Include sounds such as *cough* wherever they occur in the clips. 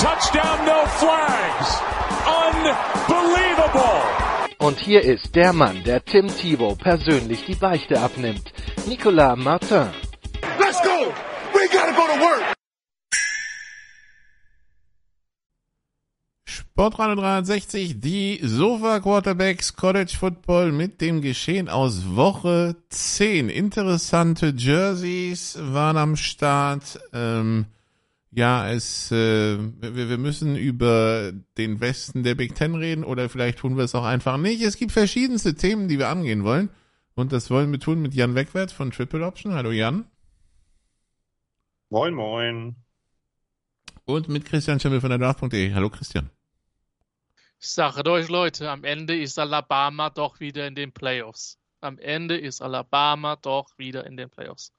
touchdown, no flags. Unbelievable. Und hier ist der Mann, der Tim Thibault persönlich die Beichte abnimmt. Nicolas Martin. Let's go! We gotta go to work! Sportradio 360, die Sofa Quarterbacks College Football mit dem Geschehen aus Woche 10. Interessante Jerseys waren am Start. Ähm, ja, es, äh, wir, wir müssen über den Westen der Big Ten reden oder vielleicht tun wir es auch einfach nicht. Es gibt verschiedenste Themen, die wir angehen wollen. Und das wollen wir tun mit Jan Wegwert von Triple Option. Hallo Jan. Moin, moin. Und mit Christian Schimmel von der Draft.de. Hallo Christian. Ich sage euch, Leute, am Ende ist Alabama doch wieder in den Playoffs. Am Ende ist Alabama doch wieder in den Playoffs.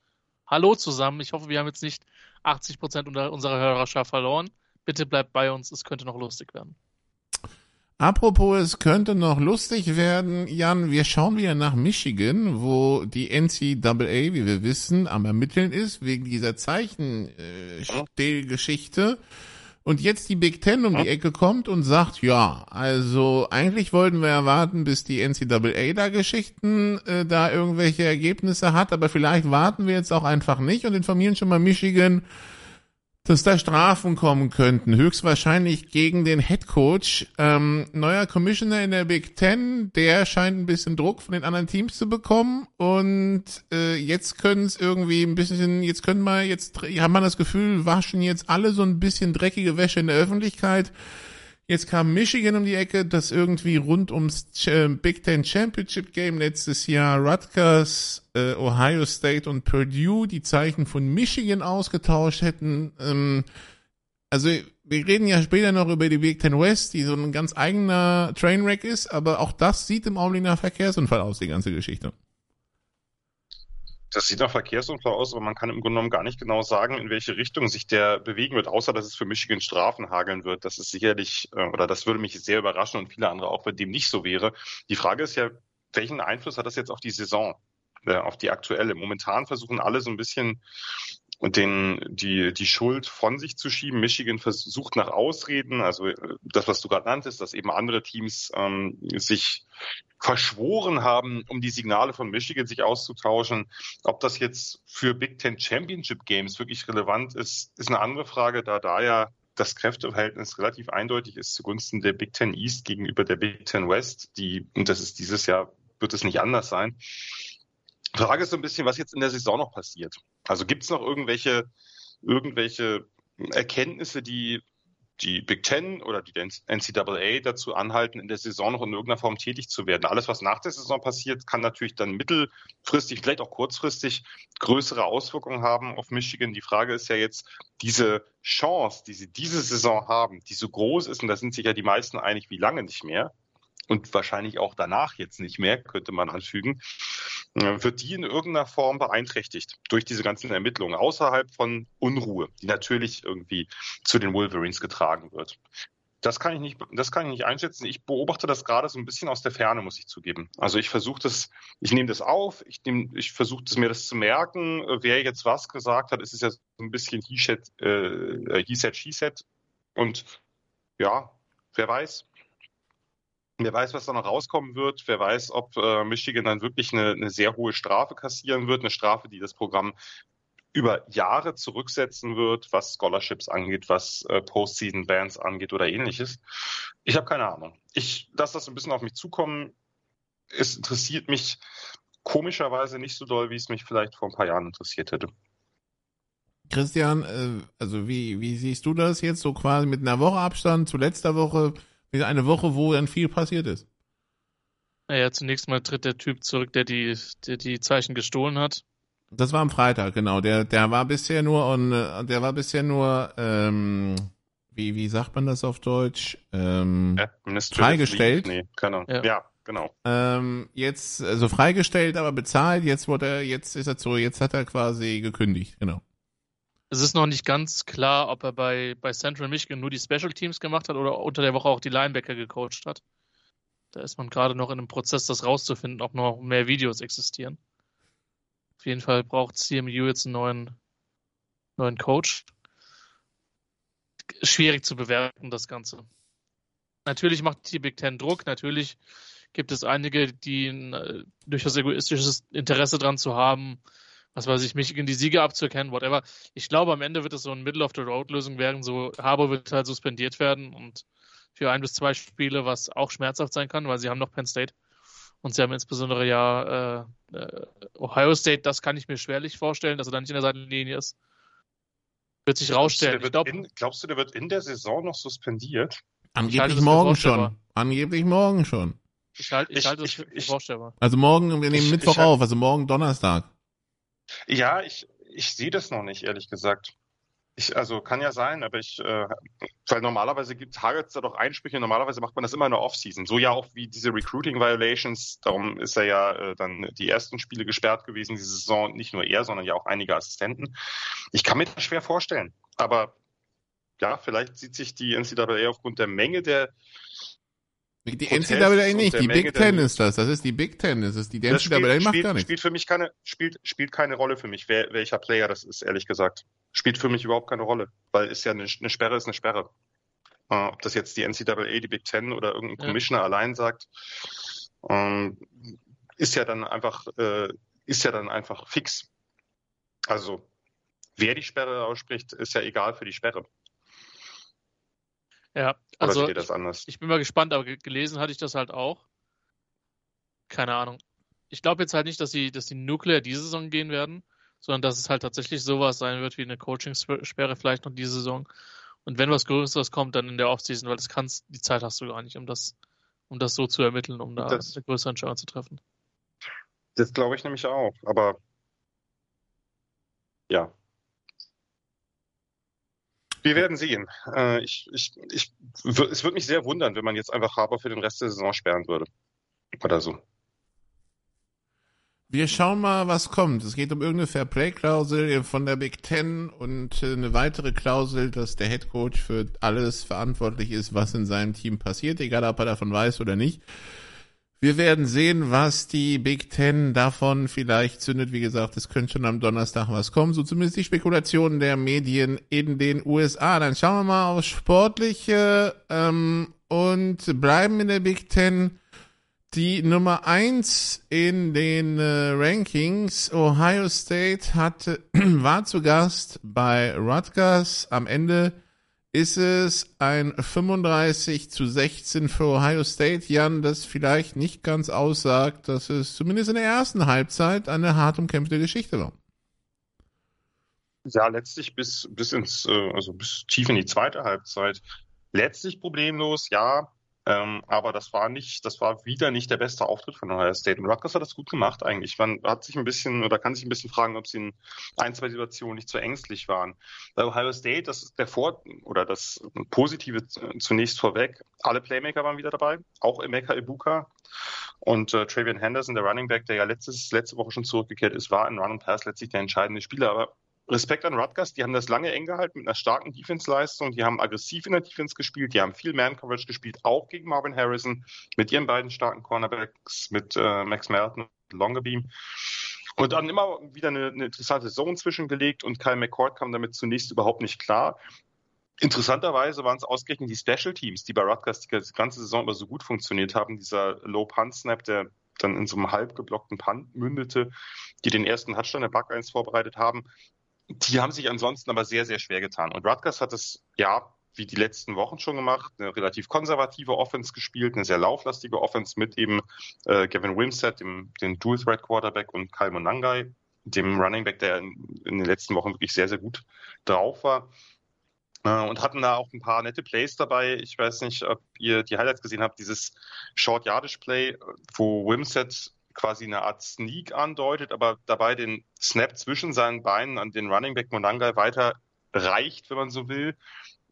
Hallo zusammen. Ich hoffe, wir haben jetzt nicht 80 Prozent unserer Hörerschaft verloren. Bitte bleibt bei uns. Es könnte noch lustig werden. Apropos, es könnte noch lustig werden. Jan, wir schauen wieder nach Michigan, wo die NCAA, wie wir wissen, am Ermitteln ist, wegen dieser Zeichenstellgeschichte. Äh, und jetzt die Big Ten um die Ecke kommt und sagt, ja, also eigentlich wollten wir erwarten, bis die NCAA da Geschichten äh, da irgendwelche Ergebnisse hat, aber vielleicht warten wir jetzt auch einfach nicht und informieren schon mal Michigan, dass da Strafen kommen könnten, höchstwahrscheinlich gegen den Head Coach. Ähm, neuer Commissioner in der Big Ten, der scheint ein bisschen Druck von den anderen Teams zu bekommen und äh, jetzt können es irgendwie ein bisschen, jetzt können wir, jetzt haben wir das Gefühl, waschen jetzt alle so ein bisschen dreckige Wäsche in der Öffentlichkeit Jetzt kam Michigan um die Ecke, das irgendwie rund ums Big Ten Championship Game letztes Jahr Rutgers, äh, Ohio State und Purdue die Zeichen von Michigan ausgetauscht hätten. Ähm, also wir reden ja später noch über die Big Ten West, die so ein ganz eigener Trainwreck ist, aber auch das sieht im Augenblick nach Verkehrsunfall aus, die ganze Geschichte das sieht nach Verkehrsunfall aus, aber man kann im Grunde genommen gar nicht genau sagen, in welche Richtung sich der bewegen wird, außer dass es für Michigan Strafen hageln wird. Das ist sicherlich, äh, oder das würde mich sehr überraschen und viele andere auch, wenn dem nicht so wäre. Die Frage ist ja, welchen Einfluss hat das jetzt auf die Saison, äh, auf die aktuelle? Momentan versuchen alle so ein bisschen und den, die, die Schuld von sich zu schieben. Michigan versucht nach Ausreden, also äh, das, was du gerade nanntest, dass eben andere Teams ähm, sich verschworen haben, um die Signale von Michigan sich auszutauschen. Ob das jetzt für Big Ten Championship Games wirklich relevant ist, ist eine andere Frage, da da ja das Kräfteverhältnis relativ eindeutig ist zugunsten der Big Ten East gegenüber der Big Ten West, die, und das ist dieses Jahr, wird es nicht anders sein. Frage ist so ein bisschen, was jetzt in der Saison noch passiert. Also gibt es noch irgendwelche, irgendwelche Erkenntnisse, die die Big Ten oder die NCAA dazu anhalten, in der Saison noch in irgendeiner Form tätig zu werden. Alles, was nach der Saison passiert, kann natürlich dann mittelfristig, vielleicht auch kurzfristig größere Auswirkungen haben auf Michigan. Die Frage ist ja jetzt, diese Chance, die sie diese Saison haben, die so groß ist, und da sind sich ja die meisten einig, wie lange nicht mehr, und wahrscheinlich auch danach jetzt nicht mehr, könnte man anfügen, äh, wird die in irgendeiner Form beeinträchtigt durch diese ganzen Ermittlungen außerhalb von Unruhe, die natürlich irgendwie zu den Wolverines getragen wird. Das kann ich nicht, das kann ich nicht einschätzen. Ich beobachte das gerade so ein bisschen aus der Ferne, muss ich zugeben. Also ich versuche das, ich nehme das auf, ich nehme, ich versuche mir das zu merken, wer jetzt was gesagt hat. Es ist ja so ein bisschen he said, äh, he said, she said. Und ja, wer weiß, Wer weiß, was da noch rauskommen wird. Wer weiß, ob äh, Michigan dann wirklich eine, eine sehr hohe Strafe kassieren wird. Eine Strafe, die das Programm über Jahre zurücksetzen wird, was Scholarships angeht, was äh, Postseason-Bands angeht oder ähnliches. Ich habe keine Ahnung. Ich lasse das ein bisschen auf mich zukommen. Es interessiert mich komischerweise nicht so doll, wie es mich vielleicht vor ein paar Jahren interessiert hätte. Christian, äh, also wie, wie siehst du das jetzt so quasi mit einer Woche Abstand zu letzter Woche? Eine Woche, wo dann viel passiert ist. Naja, zunächst mal tritt der Typ zurück, der die, der die Zeichen gestohlen hat. Das war am Freitag, genau. Der, der war bisher nur und äh, der war bisher nur ähm, wie, wie sagt man das auf Deutsch? Ähm, freigestellt. Nee, keine Ja. ja, genau. Ähm, jetzt, also freigestellt, aber bezahlt, jetzt wurde er, jetzt ist er so, jetzt hat er quasi gekündigt, genau. Es ist noch nicht ganz klar, ob er bei, bei Central Michigan nur die Special Teams gemacht hat oder unter der Woche auch die Linebacker gecoacht hat. Da ist man gerade noch in einem Prozess, das rauszufinden, ob noch mehr Videos existieren. Auf jeden Fall braucht CMU jetzt einen neuen, neuen Coach. Schwierig zu bewerten, das Ganze. Natürlich macht die Big Ten Druck, natürlich gibt es einige, die ein äh, durchaus egoistisches Interesse daran zu haben, was weiß ich, Michigan die Siege abzuerkennen, whatever. Ich glaube, am Ende wird es so eine Middle-of-the-Road-Lösung werden. So, Harbour wird halt suspendiert werden und für ein bis zwei Spiele, was auch schmerzhaft sein kann, weil sie haben noch Penn State. Und sie haben insbesondere ja äh, äh, Ohio State, das kann ich mir schwerlich vorstellen, dass er da nicht in der Seitenlinie ist. Wird sich rausstellen. Glaubst du, glaub, in, glaubst du, der wird in der Saison noch suspendiert? Angeblich morgen schon. Angeblich morgen schon. Ich halte ich, halt es für vorstellbar. Also morgen, wir nehmen ich, Mittwoch ich, auf, also morgen Donnerstag. Ja, ich, ich sehe das noch nicht, ehrlich gesagt. Ich, also kann ja sein, aber ich, äh, weil normalerweise gibt Targets da doch Einsprüche, normalerweise macht man das immer in der Offseason. So ja auch wie diese Recruiting Violations, darum ist er ja äh, dann die ersten Spiele gesperrt gewesen, diese Saison, nicht nur er, sondern ja auch einige Assistenten. Ich kann mir das schwer vorstellen, aber ja, vielleicht sieht sich die NCAA aufgrund der Menge der die NCAA nicht, die Big Ten ist das. Das ist die Big Ten. Das ist die, die NCAA spielt, macht spielt, gar nichts. Spielt für mich keine, spielt, spielt keine Rolle für mich, wer, welcher Player das ist, ehrlich gesagt. Spielt für mich überhaupt keine Rolle, weil ist ja eine, eine Sperre ist eine Sperre. Uh, ob das jetzt die NCAA, die Big Ten oder irgendein ja. Commissioner allein sagt, ähm, ist ja dann einfach, äh, ist ja dann einfach fix. Also, wer die Sperre ausspricht, ist ja egal für die Sperre. Ja, also ich, ich, bin mal gespannt, aber gelesen hatte ich das halt auch. Keine Ahnung. Ich glaube jetzt halt nicht, dass die, dass die Nuclear diese Saison gehen werden, sondern dass es halt tatsächlich sowas sein wird wie eine Coaching-Sperre vielleicht noch diese Saison. Und wenn was Größeres kommt, dann in der Offseason, weil das kannst, die Zeit hast du gar nicht, um das, um das so zu ermitteln, um da das, eine größere Entscheidung zu treffen. Das glaube ich nämlich auch, aber ja, wir werden sehen. Äh, ich, ich, ich, es würde mich sehr wundern, wenn man jetzt einfach Haber für den Rest der Saison sperren würde. Oder so. Wir schauen mal, was kommt. Es geht um irgendeine Fairplay-Klausel von der Big Ten und äh, eine weitere Klausel, dass der Head Coach für alles verantwortlich ist, was in seinem Team passiert, egal ob er davon weiß oder nicht. Wir werden sehen, was die Big Ten davon vielleicht zündet. Wie gesagt, es könnte schon am Donnerstag was kommen. So zumindest die Spekulationen der Medien in den USA. Dann schauen wir mal aufs Sportliche ähm, und bleiben in der Big Ten. Die Nummer eins in den äh, Rankings, Ohio State, hatte, *clears throat* war zu Gast bei Rutgers. Am Ende ist es ein 35 zu 16 für Ohio State, Jan, das vielleicht nicht ganz aussagt, dass es zumindest in der ersten Halbzeit eine hart umkämpfte Geschichte war. Ja, letztlich bis, bis ins, äh, also bis tief in die zweite Halbzeit. Letztlich problemlos, ja. Ähm, aber das war nicht, das war wieder nicht der beste Auftritt von Ohio State. Und Rutgers hat das gut gemacht eigentlich. Man hat sich ein bisschen oder kann sich ein bisschen fragen, ob sie in ein, zwei Situationen nicht zu ängstlich waren. Bei Ohio State, das ist der Vor- oder das Positive zunächst vorweg. Alle Playmaker waren wieder dabei, auch Emeka Ibuka. Und äh, Travian Henderson, der Running Back, der ja letztes, letzte Woche schon zurückgekehrt ist, war in Run and Pass letztlich der entscheidende Spieler. Aber Respekt an Rutgers, die haben das lange eng gehalten mit einer starken Defense-Leistung. Die haben aggressiv in der Defense gespielt, die haben viel Man-Coverage gespielt, auch gegen Marvin Harrison mit ihren beiden starken Cornerbacks, mit äh, Max Melton und Longerbeam. Und dann immer wieder eine, eine interessante Zone zwischengelegt und Kyle McCord kam damit zunächst überhaupt nicht klar. Interessanterweise waren es ausgerechnet die Special Teams, die bei Rutgers die ganze Saison über so gut funktioniert haben. Dieser Low Punt Snap, der dann in so einem halb geblockten Punt mündete, die den ersten Touchdown der Buck 1 vorbereitet haben. Die haben sich ansonsten aber sehr, sehr schwer getan. Und Rutgers hat es, ja, wie die letzten Wochen schon gemacht, eine relativ konservative Offense gespielt, eine sehr lauflastige Offense mit eben äh, Gavin Wimsett, dem, dem Dual-Threat-Quarterback und Kyle Monangai, dem Running Back, der in, in, den letzten Wochen wirklich sehr, sehr gut drauf war. Äh, und hatten da auch ein paar nette Plays dabei. Ich weiß nicht, ob ihr die Highlights gesehen habt, dieses Short Yardage Play, wo Wimsett quasi eine Art Sneak andeutet, aber dabei den Snap zwischen seinen Beinen an den Running Back Monangai weiter reicht, wenn man so will.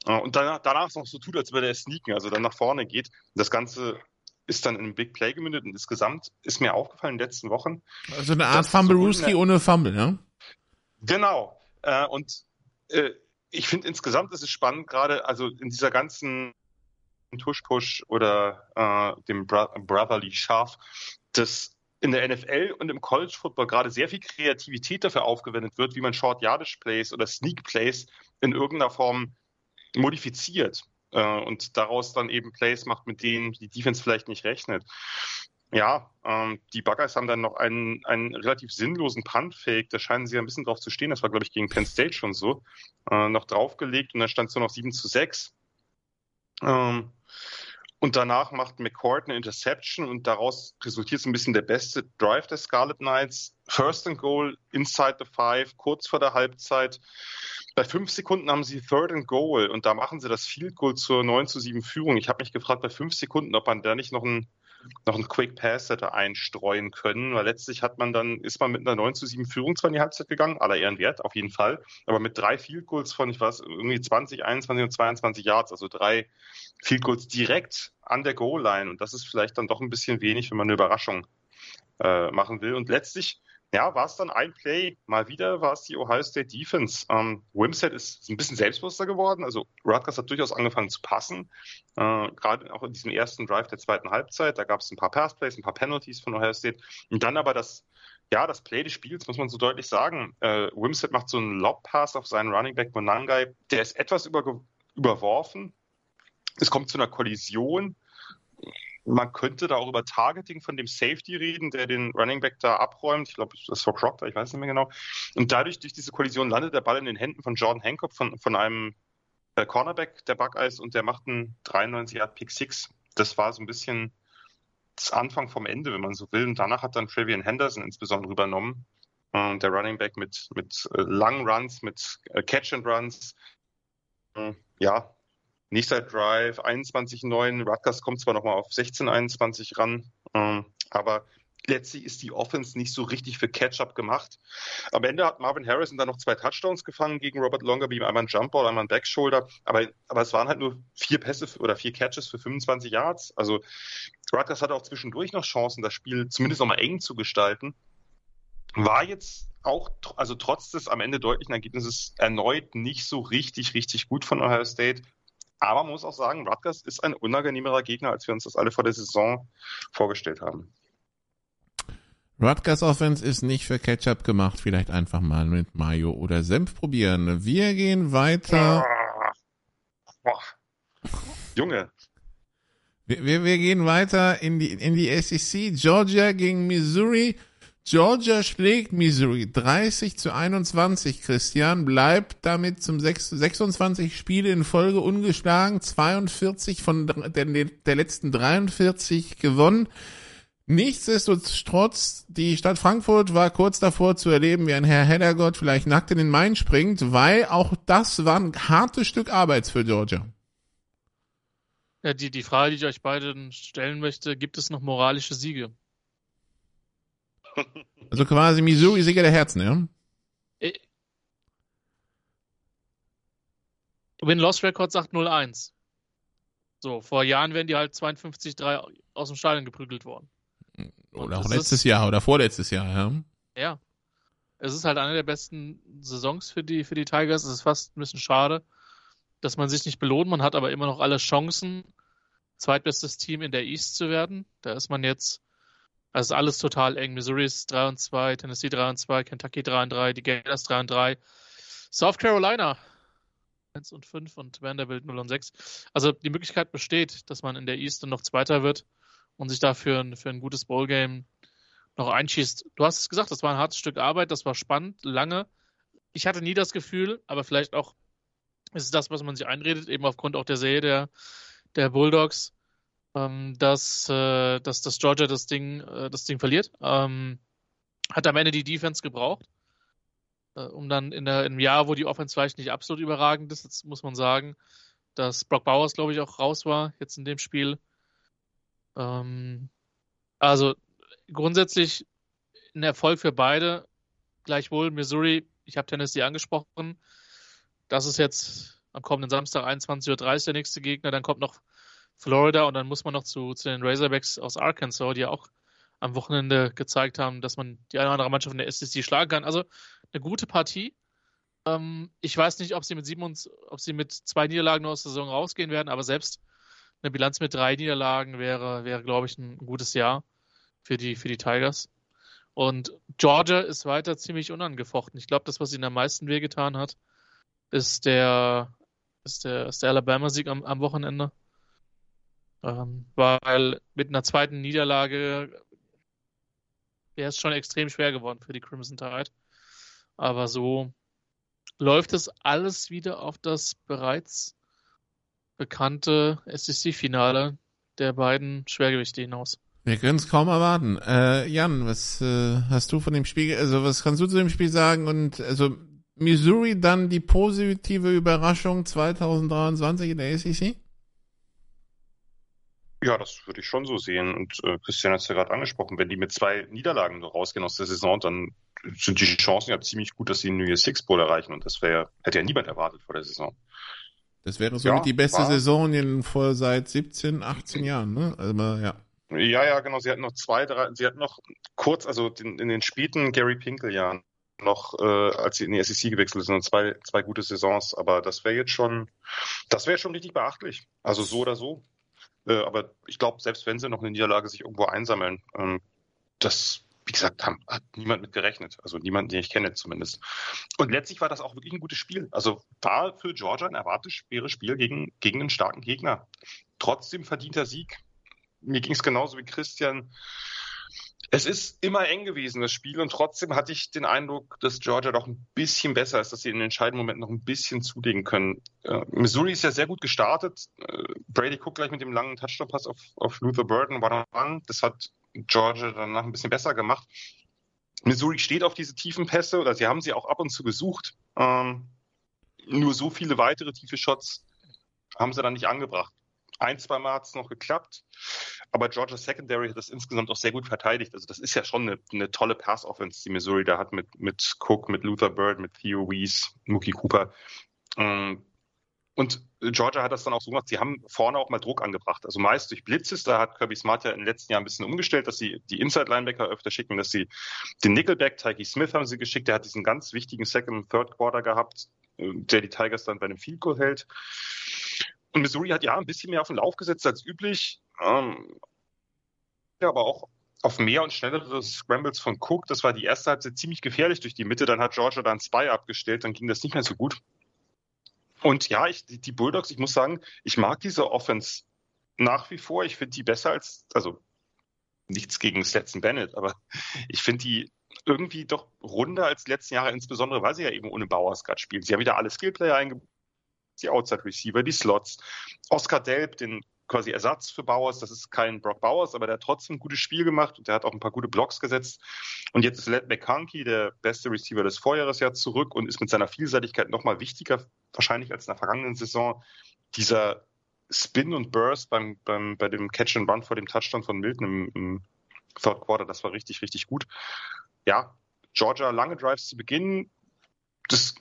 und danach, danach noch so tut, als würde er sneaken, also dann nach vorne geht. Das Ganze ist dann in einem Big Play gemündet und insgesamt ist mir aufgefallen in den letzten Wochen. Also eine Art Fumblerooski so ohne Fumble, ja? Genau. Äh, und äh, ich finde insgesamt ist es spannend, gerade also in dieser ganzen Tush-Push oder äh, dem Bro Brotherly Schaf, dass in der NFL und im College Football gerade sehr viel Kreativität dafür aufgewendet wird, wie man Short Yardage Plays oder Sneak Plays in irgendeiner Form modifiziert äh, und daraus dann eben Plays macht, mit denen die Defense vielleicht nicht rechnet. Ja, ähm, die Buckeyes haben dann noch einen, einen relativ sinnlosen Punt-Fake, da scheinen sie ein bisschen drauf zu stehen, das war, glaube ich, gegen Penn State schon so, äh, noch draufgelegt und dann stand es nur noch 7 zu 6. Ähm, und danach macht McCord eine Interception und daraus resultiert so ein bisschen der beste Drive der Scarlet Knights. First and Goal, inside the five, kurz vor der Halbzeit. Bei fünf Sekunden haben sie Third and Goal und da machen sie das Field Goal zur 9 zu 7 Führung. Ich habe mich gefragt bei fünf Sekunden, ob man da nicht noch ein noch einen Quick Pass hätte einstreuen können, weil letztlich hat man dann, ist man mit einer 9 zu 7 Führung zwar in die Halbzeit gegangen, aller Ehren wert, auf jeden Fall, aber mit drei Field Goals von, ich weiß, irgendwie 20, 21 und 22 Yards, also drei Field Goals direkt an der Goal Line. Und das ist vielleicht dann doch ein bisschen wenig, wenn man eine Überraschung äh, machen will. Und letztlich ja, war es dann ein Play. Mal wieder war es die Ohio State Defense. Ähm, Wimset ist ein bisschen selbstbewusster geworden. Also Rutgers hat durchaus angefangen zu passen. Äh, Gerade auch in diesem ersten Drive der zweiten Halbzeit. Da gab es ein paar Passplays, ein paar Penalties von Ohio State. Und dann aber das, ja, das Play des Spiels, muss man so deutlich sagen. Äh, Wimset macht so einen Lob-Pass auf seinen Running Back Monangai. Der ist etwas über, überworfen. Es kommt zu einer Kollision man könnte da auch über Targeting von dem Safety reden, der den Running Back da abräumt. Ich glaube, das war Proctor, ich weiß nicht mehr genau. Und dadurch, durch diese Kollision, landet der Ball in den Händen von Jordan Hancock, von, von einem äh, Cornerback der Buckeyes und der macht einen 93 Yard Pick Six. Das war so ein bisschen das Anfang vom Ende, wenn man so will. Und danach hat dann Travian Henderson insbesondere übernommen. Äh, der Running Back mit, mit äh, langen Runs, mit äh, Catch and Runs. Äh, ja, Nächster Drive 21-9. Rutgers kommt zwar nochmal auf 16-21 ran, ähm, aber letztlich ist die Offense nicht so richtig für Catch-up gemacht. Am Ende hat Marvin Harrison dann noch zwei Touchdowns gefangen gegen Robert Longerbeam, einmal ein Jumpball, einmal ein Backshoulder, aber, aber es waren halt nur vier Pässe oder vier Catches für 25 Yards. Also Rutgers hatte auch zwischendurch noch Chancen, das Spiel zumindest nochmal eng zu gestalten. War jetzt auch, also trotz des am Ende deutlichen Ergebnisses erneut nicht so richtig, richtig gut von Ohio State. Aber man muss auch sagen, Rutgers ist ein unangenehmerer Gegner, als wir uns das alle vor der Saison vorgestellt haben. Rutgers Offense ist nicht für Ketchup gemacht. Vielleicht einfach mal mit Mayo oder Senf probieren. Wir gehen weiter. Junge. Wir, wir, wir gehen weiter in die, in die SEC. Georgia gegen Missouri. Georgia schlägt Missouri 30 zu 21. Christian bleibt damit zum 6, 26 Spiele in Folge ungeschlagen, 42 von der, der letzten 43 gewonnen. Nichtsdestotrotz, die Stadt Frankfurt war kurz davor zu erleben, wie ein Herr Heddergott vielleicht nackt in den Main springt, weil auch das war ein hartes Stück Arbeit für Georgia. Ja, die, die Frage, die ich euch beiden stellen möchte, gibt es noch moralische Siege? Also quasi Missouri Sieger der Herzen, ja? Äh. Win Lost Record sagt 0-1. So, vor Jahren wären die halt 52-3 aus dem Stadion geprügelt worden. Oder auch letztes ist, Jahr oder vorletztes Jahr, ja. Ja. Es ist halt eine der besten Saisons für die, für die Tigers. Es ist fast ein bisschen schade, dass man sich nicht belohnt. Man hat aber immer noch alle Chancen, zweitbestes Team in der East zu werden. Da ist man jetzt also alles total eng. Missouri ist 3 und 2, Tennessee 3 und 2, Kentucky 3 und 3, die Gators 3 und 3, South Carolina 1 und 5 und Vanderbilt 0 und 6. Also die Möglichkeit besteht, dass man in der East noch Zweiter wird und sich dafür ein, für ein gutes Bowlgame noch einschießt. Du hast es gesagt, das war ein hartes Stück Arbeit, das war spannend, lange. Ich hatte nie das Gefühl, aber vielleicht auch ist es das, was man sich einredet, eben aufgrund auch der Serie der, der Bulldogs, ähm, dass, äh, dass, dass Georgia das Ding, äh, das Ding verliert. Ähm, hat am Ende die Defense gebraucht, äh, um dann in, der, in einem Jahr, wo die Offense vielleicht nicht absolut überragend ist, jetzt muss man sagen, dass Brock Bowers, glaube ich, auch raus war jetzt in dem Spiel. Ähm, also grundsätzlich ein Erfolg für beide. Gleichwohl Missouri, ich habe Tennessee angesprochen. Das ist jetzt am kommenden Samstag 21.30 Uhr der nächste Gegner. Dann kommt noch Florida und dann muss man noch zu, zu den Razorbacks aus Arkansas, die ja auch am Wochenende gezeigt haben, dass man die eine oder andere Mannschaft in der SEC schlagen kann. Also eine gute Partie. Ähm, ich weiß nicht, ob sie mit sieben und, ob sie mit zwei Niederlagen aus der Saison rausgehen werden, aber selbst eine Bilanz mit drei Niederlagen wäre, wäre, glaube ich, ein gutes Jahr für die, für die Tigers. Und Georgia ist weiter ziemlich unangefochten. Ich glaube, das, was ihnen am meisten wehgetan hat, ist der, ist der, ist der Alabama-Sieg am, am Wochenende. Ähm, weil mit einer zweiten Niederlage wäre es schon extrem schwer geworden für die Crimson Tide. Aber so läuft es alles wieder auf das bereits bekannte SEC-Finale der beiden Schwergewichte hinaus. Wir können es kaum erwarten. Äh, Jan, was äh, hast du von dem Spiel, also was kannst du zu dem Spiel sagen? Und also Missouri dann die positive Überraschung 2023 in der SEC? Ja, das würde ich schon so sehen. Und äh, Christian hat es ja gerade angesprochen, wenn die mit zwei Niederlagen rausgehen aus der Saison, dann sind die Chancen ja ziemlich gut, dass sie den New Year's Six Bowl erreichen. Und das wäre, hätte ja niemand erwartet vor der Saison. Das wäre somit ja, die beste war, Saison in vor seit 17, 18 Jahren, ne? Also, ja. Ja, ja, genau. Sie hatten noch zwei, drei, sie hatten noch kurz, also in, in den späten Gary Pinkel-Jahren noch, äh, als sie in die SEC gewechselt sind, zwei, zwei gute Saisons. Aber das wäre jetzt schon, das wäre schon richtig beachtlich. Also so oder so. Äh, aber ich glaube, selbst wenn sie noch eine Niederlage sich irgendwo einsammeln, ähm, das, wie gesagt, haben, hat niemand mit gerechnet. Also niemand, den ich kenne zumindest. Und letztlich war das auch wirklich ein gutes Spiel. Also war für Georgia ein erwartet schweres Spiel gegen, gegen einen starken Gegner. Trotzdem verdienter Sieg. Mir ging es genauso wie Christian. Es ist immer eng gewesen, das Spiel, und trotzdem hatte ich den Eindruck, dass Georgia doch ein bisschen besser ist, dass sie in den entscheidenden Momenten noch ein bisschen zulegen können. Äh, Missouri ist ja sehr gut gestartet. Äh, Brady guckt gleich mit dem langen Touchdown-Pass auf, auf Luther Burton, war one Das hat Georgia danach ein bisschen besser gemacht. Missouri steht auf diese tiefen Pässe, oder sie haben sie auch ab und zu gesucht. Ähm, nur so viele weitere tiefe Shots haben sie dann nicht angebracht. Ein, zwei Mal hat es noch geklappt, aber Georgia Secondary hat das insgesamt auch sehr gut verteidigt. Also das ist ja schon eine, eine tolle Pass-Offense, die Missouri da hat mit, mit Cook, mit Luther Bird, mit Theo Weiss, Mookie Cooper. Ähm, und Georgia hat das dann auch so gemacht, sie haben vorne auch mal Druck angebracht. Also meist durch Blitzes, da hat Kirby Smart ja in den letzten Jahren ein bisschen umgestellt, dass sie die Inside-Linebacker öfter schicken, dass sie den Nickelback, Tyke Smith haben sie geschickt, der hat diesen ganz wichtigen Second- und Third Quarter gehabt, äh, der die Tigers dann bei einem Field Goal hält. Und Missouri hat ja ein bisschen mehr auf den Lauf gesetzt als üblich. Ja, aber auch auf mehr und schnellere Scrambles von Cook. Das war die erste Halbzeit ziemlich gefährlich durch die Mitte. Dann hat Georgia dann Spy abgestellt. Dann ging das nicht mehr so gut. Und ja, ich, die Bulldogs, ich muss sagen, ich mag diese Offense nach wie vor. Ich finde die besser als, also nichts gegen Stetson Bennett, aber *laughs* ich finde die irgendwie doch runder als die letzten Jahre, insbesondere weil sie ja eben ohne Bauers gerade spielen. Sie haben wieder alle Skillplayer eingebaut die Outside Receiver, die Slots. Oscar Delp, den quasi Ersatz für Bowers, das ist kein Brock Bowers, aber der hat trotzdem ein gutes Spiel gemacht und der hat auch ein paar gute Blocks gesetzt. Und jetzt ist Led McConkey, der beste Receiver des Vorjahres, ja zurück und ist mit seiner Vielseitigkeit nochmal wichtiger, wahrscheinlich als in der vergangenen Saison. Dieser Spin und Burst beim, beim, bei dem Catch and Run vor dem Touchdown von Milton im, im Third Quarter, das war richtig, richtig gut. Ja, Georgia lange Drives zu Beginn. Das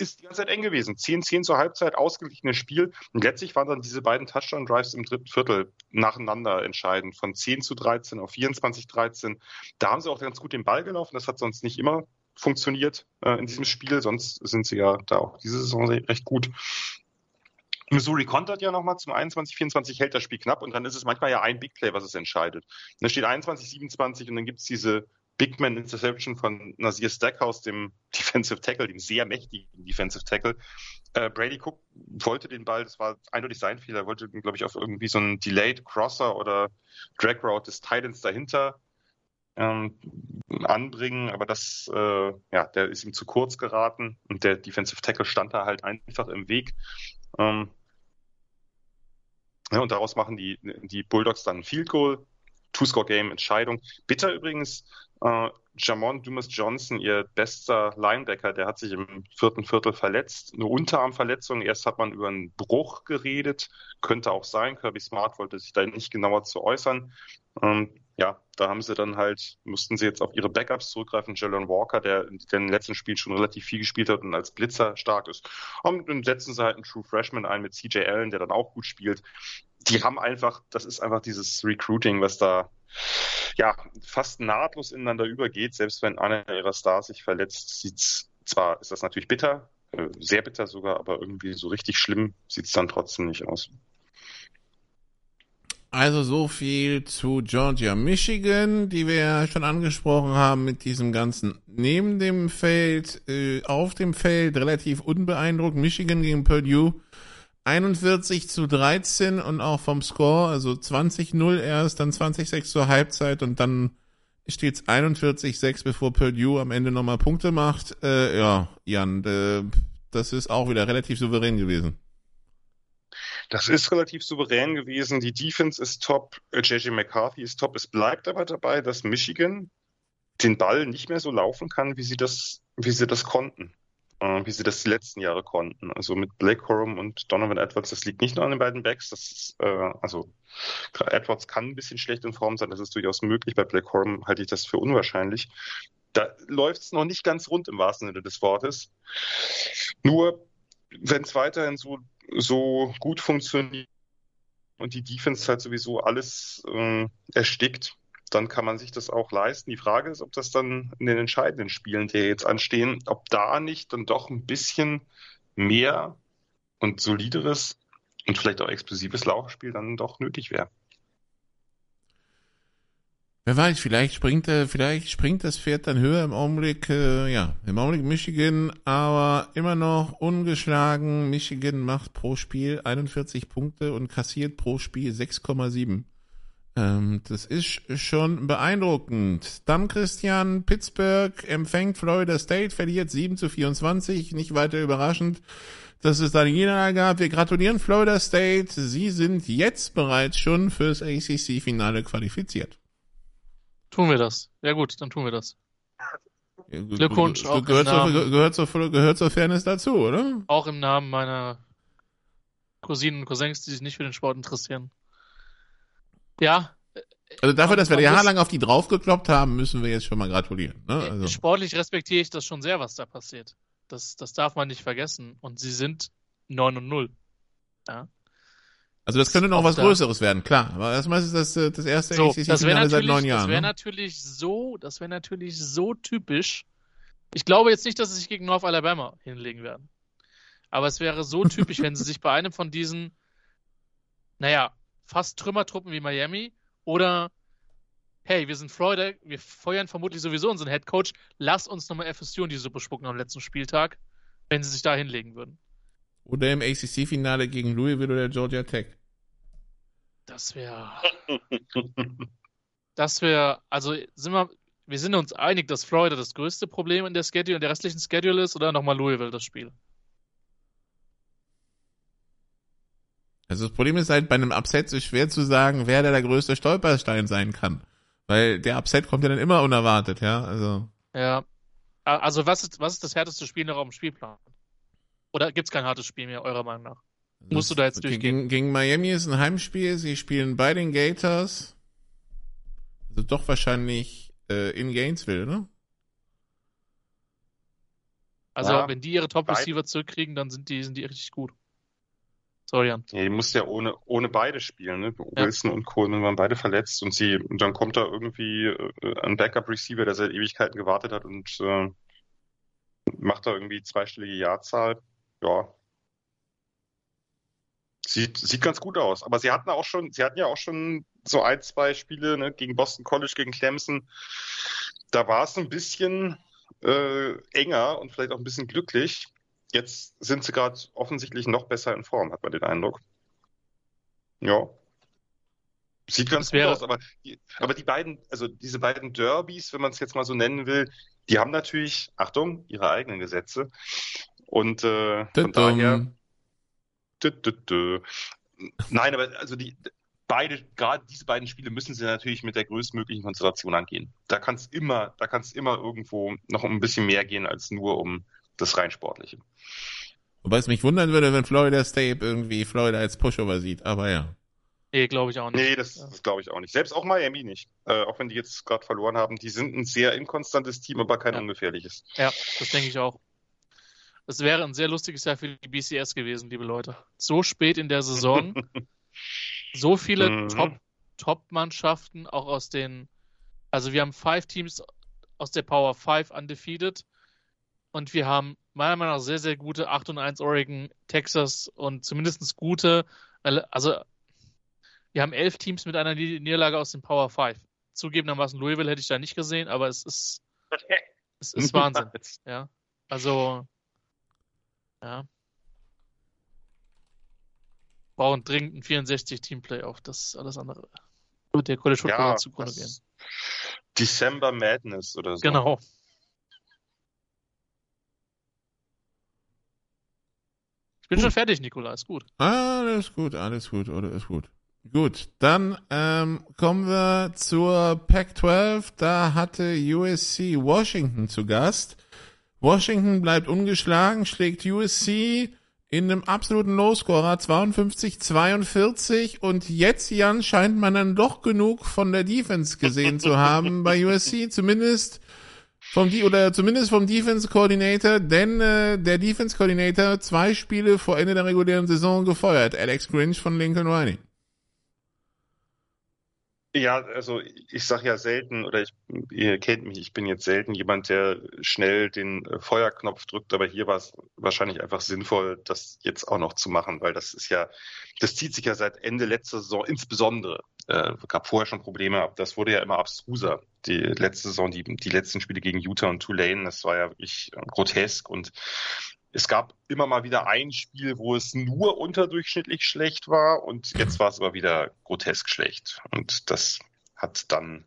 ist die ganze Zeit eng gewesen. 10-10 zur Halbzeit, ausgeglichenes Spiel. Und letztlich waren dann diese beiden Touchdown-Drives im dritten Viertel nacheinander entscheidend. Von 10 zu 13 auf 24 13. Da haben sie auch ganz gut den Ball gelaufen. Das hat sonst nicht immer funktioniert äh, in diesem Spiel. Sonst sind sie ja da auch diese Saison recht gut. Missouri kontert ja nochmal zum 21, 24 hält das Spiel knapp und dann ist es manchmal ja ein Big Play, was es entscheidet. Und da steht 21, 27 und dann gibt es diese Big Man Interception von Nasir Stackhouse, dem *laughs* Defensive Tackle, dem sehr mächtigen Defensive Tackle. Äh, Brady Cook wollte den Ball, das war eindeutig sein Fehler, wollte, glaube ich, auf irgendwie so einen Delayed Crosser oder Drag Route des Titans dahinter ähm, anbringen, aber das, äh, ja, der ist ihm zu kurz geraten und der Defensive Tackle stand da halt einfach im Weg. Ähm, ja, und daraus machen die, die Bulldogs dann ein Field Goal. Two-Score-Game-Entscheidung. Bitter übrigens, äh, Jamon Dumas Johnson, ihr bester Linebacker, der hat sich im vierten Viertel verletzt. Eine Unterarmverletzung. Erst hat man über einen Bruch geredet. Könnte auch sein. Kirby Smart wollte sich da nicht genauer zu äußern. Ähm, ja, da haben sie dann halt, mussten sie jetzt auf ihre Backups zurückgreifen. Jalen Walker, der in den letzten Spielen schon relativ viel gespielt hat und als Blitzer stark ist. Und dann setzen sie halt einen True Freshman ein mit CJ Allen, der dann auch gut spielt. Die haben einfach, das ist einfach dieses Recruiting, was da ja fast nahtlos ineinander übergeht. Selbst wenn einer ihrer Stars sich verletzt, sieht's zwar, ist das natürlich bitter, äh, sehr bitter sogar, aber irgendwie so richtig schlimm sieht's dann trotzdem nicht aus. Also so viel zu Georgia, Michigan, die wir ja schon angesprochen haben mit diesem ganzen neben dem Feld, äh, auf dem Feld relativ unbeeindruckt. Michigan gegen Purdue 41 zu 13 und auch vom Score, also 20-0 erst, dann 20-6 zur Halbzeit und dann steht's 41-6, bevor Purdue am Ende nochmal Punkte macht. Äh, ja, Jan, äh, das ist auch wieder relativ souverän gewesen. Das ist relativ souverän gewesen. Die Defense ist top. JJ äh, McCarthy ist top. Es bleibt aber dabei, dass Michigan den Ball nicht mehr so laufen kann, wie sie das, wie sie das konnten. Äh, wie sie das die letzten Jahre konnten. Also mit Blake Corum und Donovan Edwards, das liegt nicht nur an den beiden Backs. Das ist, äh, also Edwards kann ein bisschen schlecht in Form sein, das ist durchaus möglich. Bei Blake Corum halte ich das für unwahrscheinlich. Da läuft es noch nicht ganz rund im wahrsten Sinne des Wortes. Nur wenn es weiterhin so so gut funktioniert und die Defense halt sowieso alles äh, erstickt, dann kann man sich das auch leisten. Die Frage ist, ob das dann in den entscheidenden Spielen, die jetzt anstehen, ob da nicht dann doch ein bisschen mehr und solideres und vielleicht auch explosives Laufspiel dann doch nötig wäre. Wer weiß, vielleicht springt er, vielleicht springt das Pferd dann höher im Augenblick, äh, ja, im Augenblick Michigan, aber immer noch ungeschlagen. Michigan macht pro Spiel 41 Punkte und kassiert pro Spiel 6,7. Ähm, das ist schon beeindruckend. Dann Christian, Pittsburgh empfängt Florida State, verliert 7 zu 24, nicht weiter überraschend dass es da eine gab. Wir gratulieren Florida State. Sie sind jetzt bereits schon fürs ACC-Finale qualifiziert. Tun wir das. Ja gut, dann tun wir das. Glückwunsch auch gehört, zur, gehört, zur, gehört zur Fairness dazu, oder? Auch im Namen meiner Cousinen und Cousins, die sich nicht für den Sport interessieren. Ja. Also dafür, dass wir jahrelang auf die draufgekloppt haben, müssen wir jetzt schon mal gratulieren. Ne? Also. Sportlich respektiere ich das schon sehr, was da passiert. Das, das darf man nicht vergessen. Und sie sind 9 und 0. Ja. Also das könnte noch was da. Größeres werden, klar. Aber erstmal ist das das erste so, ACC-Finale seit neun Jahren. Das wäre ne? natürlich so, das wäre natürlich so typisch. Ich glaube jetzt nicht, dass sie sich gegen North Alabama hinlegen werden. Aber es wäre so typisch, wenn sie sich bei einem von diesen, naja, fast Trümmertruppen wie Miami oder hey, wir sind Florida, wir feuern vermutlich sowieso unseren Head Coach, lass uns nochmal FSU in die Suppe spucken am letzten Spieltag, wenn sie sich da hinlegen würden. Oder im ACC-Finale gegen Louisville oder Georgia Tech. Das wäre. das wäre. Also sind wir. Wir sind uns einig, dass Florida das größte Problem in der Schedule, in der restlichen Schedule ist, oder nochmal Louisville das Spiel? Also das Problem ist halt bei einem Upset so schwer zu sagen, wer da der größte Stolperstein sein kann. Weil der Upset kommt ja dann immer unerwartet, ja. Also. Ja. Also was ist, was ist das härteste Spiel noch auf dem Spielplan? Oder gibt es kein hartes Spiel mehr, eurer Meinung nach? Musst du da jetzt durchgehen? Gegen, gegen Miami ist ein Heimspiel. Sie spielen bei den Gators. Also doch wahrscheinlich äh, in Gainesville, ne? Also ja, wenn die ihre Top-Receiver zurückkriegen, dann sind die, sind die richtig gut. Sorry, Jan. Ja, die musst ja ohne, ohne beide spielen, ne? Ja. Wilson und Cohen waren beide verletzt und sie, und dann kommt da irgendwie äh, ein Backup-Receiver, der seit Ewigkeiten gewartet hat und äh, macht da irgendwie zweistellige Jahrzahl ja, sieht, sieht ganz gut aus. Aber sie hatten auch schon, sie hatten ja auch schon so ein, zwei Spiele ne, gegen Boston College, gegen Clemson. Da war es ein bisschen äh, enger und vielleicht auch ein bisschen glücklich. Jetzt sind sie gerade offensichtlich noch besser in Form, hat man den Eindruck. Ja. Sieht ganz gut aus, aber die, aber die beiden, also diese beiden Derbys, wenn man es jetzt mal so nennen will, die haben natürlich, Achtung, ihre eigenen Gesetze. Und äh, von daher. Dü, dü, dü. Nein, aber also die beide, gerade diese beiden Spiele müssen sie natürlich mit der größtmöglichen Konzentration angehen. Da kann es immer, da kann es immer irgendwo noch um ein bisschen mehr gehen als nur um das rein sportliche. Wobei es mich wundern würde, wenn Florida State irgendwie Florida als Pushover sieht, aber ja. Nee, glaube ich auch nicht. Nee, das, das glaube ich auch nicht. Selbst auch Miami nicht. Äh, auch wenn die jetzt gerade verloren haben. Die sind ein sehr inkonstantes Team, aber kein ja. ungefährliches. Ja, das denke ich auch. Es wäre ein sehr lustiges Jahr für die BCS gewesen, liebe Leute. So spät in der Saison, *laughs* so viele mhm. Top, Top-Mannschaften, auch aus den, also wir haben five Teams aus der Power 5 undefeated und wir haben meiner Meinung nach sehr, sehr gute 8 und 1 Oregon, Texas und zumindest gute, also wir haben elf Teams mit einer Niederlage aus dem Power 5. Zugegebenermaßen Louisville hätte ich da nicht gesehen, aber es ist, es ist Wahnsinn. *laughs* Ja, also, ja. Brauchen dringend ein 64-Team-Playoff. Das ist alles andere. Wird der College Football ja, zugrunde gehen. December Madness oder so. Genau. Ich bin schon fertig, Nikola. Ist gut. Alles gut, alles gut, oder ist gut. Gut, dann ähm, kommen wir zur Pac-12. Da hatte USC Washington zu Gast. Washington bleibt ungeschlagen, schlägt USC in einem absoluten Low-Scorer 52-42 und jetzt, Jan, scheint man dann doch genug von der Defense gesehen zu haben bei *laughs* USC, zumindest vom oder zumindest vom Defense Coordinator, denn äh, der Defense Coordinator zwei Spiele vor Ende der regulären Saison gefeuert, Alex Grinch von Lincoln Riley. Ja, also ich sage ja selten, oder ich, ihr kennt mich, ich bin jetzt selten jemand, der schnell den äh, Feuerknopf drückt, aber hier war es wahrscheinlich einfach sinnvoll, das jetzt auch noch zu machen, weil das ist ja, das zieht sich ja seit Ende letzter Saison insbesondere. Äh, gab vorher schon Probleme, das wurde ja immer abstruser. Die letzte Saison, die, die letzten Spiele gegen Utah und Tulane, das war ja wirklich grotesk und es gab immer mal wieder ein Spiel, wo es nur unterdurchschnittlich schlecht war und jetzt war es aber wieder grotesk schlecht. Und das hat dann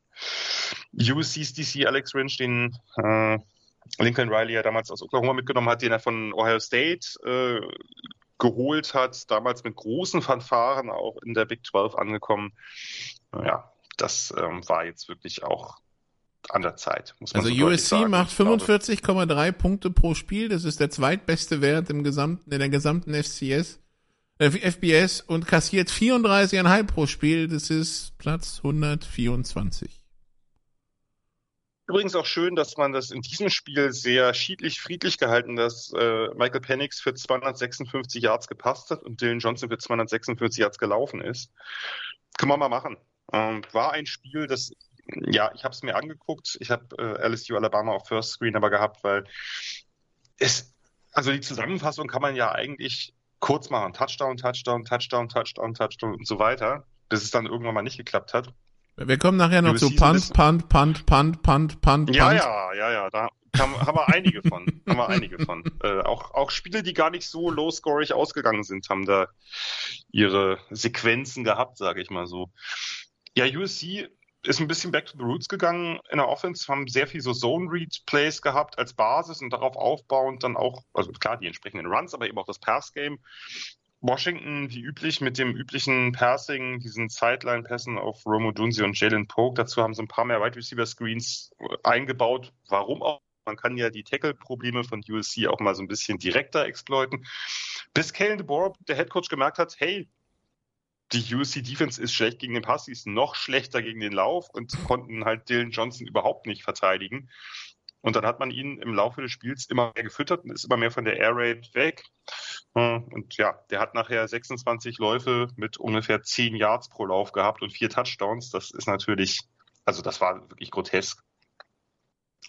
USC's DC Alex Rynch, den äh, Lincoln Riley ja damals aus Oklahoma mitgenommen hat, den er von Ohio State äh, geholt hat, damals mit großen Fanfaren auch in der Big 12 angekommen. Ja, das ähm, war jetzt wirklich auch an der Zeit. Muss man also so USC macht 45,3 Punkte pro Spiel. Das ist der zweitbeste Wert im gesamten, in der gesamten FCS, äh, FBS und kassiert 34,5 pro Spiel. Das ist Platz 124. Übrigens auch schön, dass man das in diesem Spiel sehr schiedlich, friedlich gehalten, dass äh, Michael Penix für 256 Yards gepasst hat und Dylan Johnson für 246 Yards gelaufen ist. Kann man mal machen. Ähm, war ein Spiel, das ja, ich habe es mir angeguckt. Ich habe äh, LSU Alabama auf First Screen aber gehabt, weil es, also die Zusammenfassung kann man ja eigentlich kurz machen. Touchdown, Touchdown, Touchdown, Touchdown, Touchdown und so weiter, bis es dann irgendwann mal nicht geklappt hat. Wir kommen nachher noch zu Punt, Punt, Punt, Punt, Punt, Punt, Ja, ja, ja, ja, da haben, haben wir einige von. *laughs* haben wir einige von. Äh, auch, auch Spiele, die gar nicht so low-scorig ausgegangen sind, haben da ihre Sequenzen gehabt, sage ich mal so. Ja, USC ist ein bisschen back to the roots gegangen in der Offense, haben sehr viel so Zone-Read-Plays gehabt als Basis und darauf aufbauend dann auch, also klar, die entsprechenden Runs, aber eben auch das Pass-Game. Washington, wie üblich, mit dem üblichen Passing, diesen Sideline-Pässen auf Romo Dunzi und Jalen Polk. Dazu haben sie ein paar mehr Wide Receiver Screens eingebaut. Warum auch? Man kann ja die Tackle-Probleme von USC auch mal so ein bisschen direkter exploiten. Bis Kalen DeBoer, der Headcoach, gemerkt hat, hey, die USC Defense ist schlecht gegen den Pass, sie ist noch schlechter gegen den Lauf und konnten halt Dylan Johnson überhaupt nicht verteidigen. Und dann hat man ihn im Laufe des Spiels immer mehr gefüttert und ist immer mehr von der Air Raid weg. Und ja, der hat nachher 26 Läufe mit ungefähr 10 Yards pro Lauf gehabt und vier Touchdowns. Das ist natürlich, also das war wirklich grotesk.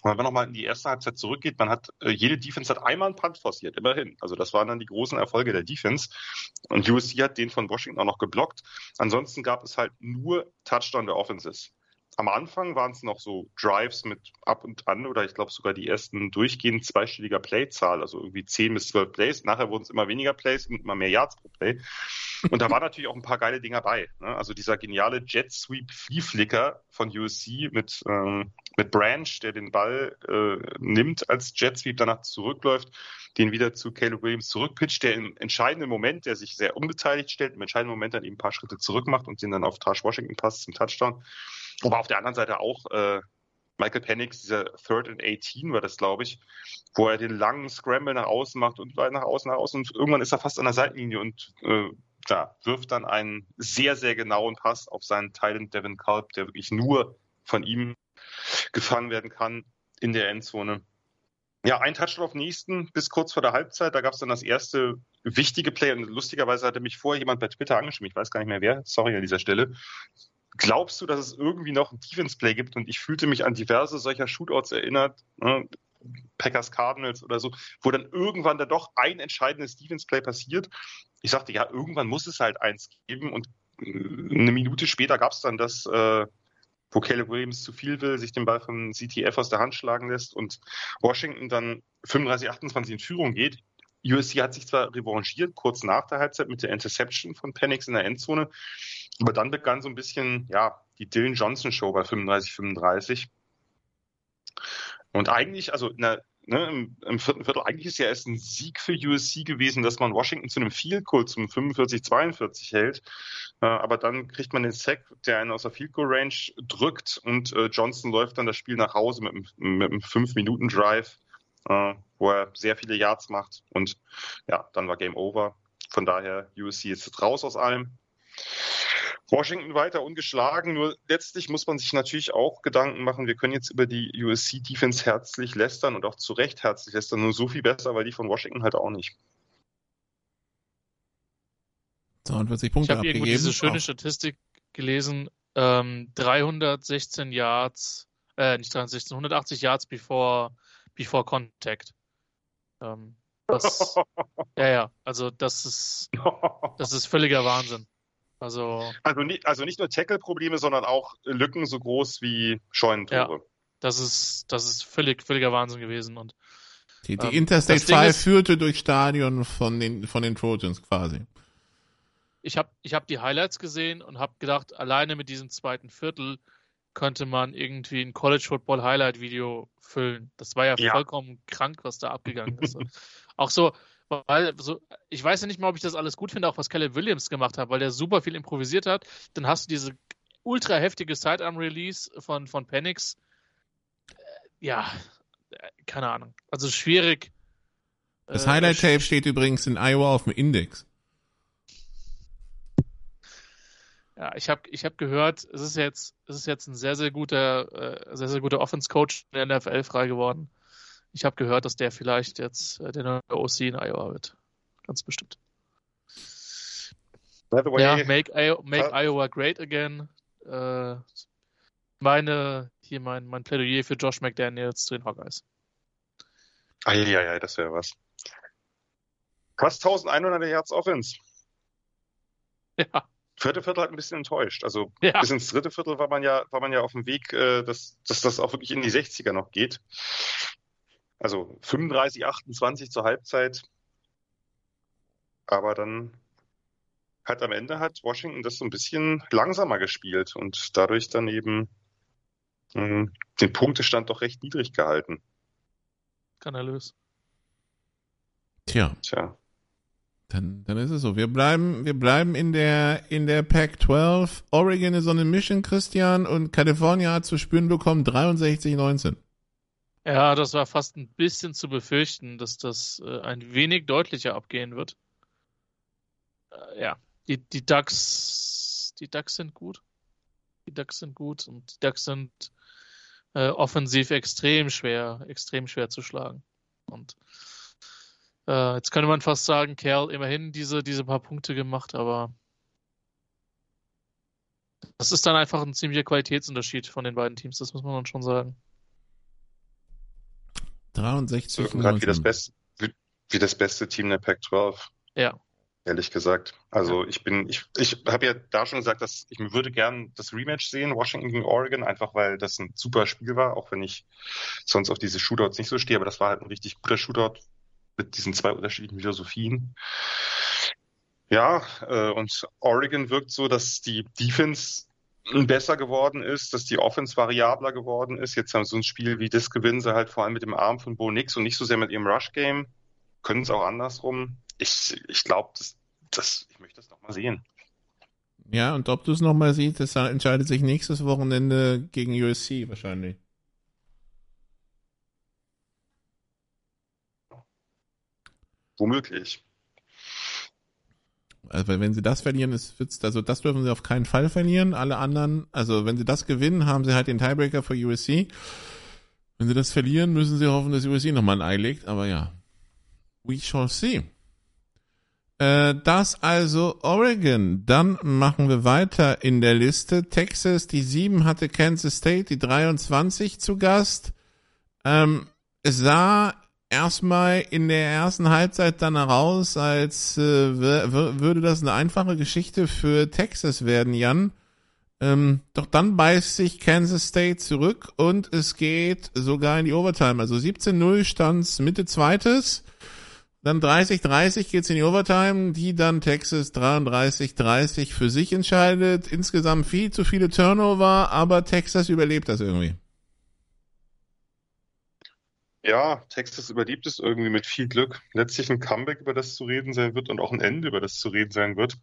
Und wenn man nochmal in die erste Halbzeit zurückgeht, man hat, äh, jede Defense hat einmal einen Punt forciert, immerhin. Also das waren dann die großen Erfolge der Defense. Und USC hat den von Washington auch noch geblockt. Ansonsten gab es halt nur Touchdown der Offenses am Anfang waren es noch so Drives mit ab und an oder ich glaube sogar die ersten durchgehend zweistelliger Playzahl, also irgendwie 10 bis 12 Plays. Nachher wurden es immer weniger Plays und immer mehr Yards pro Play. Und da waren *laughs* natürlich auch ein paar geile Dinger bei. Ne? Also dieser geniale Jet Sweep Flea Flicker von USC mit, ähm, mit Branch, der den Ball äh, nimmt als Jet Sweep, danach zurückläuft, den wieder zu Caleb Williams zurückpitcht, der im entscheidenden Moment, der sich sehr unbeteiligt stellt, im entscheidenden Moment dann eben ein paar Schritte zurück macht und den dann auf Tash Washington passt zum Touchdown. Aber auf der anderen Seite auch äh, Michael Penix, dieser Third and 18 war das, glaube ich, wo er den langen Scramble nach außen macht und nach außen, nach außen und irgendwann ist er fast an der Seitenlinie und äh, da wirft dann einen sehr, sehr genauen Pass auf seinen Thailand Devin Kalb, der wirklich nur von ihm gefangen werden kann in der Endzone. Ja, ein Touchdown auf nächsten bis kurz vor der Halbzeit. Da gab es dann das erste wichtige Play. Und lustigerweise hatte mich vorher jemand bei Twitter angeschrieben. Ich weiß gar nicht mehr wer. Sorry an dieser Stelle. Glaubst du, dass es irgendwie noch ein Defense-Play gibt? Und ich fühlte mich an diverse solcher Shootouts erinnert. Ne? Packers Cardinals oder so, wo dann irgendwann da doch ein entscheidendes Defense-Play passiert. Ich sagte, ja, irgendwann muss es halt eins geben. Und äh, eine Minute später gab es dann das, äh, wo Caleb Williams zu viel will, sich den Ball vom CTF aus der Hand schlagen lässt und Washington dann 35-28 in Führung geht. USC hat sich zwar revanchiert, kurz nach der Halbzeit mit der Interception von Penix in der Endzone, aber dann begann so ein bisschen, ja, die Dylan Johnson Show bei 35-35. Und eigentlich, also na, ne, im, im, vierten Viertel, eigentlich ist ja erst ein Sieg für USC gewesen, dass man Washington zu einem Field Goal zum 45-42 hält. Äh, aber dann kriegt man den Sack, der einen aus der Field Goal Range drückt und äh, Johnson läuft dann das Spiel nach Hause mit, mit einem 5-Minuten-Drive, äh, wo er sehr viele Yards macht. Und ja, dann war Game Over. Von daher, USC ist raus aus allem. Washington weiter ungeschlagen, nur letztlich muss man sich natürlich auch Gedanken machen, wir können jetzt über die USC-Defense herzlich lästern und auch zu Recht herzlich lästern, nur so viel besser, weil die von Washington halt auch nicht. 42 Punkte ich habe irgendwo diese schöne Statistik gelesen, ähm, 316 Yards, äh, nicht 316, 180 Yards before, before Contact. Ähm, das, *laughs* ja, ja, also das ist, das ist völliger Wahnsinn. Also, also, nicht, also nicht nur Tackle-Probleme, sondern auch Lücken so groß wie Scheunentore. Ja, das ist, das ist völlig, völliger Wahnsinn gewesen. Und, die, die ähm, Interstate 5 führte durch Stadion von den, von den Trojans quasi. Ich habe ich hab die Highlights gesehen und habe gedacht, alleine mit diesem zweiten Viertel könnte man irgendwie ein College Football Highlight Video füllen. Das war ja, ja. vollkommen krank, was da abgegangen ist. *laughs* auch so, weil so, ich weiß ja nicht mal, ob ich das alles gut finde, auch was Caleb Williams gemacht hat, weil der super viel improvisiert hat. Dann hast du diese ultra heftige Sidearm-Release von, von Penix. Äh, ja, äh, keine Ahnung. Also schwierig. Das äh, Highlight-Tape steht übrigens in Iowa auf dem Index. Ja, ich habe ich hab gehört, es ist jetzt, es ist jetzt ein sehr, sehr guter, äh, sehr, sehr guter Offense-Coach in der NFL frei geworden. Ich habe gehört, dass der vielleicht jetzt äh, der neue OC in Iowa wird. Ganz bestimmt. Way, ja, make, I make uh, Iowa great again. Äh, meine, hier mein, mein Plädoyer für Josh McDaniels zu den Hawkeyes. Eieiei, das wäre was. Fast 1100 Yards Offense. *laughs* Ja. Vierte Viertel hat ein bisschen enttäuscht. Also ja. bis ins dritte Viertel war man ja, war man ja auf dem Weg, äh, dass, dass das auch wirklich in die 60er noch geht. Also 35, 28 zur Halbzeit. Aber dann hat am Ende hat Washington das so ein bisschen langsamer gespielt und dadurch dann eben mh, hm, den Punktestand doch recht niedrig gehalten. Skandalös. Tja. Tja. Dann, dann ist es so. Wir bleiben, wir bleiben in der, in der Pac 12. Oregon ist on a mission, Christian, und Kalifornien hat zu spüren bekommen 63-19. Ja, das war fast ein bisschen zu befürchten, dass das äh, ein wenig deutlicher abgehen wird. Äh, ja, die, die Ducks, die Ducks sind gut. Die Ducks sind gut und die Ducks sind äh, offensiv extrem schwer, extrem schwer zu schlagen. Und äh, jetzt könnte man fast sagen, Kerl immerhin diese, diese paar Punkte gemacht, aber das ist dann einfach ein ziemlicher Qualitätsunterschied von den beiden Teams, das muss man dann schon sagen. 63 Gerade wie das, beste, wie, wie das beste Team der Pac-12. Ja. Ehrlich gesagt. Also ja. ich bin, ich, ich habe ja da schon gesagt, dass ich würde gern das Rematch sehen, Washington gegen Oregon, einfach weil das ein super Spiel war, auch wenn ich sonst auf diese Shootouts nicht so stehe, aber das war halt ein richtig guter Shootout mit diesen zwei unterschiedlichen Philosophien. Ja, äh, und Oregon wirkt so, dass die Defense besser geworden ist, dass die Offense variabler geworden ist. Jetzt haben sie so ein Spiel wie das gewinnen sie halt vor allem mit dem Arm von Bo Nix und nicht so sehr mit ihrem Rush-Game. Können es auch andersrum. Ich, ich glaube, das, das, ich möchte das nochmal sehen. Ja, und ob du es nochmal siehst, das entscheidet sich nächstes Wochenende gegen USC wahrscheinlich. Womöglich. Also wenn sie das verlieren, ist wird's, also das dürfen sie auf keinen Fall verlieren. Alle anderen, also wenn sie das gewinnen, haben sie halt den Tiebreaker für USC. Wenn sie das verlieren, müssen sie hoffen, dass USC nochmal ein Ei legt. Aber ja, we shall see. Äh, das also Oregon. Dann machen wir weiter in der Liste. Texas, die 7 hatte Kansas State, die 23 zu Gast. Ähm, es sah erstmal in der ersten Halbzeit dann heraus, als äh, würde das eine einfache Geschichte für Texas werden, Jan. Ähm, doch dann beißt sich Kansas State zurück und es geht sogar in die Overtime. Also 17-0 stands Mitte zweites. Dann 30-30 geht's in die Overtime, die dann Texas 33-30 für sich entscheidet. Insgesamt viel zu viele Turnover, aber Texas überlebt das irgendwie. Ja, Texas überlebt es irgendwie mit viel Glück. Letztlich ein Comeback, über das zu reden sein wird und auch ein Ende, über das zu reden sein wird.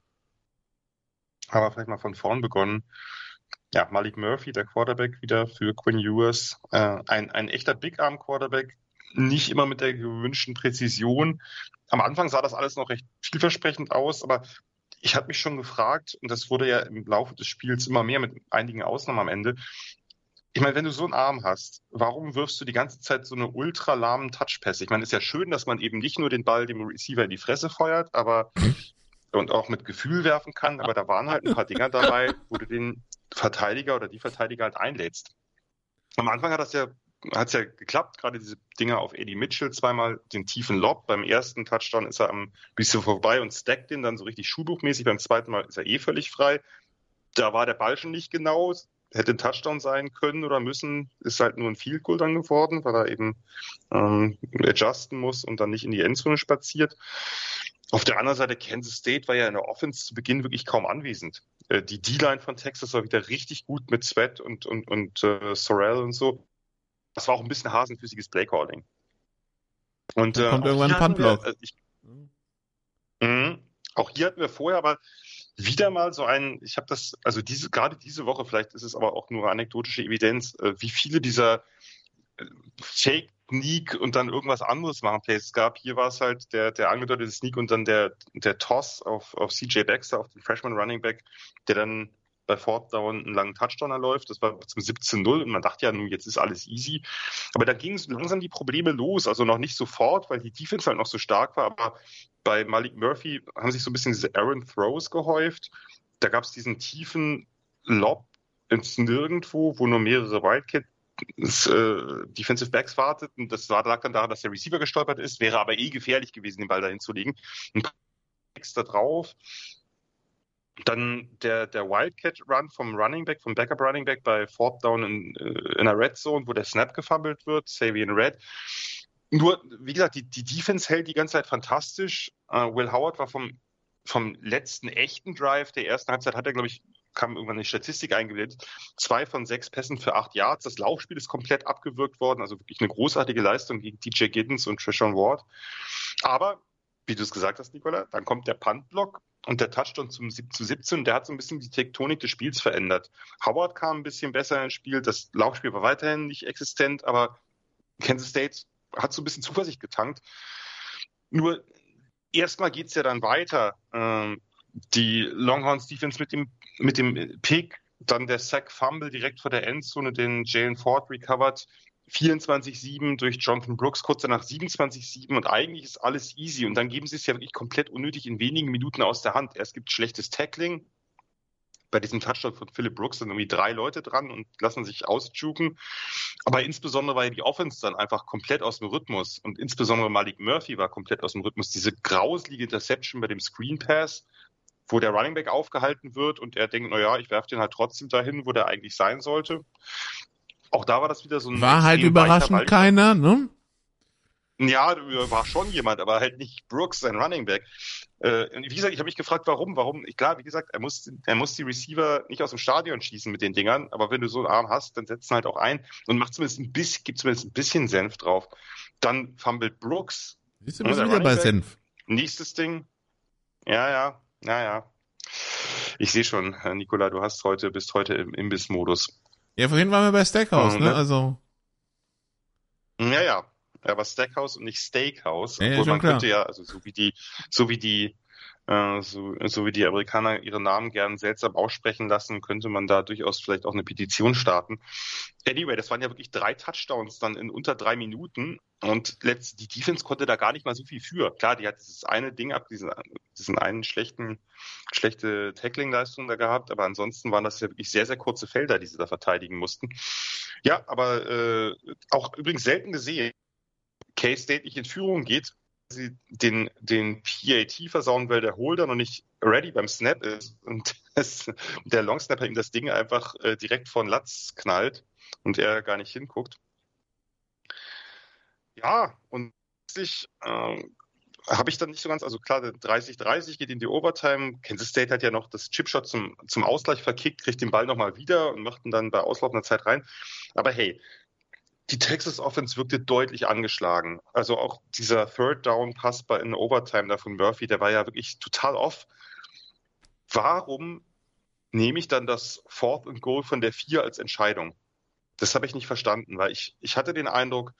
Aber vielleicht mal von vorn begonnen. Ja, Malik Murphy, der Quarterback wieder für Quinn Ewers. Äh, ein, ein echter Big Arm Quarterback, nicht immer mit der gewünschten Präzision. Am Anfang sah das alles noch recht vielversprechend aus, aber ich habe mich schon gefragt, und das wurde ja im Laufe des Spiels immer mehr mit einigen Ausnahmen am Ende. Ich meine, wenn du so einen Arm hast, warum wirfst du die ganze Zeit so eine ultra lahmen Touchpässe? Ich meine, es ist ja schön, dass man eben nicht nur den Ball dem Receiver in die Fresse feuert, aber und auch mit Gefühl werfen kann, aber da waren halt ein paar Dinger dabei, wo du den Verteidiger oder die Verteidiger halt einlädst. Am Anfang hat das ja hat es ja geklappt, gerade diese Dinger auf Eddie Mitchell, zweimal den tiefen Lob. Beim ersten Touchdown ist er am bisschen vorbei und stackt den dann so richtig schulbuchmäßig. Beim zweiten Mal ist er eh völlig frei. Da war der Ball schon nicht genau, hätte ein Touchdown sein können oder müssen, ist halt nur ein Field Goal dann geworden, weil er eben ähm, adjusten muss und dann nicht in die Endzone spaziert. Auf der anderen Seite, Kansas State war ja in der Offense zu Beginn wirklich kaum anwesend. Äh, die D-Line von Texas war wieder richtig gut mit Sweat und, und, und äh, Sorrell und so das war auch ein bisschen hasenfüßiges Playcalling. Und äh, kommt irgendwann ein Puntblock. Äh, mh, auch hier hatten wir vorher aber wieder mal so ein, ich habe das, also diese, gerade diese Woche, vielleicht ist es aber auch nur anekdotische Evidenz, äh, wie viele dieser äh, Fake Sneak und dann irgendwas anderes machen Plays gab. Hier war es halt der, der angedeutete Sneak und dann der, der Toss auf, auf CJ Baxter, auf den Freshman Running Back, der dann bei Ford Down einen langen Touchdown erläuft. Das war zum 17-0 und man dachte ja, nun, jetzt ist alles easy. Aber dann gingen langsam die Probleme los. Also noch nicht sofort, weil die Defense halt noch so stark war. Aber bei Malik Murphy haben sich so ein bisschen diese Aaron Throws gehäuft. Da gab es diesen tiefen Lob ins Nirgendwo, wo nur mehrere Wildcat äh, Defensive Backs warteten. Das lag dann daran, dass der Receiver gestolpert ist, wäre aber eh gefährlich gewesen, den Ball dahin zu legen. Ein extra drauf. Dann der, der Wildcat-Run vom Running Back, vom Backup Running Back bei Fourth Down in, äh, in der Red Zone, wo der Snap gefummelt wird, Savian Red. Nur, wie gesagt, die, die Defense hält die ganze Zeit fantastisch. Uh, Will Howard war vom, vom letzten echten Drive der ersten Halbzeit, hat er, glaube ich, kam irgendwann eine Statistik eingeblendet. Zwei von sechs Pässen für acht Yards. Das Laufspiel ist komplett abgewürgt worden. Also wirklich eine großartige Leistung gegen DJ Giddens und Trishan Ward. Aber, wie du es gesagt hast, Nicola, dann kommt der Puntblock und der Touchdown zum zu 17, der hat so ein bisschen die Tektonik des Spiels verändert. Howard kam ein bisschen besser ins Spiel, das Laufspiel war weiterhin nicht existent, aber Kansas State hat so ein bisschen Zuversicht getankt. Nur erstmal geht's ja dann weiter. Ähm, die Longhorns Defense mit dem, mit dem Pick, dann der Sack Fumble direkt vor der Endzone, den Jalen Ford recovered. 24-7 durch Jonathan Brooks, kurz danach 27-7 und eigentlich ist alles easy und dann geben sie es ja wirklich komplett unnötig in wenigen Minuten aus der Hand. Erst gibt schlechtes Tackling, bei diesem Touchdown von Philip Brooks sind irgendwie drei Leute dran und lassen sich ausjuken. Aber insbesondere war die Offense dann einfach komplett aus dem Rhythmus und insbesondere Malik Murphy war komplett aus dem Rhythmus. Diese grauslige Interception bei dem Screen Pass, wo der Running Back aufgehalten wird und er denkt, naja, ich werfe den halt trotzdem dahin, wo der eigentlich sein sollte. Auch da war das wieder so ein. War halt überraschend keiner, ne? Ja, war schon jemand, aber halt nicht Brooks, sein Running Back. Äh, wie gesagt, ich habe mich gefragt, warum, warum. Klar, wie gesagt, er muss, er muss die Receiver nicht aus dem Stadion schießen mit den Dingern, aber wenn du so einen Arm hast, dann setzen halt auch ein und macht zumindest ein bisschen, gibt zumindest ein bisschen Senf drauf. Dann fummelt Brooks. Siehst du, bist wieder bei Senf. Nächstes Ding. Ja, ja, ja, ja. Ich sehe schon, Nikola, du hast heute, bist heute im Imbiss-Modus. Ja, vorhin waren wir bei Stackhouse, mhm, ne? Also. Ja, ja. Aber Stackhouse und nicht Steakhouse. Ja, Obwohl man klar. könnte ja, also so wie die, so wie die Äh, so, so wie die Amerikaner ihre Namen gern seltsam aussprechen lassen, könnte man da durchaus vielleicht auch eine Petition starten. Anyway, das waren ja wirklich drei Touchdowns dann in unter drei Minuten und letzt, die Defense konnte da gar nicht mal so viel für. Klar, die hat dieses eine Ding ab, diesen, diesen einen schlechten, schlechte Tackling-Leistung da gehabt, aber ansonsten waren das ja wirklich sehr, sehr kurze Felder, die sie da verteidigen mussten. Ja, aber äh, auch übrigens selten gesehen, K-State nicht in Führung geht, sie den, den PAT versauen, weil der Holder noch nicht ready beim Snap ist und *laughs* das, der Longsnapper ihm das Ding einfach äh, direkt von Latz knallt und er gar nicht hinguckt. Ja, und plötzlich äh, habe ich dann nicht so ganz, also klar, 30-30 geht in die Overtime. Kansas State hat ja noch das Chipshot zum, zum Ausgleich verkickt, kriegt den Ball nochmal wieder und macht ihn dann bei auslaufender Zeit rein. Aber hey, die Texas Offense wirkte deutlich angeschlagen. Also auch dieser Third Down Pass bei in Overtime da von Murphy, der war ja wirklich total off. Warum nehme ich dann das Fourth and Goal von der Vier als Entscheidung? Das habe ich nicht verstanden, weil ich, ich hatte den Eindruck,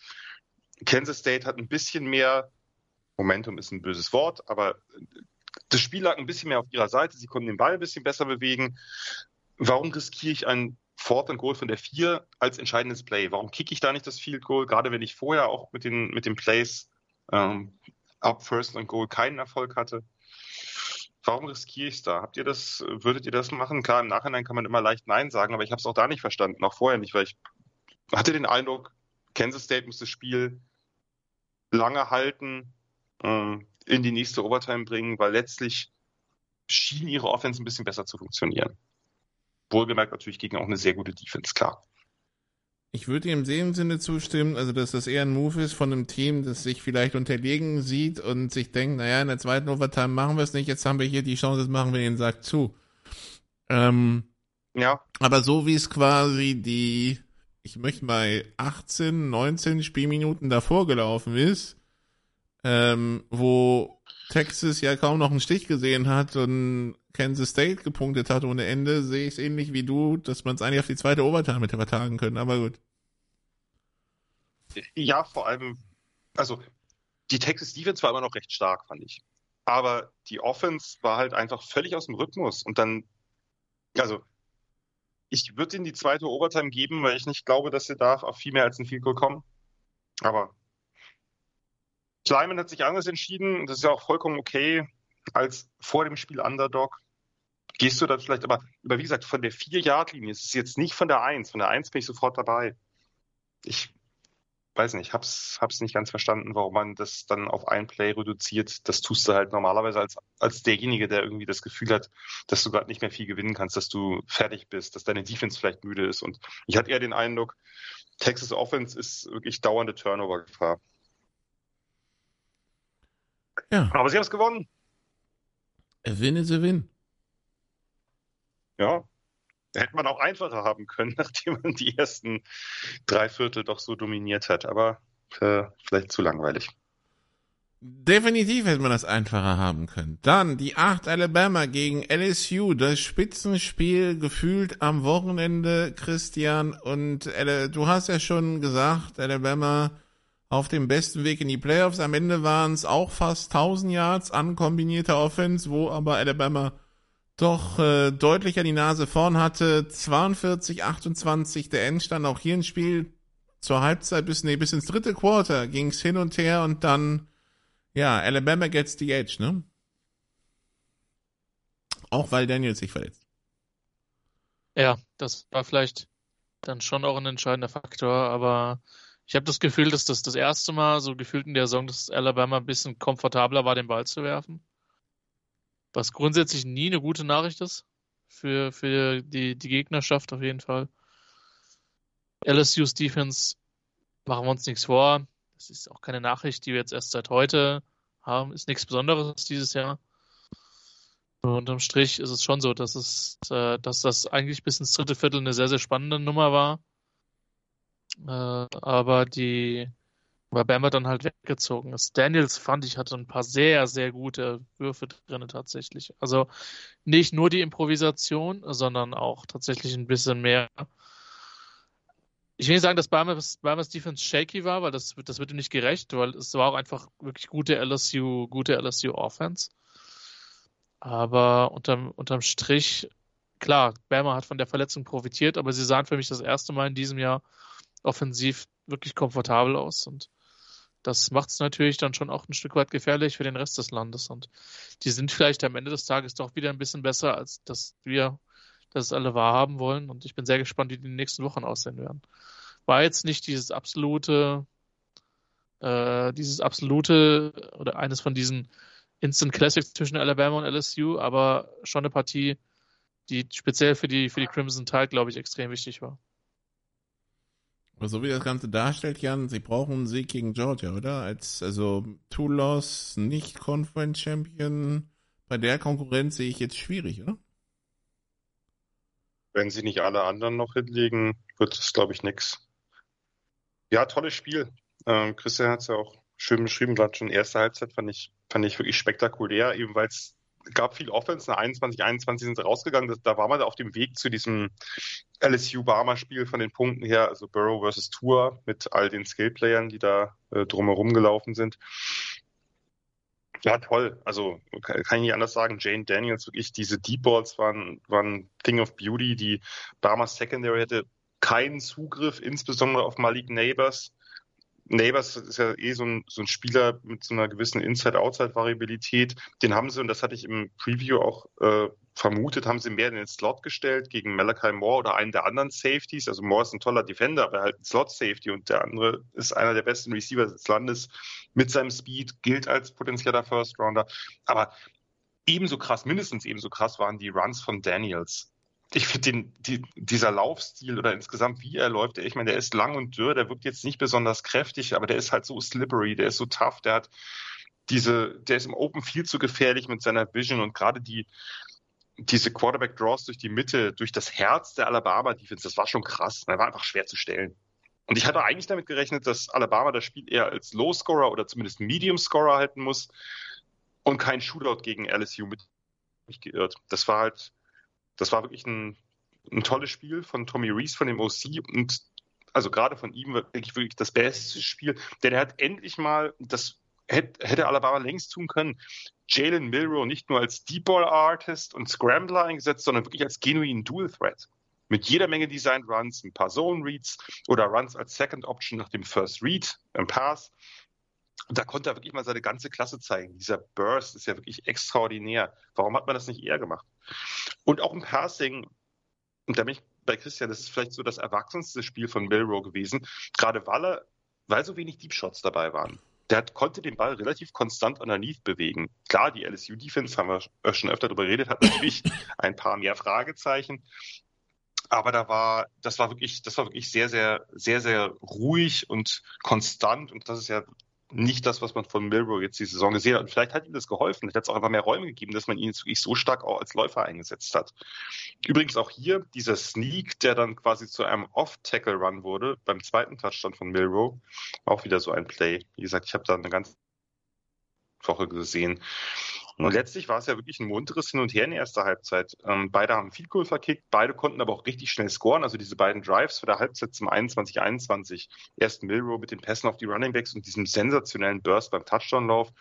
Kansas State hat ein bisschen mehr, Momentum ist ein böses Wort, aber das Spiel lag ein bisschen mehr auf ihrer Seite, sie konnten den Ball ein bisschen besser bewegen. Warum riskiere ich ein Fourth and Goal von der 4 als entscheidendes Play. Warum kicke ich da nicht das Field Goal, gerade wenn ich vorher auch mit den, mit den Plays ähm, ab First and Goal keinen Erfolg hatte? Warum riskiere ich es da? Habt ihr das, würdet ihr das machen? Klar, im Nachhinein kann man immer leicht Nein sagen, aber ich habe es auch da nicht verstanden, auch vorher nicht, weil ich hatte den Eindruck, Kansas State muss das Spiel lange halten, ähm, in die nächste Overtime bringen, weil letztlich schien ihre Offense ein bisschen besser zu funktionieren. Wohlgemerkt natürlich gegen auch eine sehr gute Defense, klar. Ich würde ihm in dem Sinne zustimmen, also dass das eher ein Move ist von einem Team, das sich vielleicht unterlegen sieht und sich denkt, naja, in der zweiten Overtime machen wir es nicht, jetzt haben wir hier die Chance, jetzt machen wir den Sack zu. Ähm, ja. Aber so wie es quasi die, ich möchte mal 18, 19 Spielminuten davor gelaufen ist, ähm, wo Texas ja kaum noch einen Stich gesehen hat und Kansas State gepunktet hat ohne Ende, sehe ich es ähnlich wie du, dass man es eigentlich auf die zweite Overtime hätte vertagen können, aber gut. Ja, vor allem, also die Texas Defense war immer noch recht stark, fand ich. Aber die Offense war halt einfach völlig aus dem Rhythmus und dann, also ich würde ihnen die zweite Overtime geben, weil ich nicht glaube, dass sie da auf viel mehr als ein Field Goal kommen. Aber Kleiman hat sich anders entschieden. Das ist ja auch vollkommen okay als vor dem Spiel Underdog. Gehst du da vielleicht, aber, aber wie gesagt, von der 4-Yard-Linie, es ist jetzt nicht von der 1. Von der 1 bin ich sofort dabei. Ich weiß nicht, hab's, hab's nicht ganz verstanden, warum man das dann auf ein Play reduziert. Das tust du halt normalerweise als, als derjenige, der irgendwie das Gefühl hat, dass du gerade nicht mehr viel gewinnen kannst, dass du fertig bist, dass deine Defense vielleicht müde ist. Und ich hatte eher den Eindruck, Texas Offense ist wirklich dauernde Turnover-Gefahr. Ja. Aber sie haben es gewonnen. A win is a win. Ja. Hätte man auch einfacher haben können, *laughs* nachdem man die ersten drei Viertel doch so dominiert hat. Aber äh, vielleicht zu langweilig. Definitiv hätte man das einfacher haben können. Dann die 8 Alabama gegen LSU, das Spitzenspiel gefühlt am Wochenende, Christian. Und du hast ja schon gesagt, Alabama auf dem besten Weg in die Playoffs. Am Ende waren es auch fast 1000 Yards an kombinierter Offense, wo aber Alabama doch äh, deutlicher die Nase vorn hatte. 42, 28 der Endstand. Auch hier ein Spiel zur Halbzeit bis, nee, bis ins dritte Quarter ging's hin und her und dann, ja, Alabama gets the edge, ne? Auch weil Daniel sich verletzt. Ja, das war vielleicht dann schon auch ein entscheidender Faktor, aber ich habe das Gefühl, dass das das erste Mal so gefühlt in der Saison, dass Alabama ein bisschen komfortabler war, den Ball zu werfen. Was grundsätzlich nie eine gute Nachricht ist für, für die, die Gegnerschaft auf jeden Fall. LSU's Defense machen wir uns nichts vor. Das ist auch keine Nachricht, die wir jetzt erst seit heute haben. Ist nichts Besonderes dieses Jahr. Und unterm Strich ist es schon so, dass es, äh, dass das eigentlich bis ins dritte Viertel eine sehr, sehr spannende Nummer war. Äh, aber die war Bama dann halt weggezogen ist. Daniels fand ich hatte ein paar sehr, sehr gute Würfe drin tatsächlich. Also nicht nur die Improvisation, sondern auch tatsächlich ein bisschen mehr. Ich will nicht sagen, dass Bama's Defense shaky war, weil das, das wird ihm nicht gerecht, weil es war auch einfach wirklich gute LSU, gute LSU Offense. Aber unterm, unterm Strich, klar, Bama hat von der Verletzung profitiert, aber sie sahen für mich das erste Mal in diesem Jahr offensiv wirklich komfortabel aus und das macht es natürlich dann schon auch ein Stück weit gefährlich für den Rest des Landes. Und die sind vielleicht am Ende des Tages doch wieder ein bisschen besser, als dass wir das alle wahrhaben wollen. Und ich bin sehr gespannt, wie die nächsten Wochen aussehen werden. War jetzt nicht dieses absolute, äh, dieses absolute oder eines von diesen Instant Classics zwischen Alabama und LSU, aber schon eine Partie, die speziell für die, für die Crimson Tide, glaube ich, extrem wichtig war. Aber so wie das Ganze darstellt, Jan, sie brauchen einen Sieg gegen Georgia, oder? Als, also, Two-Loss, nicht Conference Champion. Bei der Konkurrenz sehe ich jetzt schwierig, oder? Wenn sie nicht alle anderen noch hinlegen, wird es, glaube ich, nix. Ja, tolles Spiel. Ähm, Christian hat es ja auch schön beschrieben, gerade schon erste Halbzeit fand ich, fand ich wirklich spektakulär, eben weil es gab viel Offense. Nach 21, 21 sind sie rausgegangen. Da war man auf dem Weg zu diesem LSU-Barmer-Spiel von den Punkten her, also Burrow versus Tour mit all den Skill-Playern, die da äh, drumherum gelaufen sind. Ja, toll. Also kann, kann ich nicht anders sagen. Jane Daniels, wirklich diese Deep Balls waren, waren Thing of Beauty. Die Barmer Secondary hätte keinen Zugriff, insbesondere auf Malik Neighbors. Neighbors ist ja eh so ein, so ein Spieler mit so einer gewissen Inside-Outside-Variabilität. Den haben sie, und das hatte ich im Preview auch äh, vermutet, haben sie mehr in den Slot gestellt gegen Malachi Moore oder einen der anderen Safeties. Also Moore ist ein toller Defender, aber halt ein Slot-Safety und der andere ist einer der besten Receiver des Landes mit seinem Speed, gilt als potenzieller First-Rounder. Aber ebenso krass, mindestens ebenso krass waren die Runs von Daniels ich finde die, dieser Laufstil oder insgesamt wie er läuft, ich meine, der ist lang und dürr, der wirkt jetzt nicht besonders kräftig, aber der ist halt so slippery, der ist so tough, der hat diese, der ist im Open viel zu gefährlich mit seiner Vision und gerade die, diese Quarterback Draws durch die Mitte, durch das Herz der Alabama Defense, das war schon krass. Der war einfach schwer zu stellen. Und ich hatte eigentlich damit gerechnet, dass Alabama das Spiel eher als Low Scorer oder zumindest Medium Scorer halten muss und kein Shootout gegen LSU mit mich geirrt. Das war halt, das war wirklich ein, ein tolles Spiel von Tommy Reese, von dem OC und also gerade von ihm wirklich, wirklich das beste Spiel, denn er hat endlich mal, das hätte, hätte Alabama längst tun können, Jalen Milrow nicht nur als Deep Ball Artist und Scrambler eingesetzt, sondern wirklich als genuinen Dual Threat. Mit jeder Menge Design Runs, ein paar Zone Reads oder Runs als Second Option nach dem First Read im Pass. Da konnte er wirklich mal seine ganze Klasse zeigen. Dieser Burst ist ja wirklich extraordinär. Warum hat man das nicht eher gemacht? Und auch im Passing, und da bin ich bei Christian, das ist vielleicht so das erwachsenste Spiel von Milrow gewesen, gerade weil er, weil so wenig Deep Shots dabei waren. Der hat, konnte den Ball relativ konstant underneath bewegen. Klar, die LSU-Defense, haben wir schon öfter darüber geredet, hat natürlich *laughs* ein paar mehr Fragezeichen. Aber da war, das war wirklich, das war wirklich sehr, sehr, sehr, sehr ruhig und konstant. Und das ist ja nicht das, was man von Milrow jetzt die Saison gesehen hat. Und vielleicht hat ihm das geholfen. Vielleicht hat es auch einfach mehr Räume gegeben, dass man ihn jetzt wirklich so stark auch als Läufer eingesetzt hat. Übrigens auch hier dieser Sneak, der dann quasi zu einem Off-Tackle-Run wurde, beim zweiten Touchdown von Milrow. Auch wieder so ein Play. Wie gesagt, ich habe da eine ganze Woche gesehen. Und letztlich war es ja wirklich ein munteres Hin und Her in erster Halbzeit. Ähm, beide haben viel Goal verkickt, beide konnten aber auch richtig schnell scoren. Also diese beiden Drives für der Halbzeit zum 21-21. Erst Milrow mit den Pässen auf die Running Backs und diesem sensationellen Burst beim Touchdown-Lauf.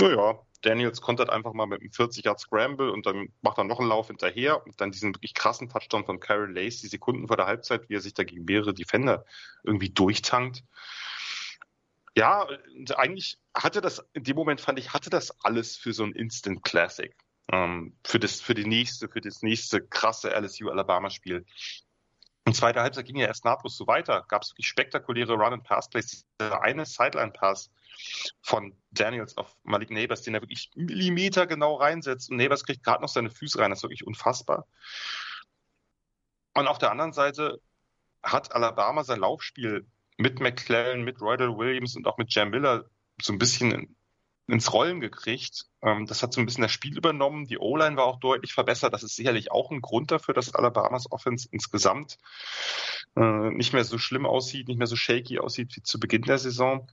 Naja, Daniels kontert einfach mal mit einem 40-Yard-Scramble und dann macht er noch einen Lauf hinterher und dann diesen wirklich krassen Touchdown von Karen Lace, die Sekunden vor der Halbzeit, wie er sich da gegen mehrere Defender irgendwie durchtankt. Ja, eigentlich hatte das, in dem Moment fand ich, hatte das alles für so ein Instant Classic. Ähm, für das, für die nächste, für das nächste krasse LSU-Alabama-Spiel. Und zweite Halbzeit ging ja erst nahtlos so weiter. Gab es wirklich spektakuläre Run-and-Pass-Plays. Der eine Sideline-Pass von Daniels auf Malik Neighbors, den er wirklich Millimeter genau reinsetzt. Und Neighbors kriegt gerade noch seine Füße rein. Das ist wirklich unfassbar. Und auf der anderen Seite hat Alabama sein Laufspiel mit McClellan, mit Roydell Williams und auch mit Jam Miller so ein bisschen ins Rollen gekriegt. Ähm, das hat so ein bisschen das Spiel übernommen. Die O-Line war auch deutlich verbessert. Das ist sicherlich auch ein Grund dafür, dass Alabamas Offense insgesamt äh, nicht mehr so schlimm aussieht, nicht mehr so shaky aussieht wie zu Beginn der Saison.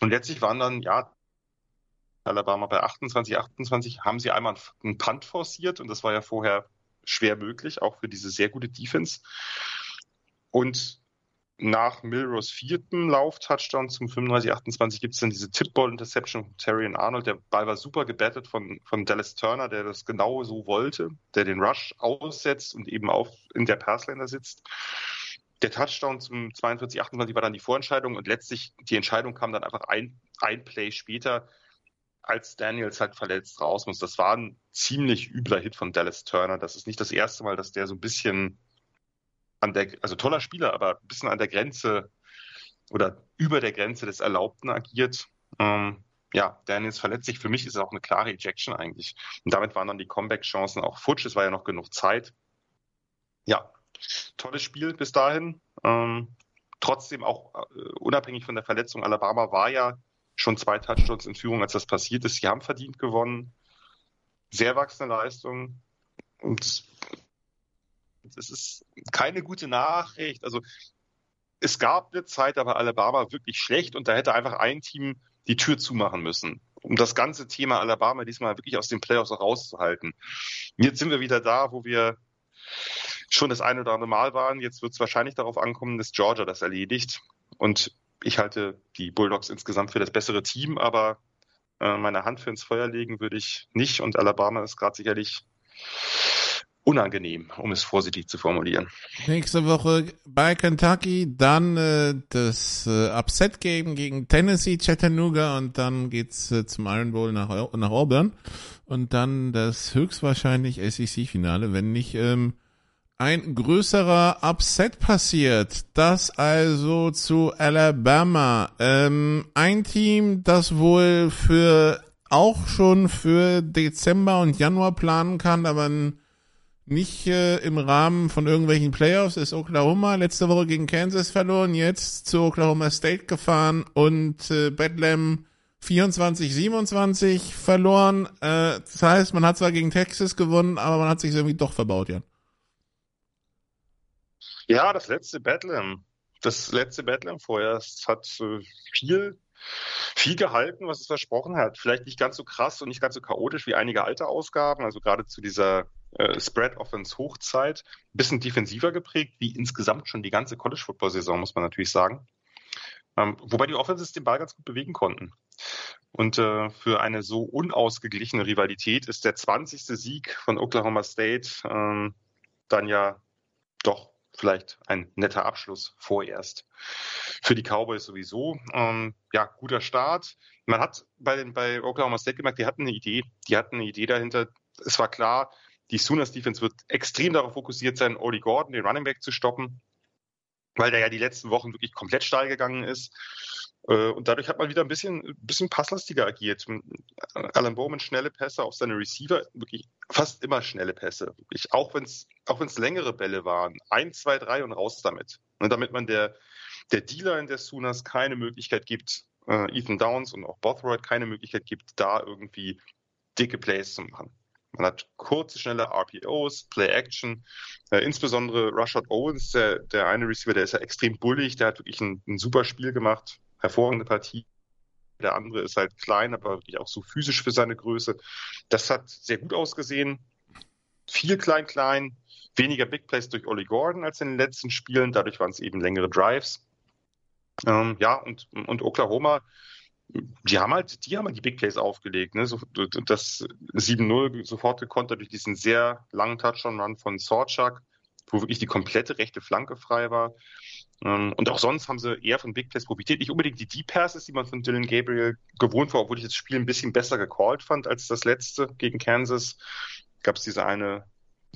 Und letztlich waren dann, ja, Alabama bei 28, 28 haben sie einmal einen Punt forciert und das war ja vorher schwer möglich, auch für diese sehr gute Defense. Und nach Milrose vierten Lauf-Touchdown zum 35-28 gibt es dann diese Tip-Ball-Interception von Terry Arnold. Der Ball war super gebettet von, von Dallas Turner, der das genau so wollte, der den Rush aussetzt und eben auch in der Passlaner sitzt. Der Touchdown zum 42-28 war dann die Vorentscheidung und letztlich die Entscheidung kam dann einfach ein, ein Play später, als Daniels halt verletzt raus muss. Das war ein ziemlich übler Hit von Dallas Turner. Das ist nicht das erste Mal, dass der so ein bisschen an der, also toller Spieler, aber ein bisschen an der Grenze oder über der Grenze des Erlaubten agiert. Ähm, ja, Daniels verletzt sich. Für mich ist es auch eine klare Ejection eigentlich. Und damit waren dann die Comeback-Chancen auch futsch. Es war ja noch genug Zeit. Ja, tolles Spiel bis dahin. Ähm, trotzdem auch äh, unabhängig von der Verletzung, Alabama war ja schon zwei Touchdowns in Führung, als das passiert ist. Sie haben verdient gewonnen. Sehr wachsende Leistung. Und es ist keine gute Nachricht. Also es gab eine Zeit, da war Alabama wirklich schlecht und da hätte einfach ein Team die Tür zumachen müssen, um das ganze Thema Alabama diesmal wirklich aus den Playoffs rauszuhalten. Jetzt sind wir wieder da, wo wir schon das eine oder andere Mal waren. Jetzt wird es wahrscheinlich darauf ankommen, dass Georgia das erledigt. Und ich halte die Bulldogs insgesamt für das bessere Team, aber äh, meine Hand für ins Feuer legen würde ich nicht. Und Alabama ist gerade sicherlich unangenehm, um es vorsichtig zu formulieren. Nächste Woche bei Kentucky, dann äh, das äh, Upset-Game gegen Tennessee, Chattanooga und dann geht's äh, zum Iron Bowl nach, nach Auburn und dann das höchstwahrscheinlich SEC-Finale, wenn nicht ähm, ein größerer Upset passiert. Das also zu Alabama. Ähm, ein Team, das wohl für auch schon für Dezember und Januar planen kann, aber ein nicht äh, im Rahmen von irgendwelchen Playoffs ist Oklahoma letzte Woche gegen Kansas verloren, jetzt zu Oklahoma State gefahren und äh, Bedlam 24-27 verloren. Äh, das heißt, man hat zwar gegen Texas gewonnen, aber man hat sich irgendwie doch verbaut, ja. Ja, das letzte Bedlam. Das letzte Bedlam vorher es hat äh, viel viel gehalten, was es versprochen hat. Vielleicht nicht ganz so krass und nicht ganz so chaotisch wie einige alte Ausgaben, also gerade zu dieser äh, Spread Offense Hochzeit, ein bisschen defensiver geprägt, wie insgesamt schon die ganze College Football Saison, muss man natürlich sagen. Ähm, wobei die Offenses den Ball ganz gut bewegen konnten. Und äh, für eine so unausgeglichene Rivalität ist der 20. Sieg von Oklahoma State ähm, dann ja doch vielleicht ein netter Abschluss vorerst. Für die Cowboys sowieso. Ähm, ja, guter Start. Man hat bei, den, bei Oklahoma State gemerkt, die hatten eine Idee. Die hatten eine Idee dahinter. Es war klar, die Sooners Defense wird extrem darauf fokussiert sein, Oli Gordon, den Running Back, zu stoppen, weil der ja die letzten Wochen wirklich komplett steil gegangen ist. Äh, und dadurch hat man wieder ein bisschen, ein bisschen passlastiger agiert. Alan Bowman schnelle Pässe auf seine Receiver, wirklich fast immer schnelle Pässe. Wirklich, auch wenn es auch wenn's längere Bälle waren. Eins, zwei, drei und raus damit. Und damit man der, der Dealer in der Sooners keine Möglichkeit gibt, äh, Ethan Downs und auch Bothroyd keine Möglichkeit gibt, da irgendwie dicke Plays zu machen. Man hat kurze, schnelle RPOs, Play-Action. Äh, insbesondere Rashad Owens, der, der eine Receiver, der ist ja extrem bullig, der hat wirklich ein, ein super Spiel gemacht, hervorragende Partie. Der andere ist halt klein, aber wirklich auch so physisch für seine Größe. Das hat sehr gut ausgesehen. Viel klein-klein, weniger Big Plays durch Ollie Gordon als in den letzten Spielen. Dadurch waren es eben längere Drives. Ähm, ja, und, und Oklahoma die haben halt, die haben halt die Big Plays aufgelegt, ne? Das 7-0 sofort gekontert durch diesen sehr langen Touchdown-Run von Sorchak, wo wirklich die komplette rechte Flanke frei war. Ähm, und auch sonst haben sie eher von Big Plays profitiert. Nicht unbedingt die Deep Passes, die man von Dylan Gabriel gewohnt war, obwohl ich das Spiel ein bisschen besser gecallt fand als das letzte gegen Kansas. Gab es diese eine,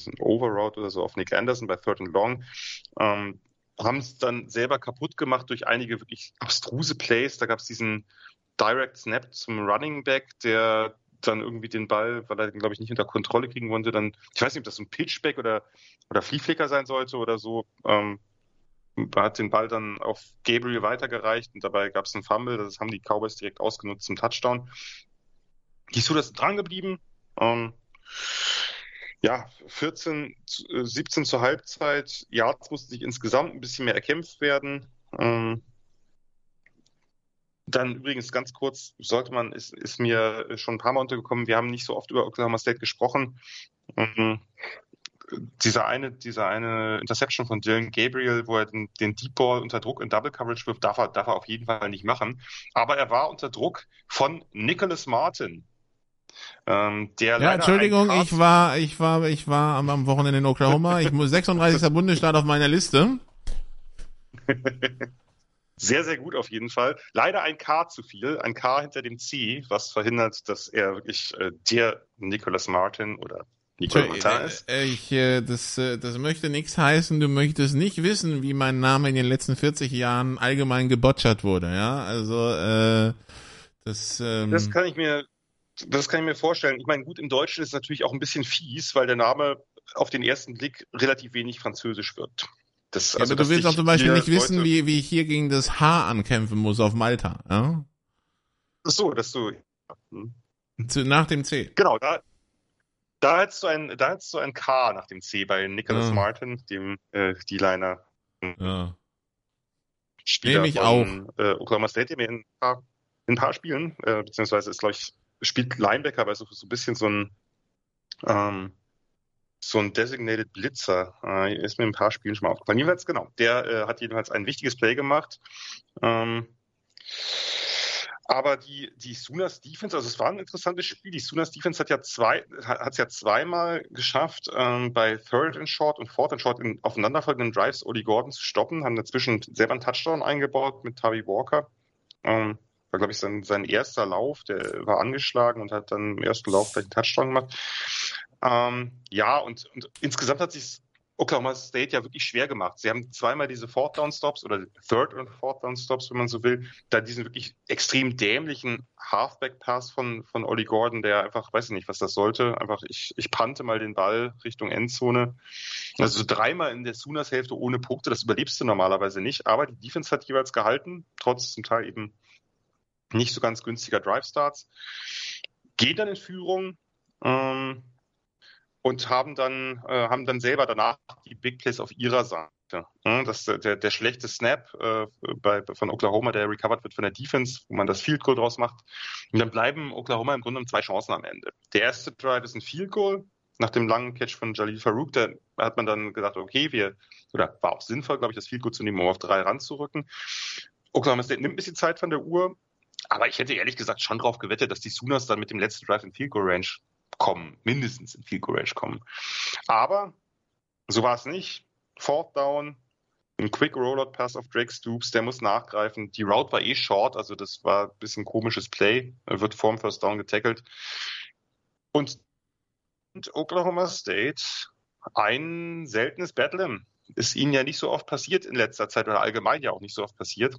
ein Overroute oder so auf Nick Anderson bei Third and Long. Ähm, haben es dann selber kaputt gemacht durch einige wirklich abstruse Plays. Da gab es diesen Direct Snap zum Running Back, der dann irgendwie den Ball, weil er den, glaube ich, nicht unter Kontrolle kriegen wollte, dann, ich weiß nicht, ob das ein Pitchback oder, oder Fliehflicker sein sollte oder so, ähm, hat den Ball dann auf Gabriel weitergereicht und dabei gab es einen Fumble, das haben die Cowboys direkt ausgenutzt zum Touchdown. Die Steelers sind dran geblieben. Ähm, ja, 14, 17 äh, zur Halbzeit. Yards mussten sich insgesamt ein bisschen mehr erkämpft werden. Ähm, dann übrigens ganz kurz, sollte man, ist, ist mir schon ein paar Mal untergekommen, wir haben nicht so oft über Oklahoma State gesprochen. Ähm, dieser eine, dieser eine Interception von Dylan Gabriel, wo er den, den Deep Ball unter Druck in Double Coverage wirft, darf er, darf er auf jeden Fall nicht machen. Aber er war unter Druck von Nicholas Martin. Ähm, der ja, Entschuldigung, ich war, ich war, ich war am, am Wochenende in Oklahoma. Ich muss *laughs* 36. Bundesstaat auf meiner Liste. *laughs* Sehr, sehr gut auf jeden Fall. Leider ein K zu viel, ein K hinter dem C, was verhindert, dass er wirklich äh, der Nicholas Martin oder Nicolas Martin ist. Äh, ich, äh, das, äh, das möchte nichts heißen. Du möchtest nicht wissen, wie mein Name in den letzten 40 Jahren allgemein gebotchert wurde. Ja, also äh, das. Ähm, das kann ich mir, das kann ich mir vorstellen. Ich meine, gut, im Deutschen ist es natürlich auch ein bisschen fies, weil der Name auf den ersten Blick relativ wenig französisch wirkt. Das, also, ja, aber du willst auch zum Beispiel nicht wissen, wie, wie ich hier gegen das H ankämpfen muss auf Malta. Ja? So, dass du. Hm. Zu, nach dem C. Genau, da, da hättest du ein, da hättest du ein K nach dem C bei Nicholas ja. Martin, dem äh, D-Liner. Ja. Spieler Nehme ich von, auch. Äh, Oklahoma State, der in ein paar, in ein paar Spielen, äh, beziehungsweise ist, glaube ich, spielt Linebacker, aber so, so ein bisschen so ein ähm, so ein Designated Blitzer. Äh, ist mir in ein paar Spielen schon mal aufgefallen. Jedenfalls, genau, der äh, hat jedenfalls ein wichtiges Play gemacht. Ähm, aber die, die Sooners Defense, also es war ein interessantes Spiel. Die Sooners Defense hat ja zwei, hat es ja zweimal geschafft, ähm, bei Third and Short und Fourth and Short in aufeinanderfolgenden Drives Oli Gordon zu stoppen, haben dazwischen selber einen Touchdown eingebaut mit Tavi Walker. Ähm, war, glaube ich, sein, sein erster Lauf, der war angeschlagen und hat dann im ersten Lauf gleich einen Touchdown gemacht. Ähm, ja, und, und insgesamt hat sich Oklahoma State ja wirklich schwer gemacht. Sie haben zweimal diese Fourth Down Stops oder Third und Fourth Down Stops, wenn man so will, da diesen wirklich extrem dämlichen Halfback Pass von, von Ollie Gordon, der einfach, weiß ich nicht, was das sollte, einfach, ich, ich pannte mal den Ball Richtung Endzone. Also so dreimal in der Sooners Hälfte ohne Punkte, das überlebst du normalerweise nicht, aber die Defense hat jeweils gehalten, trotz zum Teil eben nicht so ganz günstiger Drive Starts. Geht dann in Führung, ähm, und haben dann, äh, haben dann selber danach die Big Plays auf ihrer Seite. Das, der, der schlechte Snap äh, bei, von Oklahoma, der recovered wird von der Defense, wo man das Field Goal draus macht. Und dann bleiben Oklahoma im Grunde zwei Chancen am Ende. Der erste Drive ist ein Field Goal. Nach dem langen Catch von Jalil Farouk, da hat man dann gedacht, okay, wir, oder war auch sinnvoll, glaube ich, das Field Goal zu nehmen, um auf drei ranzurücken. Oklahoma State nimmt ein bisschen Zeit von der Uhr, aber ich hätte ehrlich gesagt schon drauf gewettet, dass die Sooners dann mit dem letzten Drive in Field Goal Range kommen, mindestens in Field Goal Range kommen. Aber so war es nicht. Fourth Down, ein Quick Rollout Pass auf Drake Stoops, der muss nachgreifen. Die Route war eh short, also das war ein bisschen komisches Play. Er wird vorm First Down getackelt. Und Oklahoma State, ein seltenes Battle ist ihnen ja nicht so oft passiert in letzter Zeit oder allgemein ja auch nicht so oft passiert.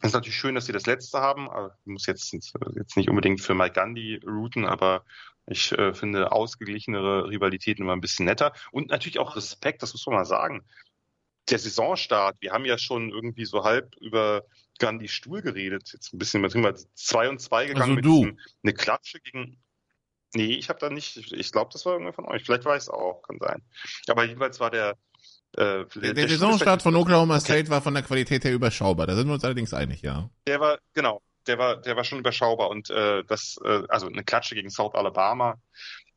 Es ist natürlich schön, dass sie das letzte haben, ich muss jetzt, jetzt nicht unbedingt für Mike Gandhi routen, aber ich äh, finde ausgeglichenere Rivalitäten immer ein bisschen netter. Und natürlich auch Respekt, das muss man mal sagen. Der Saisonstart, wir haben ja schon irgendwie so halb über Gandhi Stuhl geredet, jetzt ein bisschen übertrieben, 2 und 2 gegangen also mit diesem, eine Klatsche gegen. Nee, ich habe da nicht, ich, ich glaube, das war irgendwer von euch. Vielleicht weiß es auch, kann sein. Aber jedenfalls war der, äh, der, der Saisonstart von Oklahoma State okay. war von der Qualität her überschaubar. Da sind wir uns allerdings einig, ja. Der war, genau, der war, der war schon überschaubar und äh, das, äh, also eine Klatsche gegen South Alabama.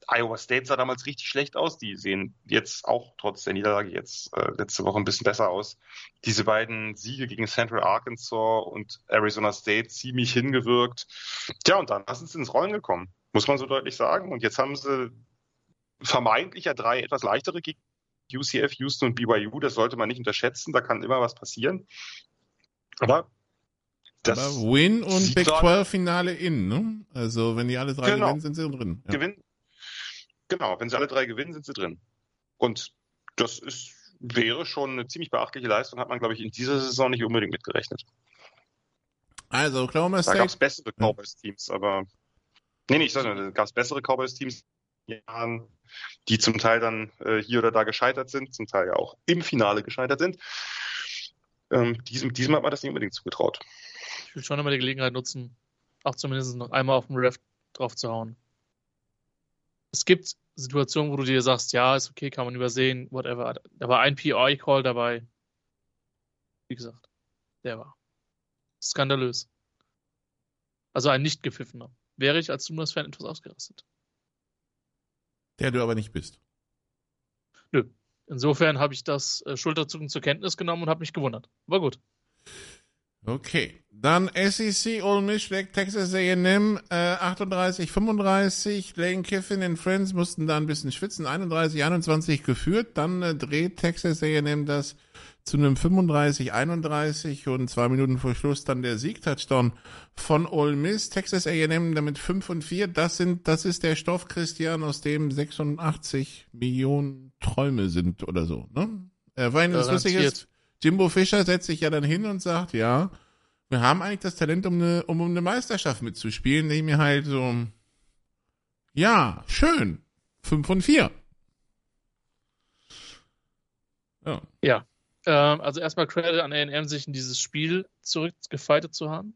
Iowa State sah damals richtig schlecht aus. Die sehen jetzt auch trotz der Niederlage jetzt äh, letzte Woche ein bisschen besser aus. Diese beiden Siege gegen Central Arkansas und Arizona State ziemlich hingewirkt. Tja, und dann sind sie ins Rollen gekommen, muss man so deutlich sagen. Und jetzt haben sie vermeintlich ja drei etwas leichtere Gegner. UCF, Houston und BYU, das sollte man nicht unterschätzen. Da kann immer was passieren. Aber das Aber Win und Big 12 Finale in, ne? Also wenn die alle drei genau. gewinnen, sind sie drin. Ja. Gewinn, genau, wenn sie alle drei gewinnen, sind sie drin. Und das ist, wäre schon eine ziemlich beachtliche Leistung, hat man, glaube ich, in dieser Saison nicht unbedingt mitgerechnet. Also Oklahoma State. Da gab es bessere Cowboys-Teams, aber nee, nee, ich sage da gab es bessere Cowboys-Teams, die zum Teil dann äh, hier oder da gescheitert sind, zum Teil ja auch im Finale gescheitert sind. Ähm, diesem, diesem hat man das nicht unbedingt zugetraut will schon immer die Gelegenheit nutzen, auch zumindest noch einmal auf dem Ref drauf zu hauen. Es gibt Situationen, wo du dir sagst, ja, ist okay, kann man übersehen, whatever. Da war ein PI-Call dabei. Wie gesagt, der war skandalös. Also ein nicht gepfiffener. Wäre ich als Lunas-Fan etwas ausgerastet. Der du aber nicht bist. Nö. Insofern habe ich das äh, Schulterzucken zur Kenntnis genommen und habe mich gewundert. War gut. Okay. Dann SEC Ole Miss schlägt Texas A&M äh, 38, 35. Lane Kiffin und Friends mussten da ein bisschen schwitzen. 31, 21 geführt. Dann äh, dreht Texas A&M das zu einem 35, 31 und zwei Minuten vor Schluss dann der Sieg-Touchdown von Ole Miss. Texas A&M damit 5 und 4. Das sind, das ist der Stoff, Christian, aus dem 86 Millionen Träume sind oder so, ne? Äh, weil das lustig ist, Jimbo Fischer setzt sich ja dann hin und sagt, ja, wir haben eigentlich das Talent, um eine, um, eine Meisterschaft mitzuspielen, indem mir halt so, ja, schön, 5 von 4. Ja. ja. Ähm, also erstmal Credit an A&M, sich in dieses Spiel zurückgefeitet zu haben.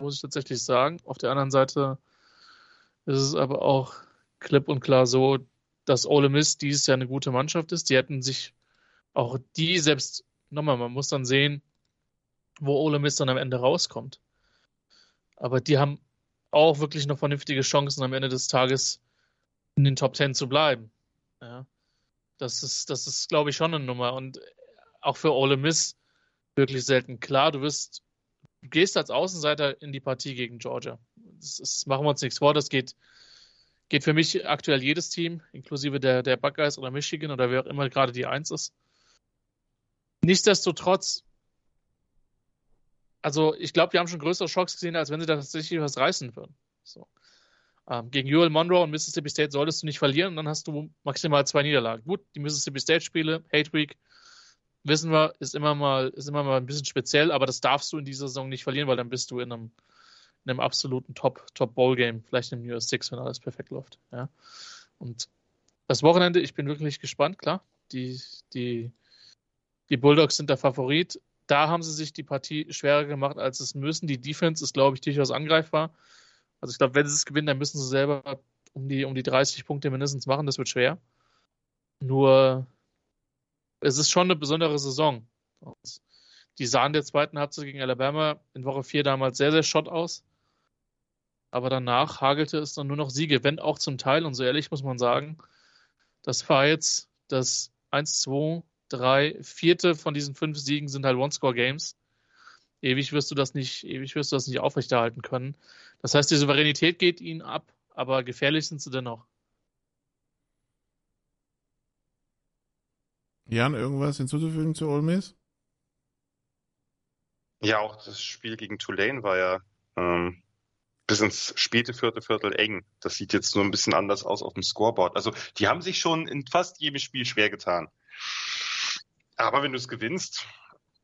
Muss ich tatsächlich sagen. Auf der anderen Seite ist es aber auch klipp und klar so, dass Ole Miss dieses Jahr eine gute Mannschaft ist. Die hätten sich auch die selbst nochmal, man muss dann sehen, wo Ole Miss dann am Ende rauskommt. Aber die haben auch wirklich noch vernünftige Chancen, am Ende des Tages in den Top Ten zu bleiben. Ja. Das ist, das ist, glaube ich, schon eine Nummer. Und auch für Ole Miss wirklich selten. Klar, du wirst, du gehst als Außenseiter in die Partie gegen Georgia. Das, das machen wir uns nichts vor. Das geht, geht für mich aktuell jedes Team, inklusive der, der Buckeyes oder Michigan oder wer auch immer gerade die Eins ist. Nichtsdestotrotz, also ich glaube, wir haben schon größere Schocks gesehen, als wenn sie da tatsächlich was reißen würden. So. Ähm, gegen Ewell Monroe und Mississippi State solltest du nicht verlieren, dann hast du maximal zwei Niederlagen. Gut, die Mississippi State-Spiele, Hate Week, wissen wir, ist immer mal, ist immer mal ein bisschen speziell, aber das darfst du in dieser Saison nicht verlieren, weil dann bist du in einem, in einem absoluten Top, Top Bowl Game, vielleicht im US 6, wenn alles perfekt läuft. Ja. Und das Wochenende, ich bin wirklich gespannt, klar. Die, die die Bulldogs sind der Favorit. Da haben sie sich die Partie schwerer gemacht, als es müssen. Die Defense ist, glaube ich, durchaus angreifbar. Also ich glaube, wenn sie es gewinnen, dann müssen sie selber um die, um die 30 Punkte mindestens machen. Das wird schwer. Nur es ist schon eine besondere Saison. Die sahen der zweiten Halbzeit gegen Alabama in Woche 4 damals sehr, sehr schott aus. Aber danach hagelte es dann nur noch Siege, wenn auch zum Teil, und so ehrlich muss man sagen, das war jetzt das 1-2 drei vierte von diesen fünf Siegen sind halt One-Score-Games. Ewig wirst du das nicht, ewig wirst du das nicht aufrechterhalten können. Das heißt, die Souveränität geht ihnen ab, aber gefährlich sind sie dennoch. Jan, irgendwas hinzuzufügen zu Ole Miss? Ja, auch das Spiel gegen Tulane war ja ähm, bis ins späte vierte Viertel eng. Das sieht jetzt nur ein bisschen anders aus auf dem Scoreboard. Also die haben sich schon in fast jedem Spiel schwer getan. Aber wenn du es gewinnst,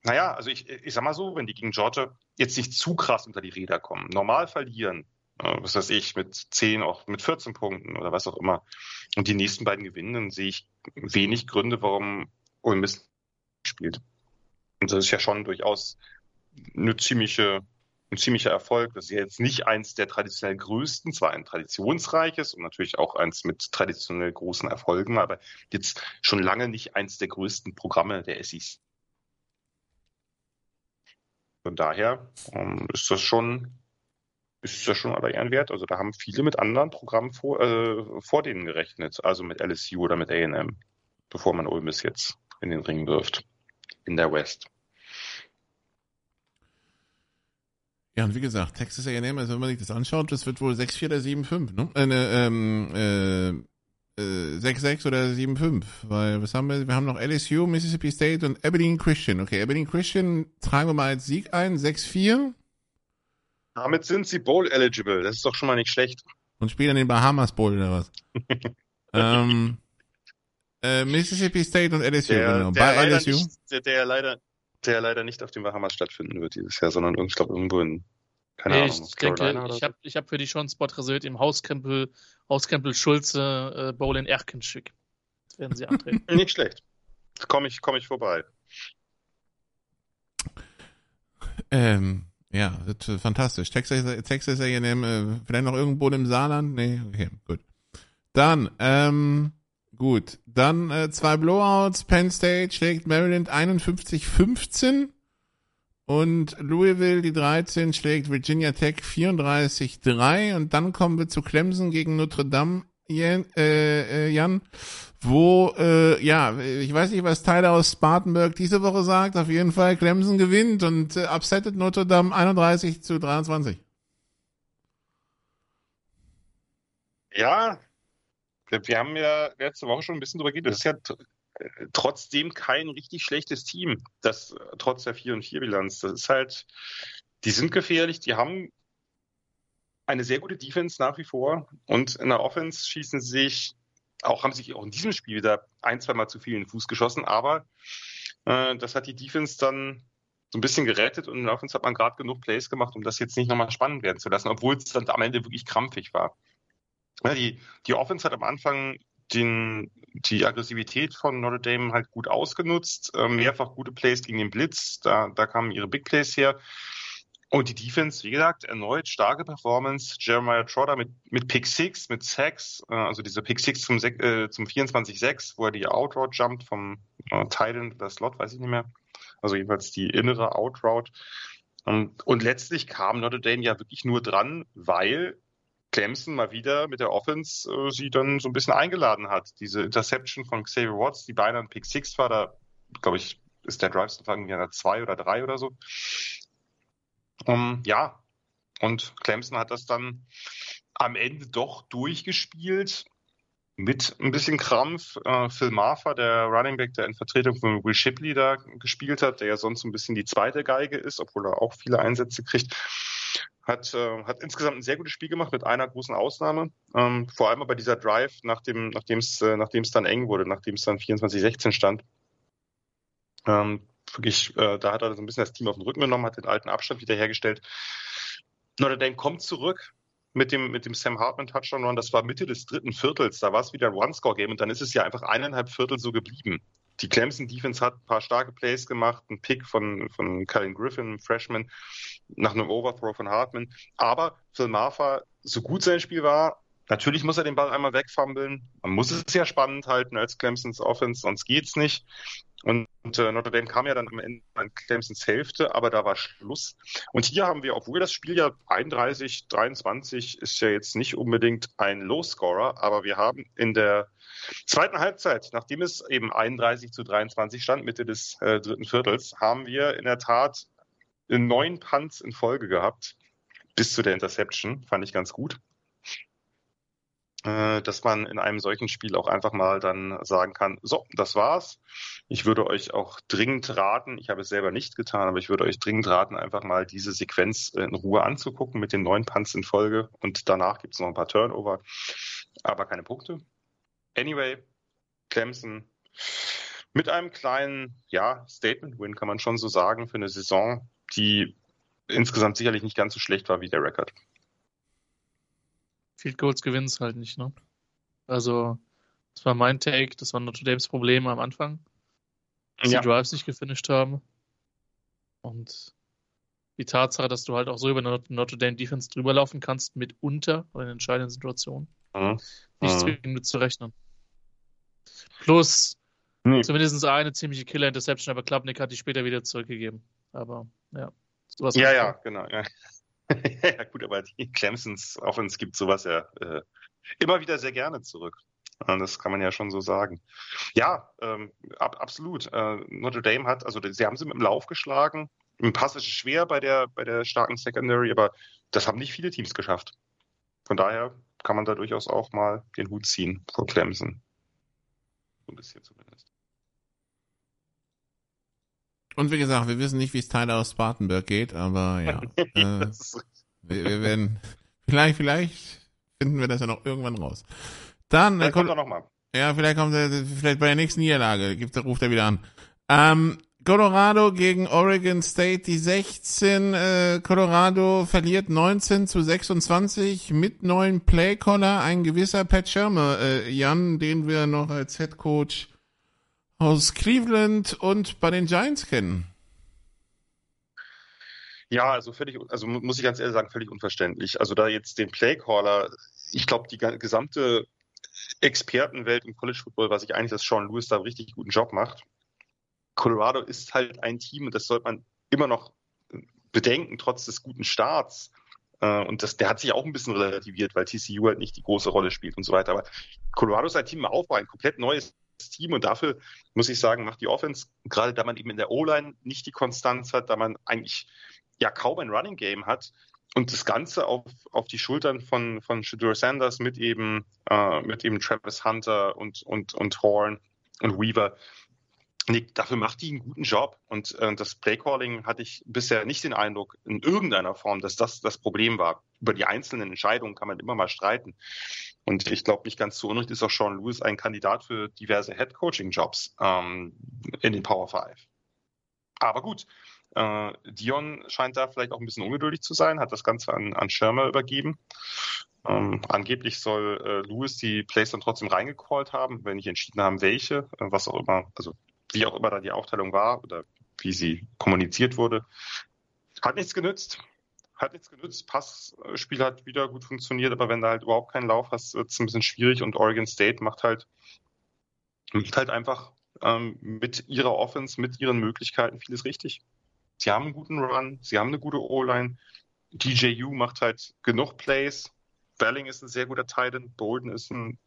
naja, also ich, ich sag mal so, wenn die gegen Georgia jetzt nicht zu krass unter die Räder kommen, normal verlieren, äh, was weiß ich, mit 10, auch mit 14 Punkten oder was auch immer, und die nächsten beiden gewinnen, dann sehe ich wenig Gründe, warum Ole Miss spielt. Und das ist ja schon durchaus eine ziemliche ein ziemlicher Erfolg. Das ist jetzt nicht eins der traditionell größten, zwar ein traditionsreiches und natürlich auch eins mit traditionell großen Erfolgen, aber jetzt schon lange nicht eins der größten Programme der SEC. Von daher ähm, ist das schon ist das schon aller Ehren wert. Also da haben viele mit anderen Programmen vor, äh, vor denen gerechnet, also mit LSU oder mit A&M, bevor man Ole Miss jetzt in den Ring wirft in der West. Ja, und wie gesagt, Texas A&M, also wenn man sich das anschaut, das wird wohl 6-4 oder 7-5, ne? Äh, ne, ähm, äh, äh, 6-6 oder 7-5, weil was haben wir? Wir haben noch LSU, Mississippi State und Aberdeen Christian. Okay, Aberdeen Christian tragen wir mal als Sieg ein, 6-4. Damit sind sie Bowl eligible, das ist doch schon mal nicht schlecht. Und spielen den Bahamas Bowl oder was? *laughs* ähm, äh, Mississippi State und LSU, der, genau. Der Bei LSU. Nicht, der, der leider der leider nicht auf den Bahamas stattfinden wird dieses Jahr, sondern ich glaube irgendwo in keine nee, Ahnung, ich denke, ich habe ich hab für die schon einen Spot reserviert im Hauskrempel, Hauskrempel Schulze äh, Bowl in Erkenschwick. Das werden sie antreten. *laughs* nicht schlecht. Komme ich, komm ich vorbei. Ähm, ja, fantastisch. Texas, Texas A&M, äh, vielleicht noch irgendwo im Saarland? Nee, okay, gut. Dann, ähm, Gut, dann äh, zwei Blowouts. Penn State schlägt Maryland 51-15 und Louisville, die 13, schlägt Virginia Tech 34-3 und dann kommen wir zu Clemson gegen Notre Dame. Jan, äh, äh, Jan wo, äh, ja, ich weiß nicht, was Tyler aus Spartanburg diese Woche sagt. Auf jeden Fall, Clemson gewinnt und äh, upsettet Notre Dame 31 zu 23. Ja, wir haben ja letzte Woche schon ein bisschen drüber geredet. Das ist ja trotzdem kein richtig schlechtes Team, das trotz der 4 und 4 Bilanz. Das ist halt, die sind gefährlich, die haben eine sehr gute Defense nach wie vor und in der Offense schießen sich auch haben sich auch in diesem Spiel wieder ein, zweimal zu viel in den Fuß geschossen, aber äh, das hat die Defense dann so ein bisschen gerettet und in der Offense hat man gerade genug Plays gemacht, um das jetzt nicht nochmal spannend werden zu lassen, obwohl es dann am Ende wirklich krampfig war. Ja, die, die Offense hat am Anfang den, die Aggressivität von Notre Dame halt gut ausgenutzt, äh, mehrfach gute Plays gegen den Blitz, da, da kamen ihre Big Plays her. Und die Defense, wie gesagt, erneut starke Performance. Jeremiah Trotter mit, mit Pick 6, mit Sacks, äh, also diese Pick 6 zum, äh, zum 24-6, wo er die Outroute jumpt vom äh, Titan oder Slot, weiß ich nicht mehr. Also jedenfalls die innere Outroute. Und, und letztlich kam Notre Dame ja wirklich nur dran, weil Clemson mal wieder mit der Offense äh, sie dann so ein bisschen eingeladen hat. Diese Interception von Xavier Watts, die beinahe ein Pick 6 war, da glaube ich, ist der Drive irgendwie an der 2 oder 3 oder so. Um, ja, und Clemson hat das dann am Ende doch durchgespielt mit ein bisschen Krampf. Äh, Phil Marfa, der Running Back, der in Vertretung von Will Shipley da gespielt hat, der ja sonst ein bisschen die zweite Geige ist, obwohl er auch viele Einsätze kriegt, hat, äh, hat insgesamt ein sehr gutes Spiel gemacht mit einer großen Ausnahme. Ähm, vor allem bei dieser Drive, nachdem es äh, nachdem es dann eng wurde, nachdem es dann 24-16 stand. Ähm, wirklich, äh, da hat er so ein bisschen das Team auf den Rücken genommen, hat den alten Abstand wiederhergestellt. Notre Dame kommt zurück mit dem, mit dem Sam Hartman Touchdown Run. Das war Mitte des dritten Viertels. Da war es wieder ein One-Score-Game und dann ist es ja einfach eineinhalb Viertel so geblieben. Die Clemson Defense hat ein paar starke Plays gemacht, ein Pick von, von Colin Griffin, Freshman, nach einem Overthrow von Hartman. Aber Phil Marfa, so gut sein Spiel war, natürlich muss er den Ball einmal wegfummeln. Man muss es ja spannend halten als Clemsons Offense, sonst geht's nicht. Und, und äh, Notre Dame kam ja dann am Ende an Clemsons Hälfte, aber da war Schluss. Und hier haben wir, obwohl das Spiel ja 31, 23 ist ja jetzt nicht unbedingt ein Low-Scorer, aber wir haben in der zweiten Halbzeit, nachdem es eben 31 zu 23 stand, Mitte des äh, dritten Viertels, haben wir in der Tat neun Punts in Folge gehabt, bis zu der Interception, fand ich ganz gut. Äh, dass man in einem solchen Spiel auch einfach mal dann sagen kann, so, das war's. Ich würde euch auch dringend raten, ich habe es selber nicht getan, aber ich würde euch dringend raten, einfach mal diese Sequenz in Ruhe anzugucken mit den neun Punts in Folge und danach gibt es noch ein paar Turnover, aber keine Punkte. Anyway, Clemson mit einem kleinen, ja, Statement-Win kann man schon so sagen für eine Saison, die insgesamt sicherlich nicht ganz so schlecht war wie der Rekord. Field Goals gewinnen es halt nicht, ne? Also, das war mein Take, das war Notre Dames Problem am Anfang, dass ja. die Drives nicht gefinisht haben. Und die Tatsache, dass du halt auch so über Notre Dame Defense drüber laufen kannst, mitunter in entscheidenden Situationen, mhm. nicht mhm. zwingend mit zu rechnen. Plus nee. zumindest eine ziemliche Killer-Interception, aber Klapnick hat die später wieder zurückgegeben. Aber ja. Sowas ja, ja, genau. Ja. *laughs* ja, gut, aber die Clemsons Offense gibt sowas ja äh, immer wieder sehr gerne zurück. Das kann man ja schon so sagen. Ja, ähm, ab, absolut. Äh, Notre Dame hat, also sie haben sie mit dem Lauf geschlagen. Im Pass ist es schwer bei der, bei der starken Secondary, aber das haben nicht viele Teams geschafft. Von daher kann man da durchaus auch mal den Hut ziehen vor Clemson. So ein bisschen zumindest. Und wie gesagt, wir wissen nicht, wie es Tyler aus Spartanburg geht, aber ja. *laughs* äh, wir, wir, werden, vielleicht, vielleicht finden wir das ja noch irgendwann raus. Dann, vielleicht kommt er nochmal. Ja, vielleicht kommt er, vielleicht bei der nächsten Niederlage, gibt, ruft er wieder an. Ähm, Colorado gegen Oregon State, die 16. Äh, Colorado verliert 19 zu 26 mit neuen Playcaller, ein gewisser Pat Shermer, äh, Jan, den wir noch als Head Coach aus Cleveland und bei den Giants kennen. Ja, also völlig, also muss ich ganz ehrlich sagen, völlig unverständlich. Also da jetzt den Playcaller, ich glaube, die gesamte Expertenwelt im College Football, was ich eigentlich, dass Sean Lewis da einen richtig guten Job macht. Colorado ist halt ein Team, das sollte man immer noch bedenken, trotz des guten Starts. Äh, und das, der hat sich auch ein bisschen relativiert, weil TCU halt nicht die große Rolle spielt und so weiter. Aber Colorado ist ein Team im Aufbau, ein komplett neues Team und dafür muss ich sagen, macht die Offense, gerade da man eben in der O-Line nicht die Konstanz hat, da man eigentlich ja kaum ein Running Game hat und das Ganze auf, auf die Schultern von, von Shadur Sanders mit eben, äh, mit eben Travis Hunter und, und, und Horn und Weaver. Nee, dafür macht die einen guten Job. Und äh, das Playcalling hatte ich bisher nicht den Eindruck in irgendeiner Form, dass das das Problem war. Über die einzelnen Entscheidungen kann man immer mal streiten. Und ich glaube, nicht ganz zu Unrecht ist auch Sean Lewis ein Kandidat für diverse Head-Coaching-Jobs ähm, in den Power Five. Aber gut, äh, Dion scheint da vielleicht auch ein bisschen ungeduldig zu sein, hat das Ganze an, an Schirmer übergeben. Ähm, angeblich soll äh, Lewis die Plays dann trotzdem reingecallt haben, wenn nicht entschieden haben, welche, äh, was auch immer, also wie auch immer da die Aufteilung war oder wie sie kommuniziert wurde. Hat nichts genützt. Hat nichts genützt. Passspiel hat wieder gut funktioniert, aber wenn du halt überhaupt keinen Lauf hast, wird es ein bisschen schwierig und Oregon State macht halt, macht halt einfach ähm, mit ihrer Offense, mit ihren Möglichkeiten vieles richtig. Sie haben einen guten Run, sie haben eine gute O-Line. DJU macht halt genug Plays. Belling ist ein sehr guter Titan. Bolden ist ein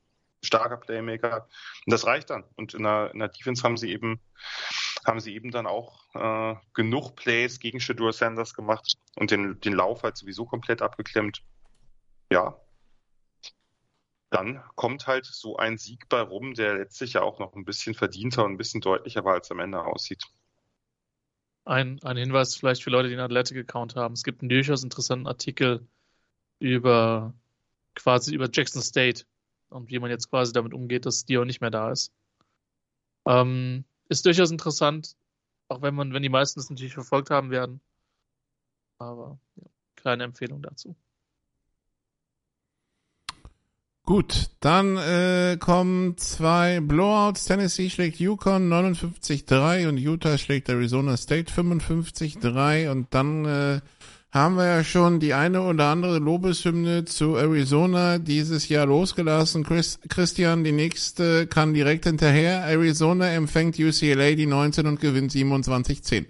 starker Playmaker. Und das reicht dann. Und in der, in der Defense haben sie eben, haben sie eben dann auch äh, genug Plays gegen Shadur Sanders gemacht und den, den Lauf halt sowieso komplett abgeklemmt. Ja. Dann kommt halt so ein Sieg bei rum, der letztlich ja auch noch ein bisschen verdienter und ein bisschen deutlicher war, als am Ende aussieht. Ein, ein Hinweis vielleicht für Leute, die einen Athletic-Account haben. Es gibt einen durchaus interessanten Artikel über quasi über Jackson State und wie man jetzt quasi damit umgeht, dass Dio nicht mehr da ist. Ähm, ist durchaus interessant, auch wenn man, wenn die meisten es natürlich verfolgt haben werden. Aber ja, kleine Empfehlung dazu. Gut, dann äh, kommen zwei Blowouts. Tennessee schlägt Yukon 59-3 und Utah schlägt Arizona State 55-3 und dann äh, haben wir ja schon die eine oder andere Lobeshymne zu Arizona dieses Jahr losgelassen. Chris, Christian, die nächste kann direkt hinterher. Arizona empfängt UCLA die 19 und gewinnt 27-10.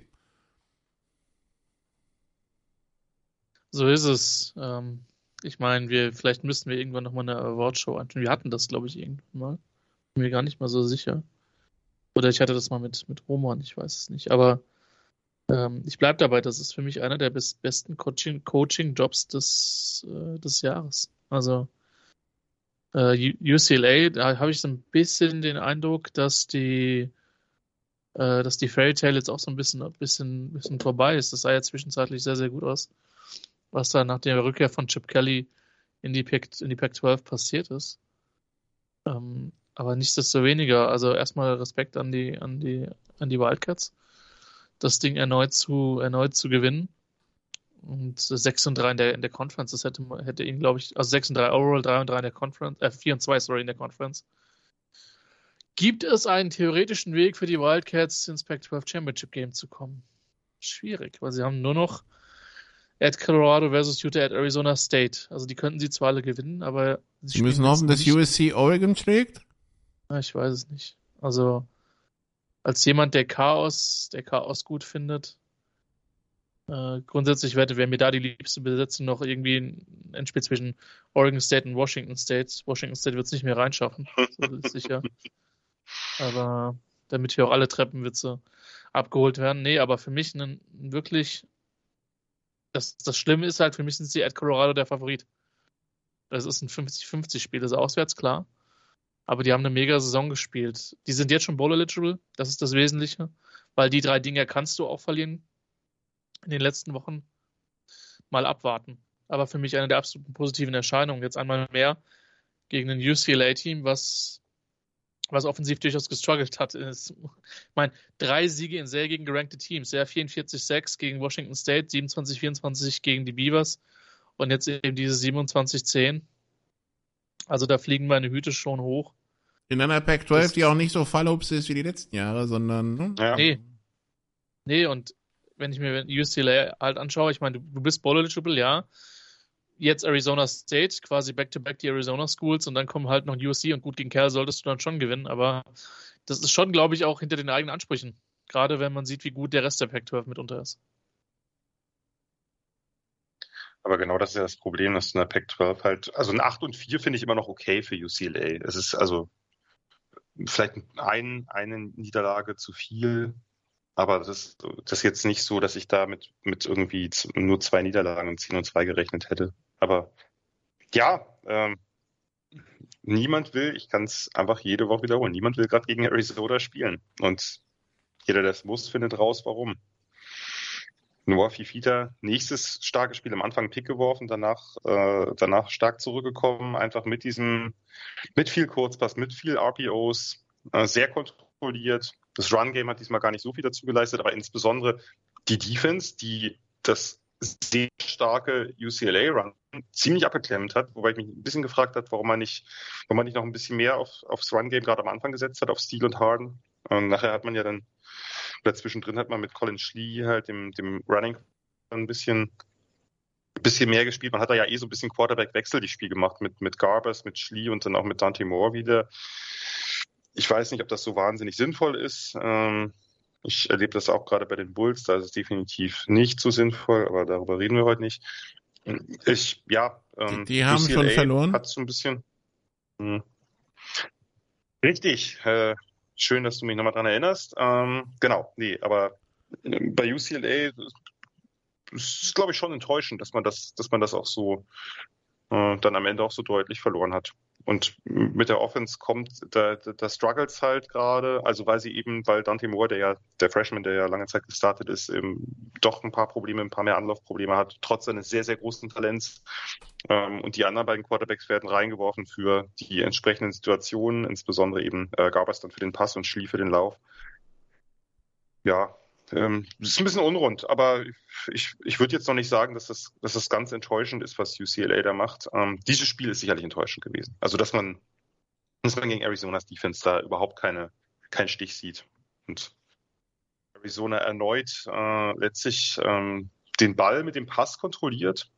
So ist es. Ähm, ich meine, wir vielleicht müssten wir irgendwann nochmal eine Awardshow anschauen. Wir hatten das, glaube ich, irgendwann mal. Bin mir gar nicht mal so sicher. Oder ich hatte das mal mit, mit Roman, ich weiß es nicht. Aber ähm, ich bleibe dabei, das ist für mich einer der best besten Coaching-Jobs Coaching des, äh, des Jahres. Also äh, UCLA, da habe ich so ein bisschen den Eindruck, dass die äh, dass die Fairy Tale jetzt auch so ein bisschen, bisschen, bisschen vorbei ist. Das sah ja zwischenzeitlich sehr, sehr gut aus, was da nach der Rückkehr von Chip Kelly in die Pac, in die Pac 12 passiert ist. Ähm, aber nichtsdestoweniger, also erstmal Respekt an die, an die, an die Wildcats das Ding erneut zu, erneut zu gewinnen. Und 6 und 3 in der, in der Conference, das hätte, hätte ihn, glaube ich, also 6 und 3 overall, 3 und 3 in der Conference, äh, 4 und 2, sorry, in der Conference. Gibt es einen theoretischen Weg für die Wildcats ins Pac-12 Championship Game zu kommen? Schwierig, weil sie haben nur noch at Colorado versus Utah at Arizona State. Also die könnten sie zwar alle gewinnen, aber sie müssen hoffen, dass USC Oregon schlägt. Ja, ich weiß es nicht. Also als jemand, der Chaos, der Chaos gut findet, äh, grundsätzlich wäre wär mir da die liebste Besetzung noch irgendwie ein Endspiel zwischen Oregon State und Washington State. Washington State wird es nicht mehr reinschaffen, *laughs* sicher. Aber damit hier auch alle Treppenwitze abgeholt werden. Nee, aber für mich ein, wirklich, das, das Schlimme ist halt, für mich sind sie at Colorado der Favorit. Das ist ein 50-50-Spiel, das ist auswärts, klar. Aber die haben eine mega Saison gespielt. Die sind jetzt schon bowl-eligible, das ist das Wesentliche, weil die drei Dinge kannst du auch verlieren in den letzten Wochen. Mal abwarten. Aber für mich eine der absoluten positiven Erscheinungen. Jetzt einmal mehr gegen ein UCLA-Team, was, was offensiv durchaus gestruggelt hat. ich meine, drei Siege in Serie gegen gerankte Teams. Ja, 44-6 gegen Washington State, 27-24 gegen die Beavers und jetzt eben diese 27-10. Also da fliegen meine Hüte schon hoch. In einer Pac-12, die auch nicht so fallobst ist wie die letzten Jahre, sondern. Ne? Ja. Nee. Nee, und wenn ich mir UCLA halt anschaue, ich meine, du, du bist bowl eligible, ja. Jetzt Arizona State, quasi back-to-back -back die Arizona Schools und dann kommen halt noch USC und gut gegen Kerl solltest du dann schon gewinnen, aber das ist schon, glaube ich, auch hinter den eigenen Ansprüchen. Gerade wenn man sieht, wie gut der Rest der Pac-12 mitunter ist. Aber genau das ist ja das Problem, dass in der Pac-12 halt, also ein 8 und 4 finde ich immer noch okay für UCLA. Es ist also vielleicht ein, eine Niederlage zu viel, aber das ist, das ist jetzt nicht so, dass ich da mit, mit irgendwie nur zwei Niederlagen in 10 und 2 gerechnet hätte. Aber ja, ähm, niemand will, ich kann es einfach jede Woche wiederholen, niemand will gerade gegen Arizona spielen. Und jeder, der es muss, findet raus, warum. Noah Fifita, nächstes starkes Spiel am Anfang Pick geworfen, danach, äh, danach stark zurückgekommen, einfach mit diesem, mit viel Kurzpass, mit viel RPOs, äh, sehr kontrolliert. Das Run-Game hat diesmal gar nicht so viel dazu geleistet, aber insbesondere die Defense, die das sehr starke UCLA-Run ziemlich abgeklemmt hat, wobei ich mich ein bisschen gefragt habe, warum man nicht, warum man nicht noch ein bisschen mehr auf, aufs Run-Game gerade am Anfang gesetzt hat, auf Steel und Harden. Und nachher hat man ja dann, oder zwischendrin hat man mit Colin Schlee halt dem, dem Running ein bisschen, ein bisschen mehr gespielt. Man hat da ja eh so ein bisschen Quarterback-Wechsel die Spiel gemacht mit, mit Garbers, mit Schlee und dann auch mit Dante Moore wieder. Ich weiß nicht, ob das so wahnsinnig sinnvoll ist. Ähm, ich erlebe das auch gerade bei den Bulls, da ist es definitiv nicht so sinnvoll, aber darüber reden wir heute nicht. Ich, ja, ähm, die, die haben UCLA schon verloren. Hat so ein bisschen. Mh. Hm. Richtig, äh, schön, dass du mich nochmal dran erinnerst. Ähm, genau, nee, aber äh, bei UCLA ist glaube ich, schon enttäuschend, dass man das, dass man das auch so äh, dann am Ende auch so deutlich verloren hat. Und mit der Offense kommt, da, da struggles halt gerade, also weil sie eben, weil Dante Moore, der ja, der Freshman, der ja lange Zeit gestartet ist, eben doch ein paar Probleme, ein paar mehr Anlaufprobleme hat, trotz seines sehr, sehr großen Talents. Ähm, und die anderen beiden Quarterbacks werden reingeworfen für die entsprechenden Situationen, insbesondere eben äh, Garbers dann für den Pass und Schlie für den Lauf. Ja, ähm, ist ein bisschen unrund, aber ich, ich würde jetzt noch nicht sagen, dass das, dass das ganz enttäuschend ist, was UCLA da macht. Ähm, dieses Spiel ist sicherlich enttäuschend gewesen. Also, dass man, dass man gegen Arizonas Defense da überhaupt keine, keinen Stich sieht. Und Arizona erneut äh, letztlich ähm, den Ball mit dem Pass kontrolliert.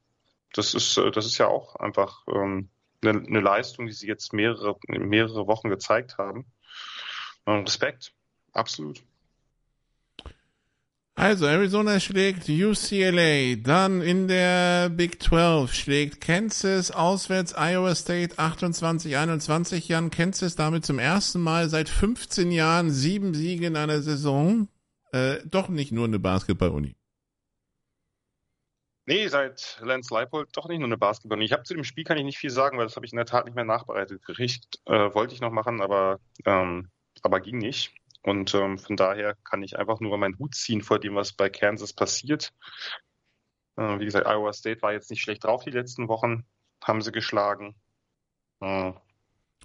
Das ist, äh, das ist ja auch einfach ähm, eine, eine Leistung, die sie jetzt mehrere, mehrere Wochen gezeigt haben. Ähm, Respekt, absolut. Also Arizona schlägt UCLA, dann in der Big 12 schlägt Kansas auswärts Iowa State 28-21. Jan Kansas damit zum ersten Mal seit 15 Jahren sieben Siege in einer Saison. Äh, doch nicht nur eine Basketball-Uni. Nee, seit Lance Leipold doch nicht nur eine Basketball. uni Ich habe zu dem Spiel kann ich nicht viel sagen, weil das habe ich in der Tat nicht mehr nachbereitet gekriegt. Äh, wollte ich noch machen, aber ähm, aber ging nicht. Und ähm, von daher kann ich einfach nur meinen Hut ziehen vor dem, was bei Kansas passiert. Äh, wie gesagt, Iowa State war jetzt nicht schlecht drauf die letzten Wochen, haben sie geschlagen. Äh,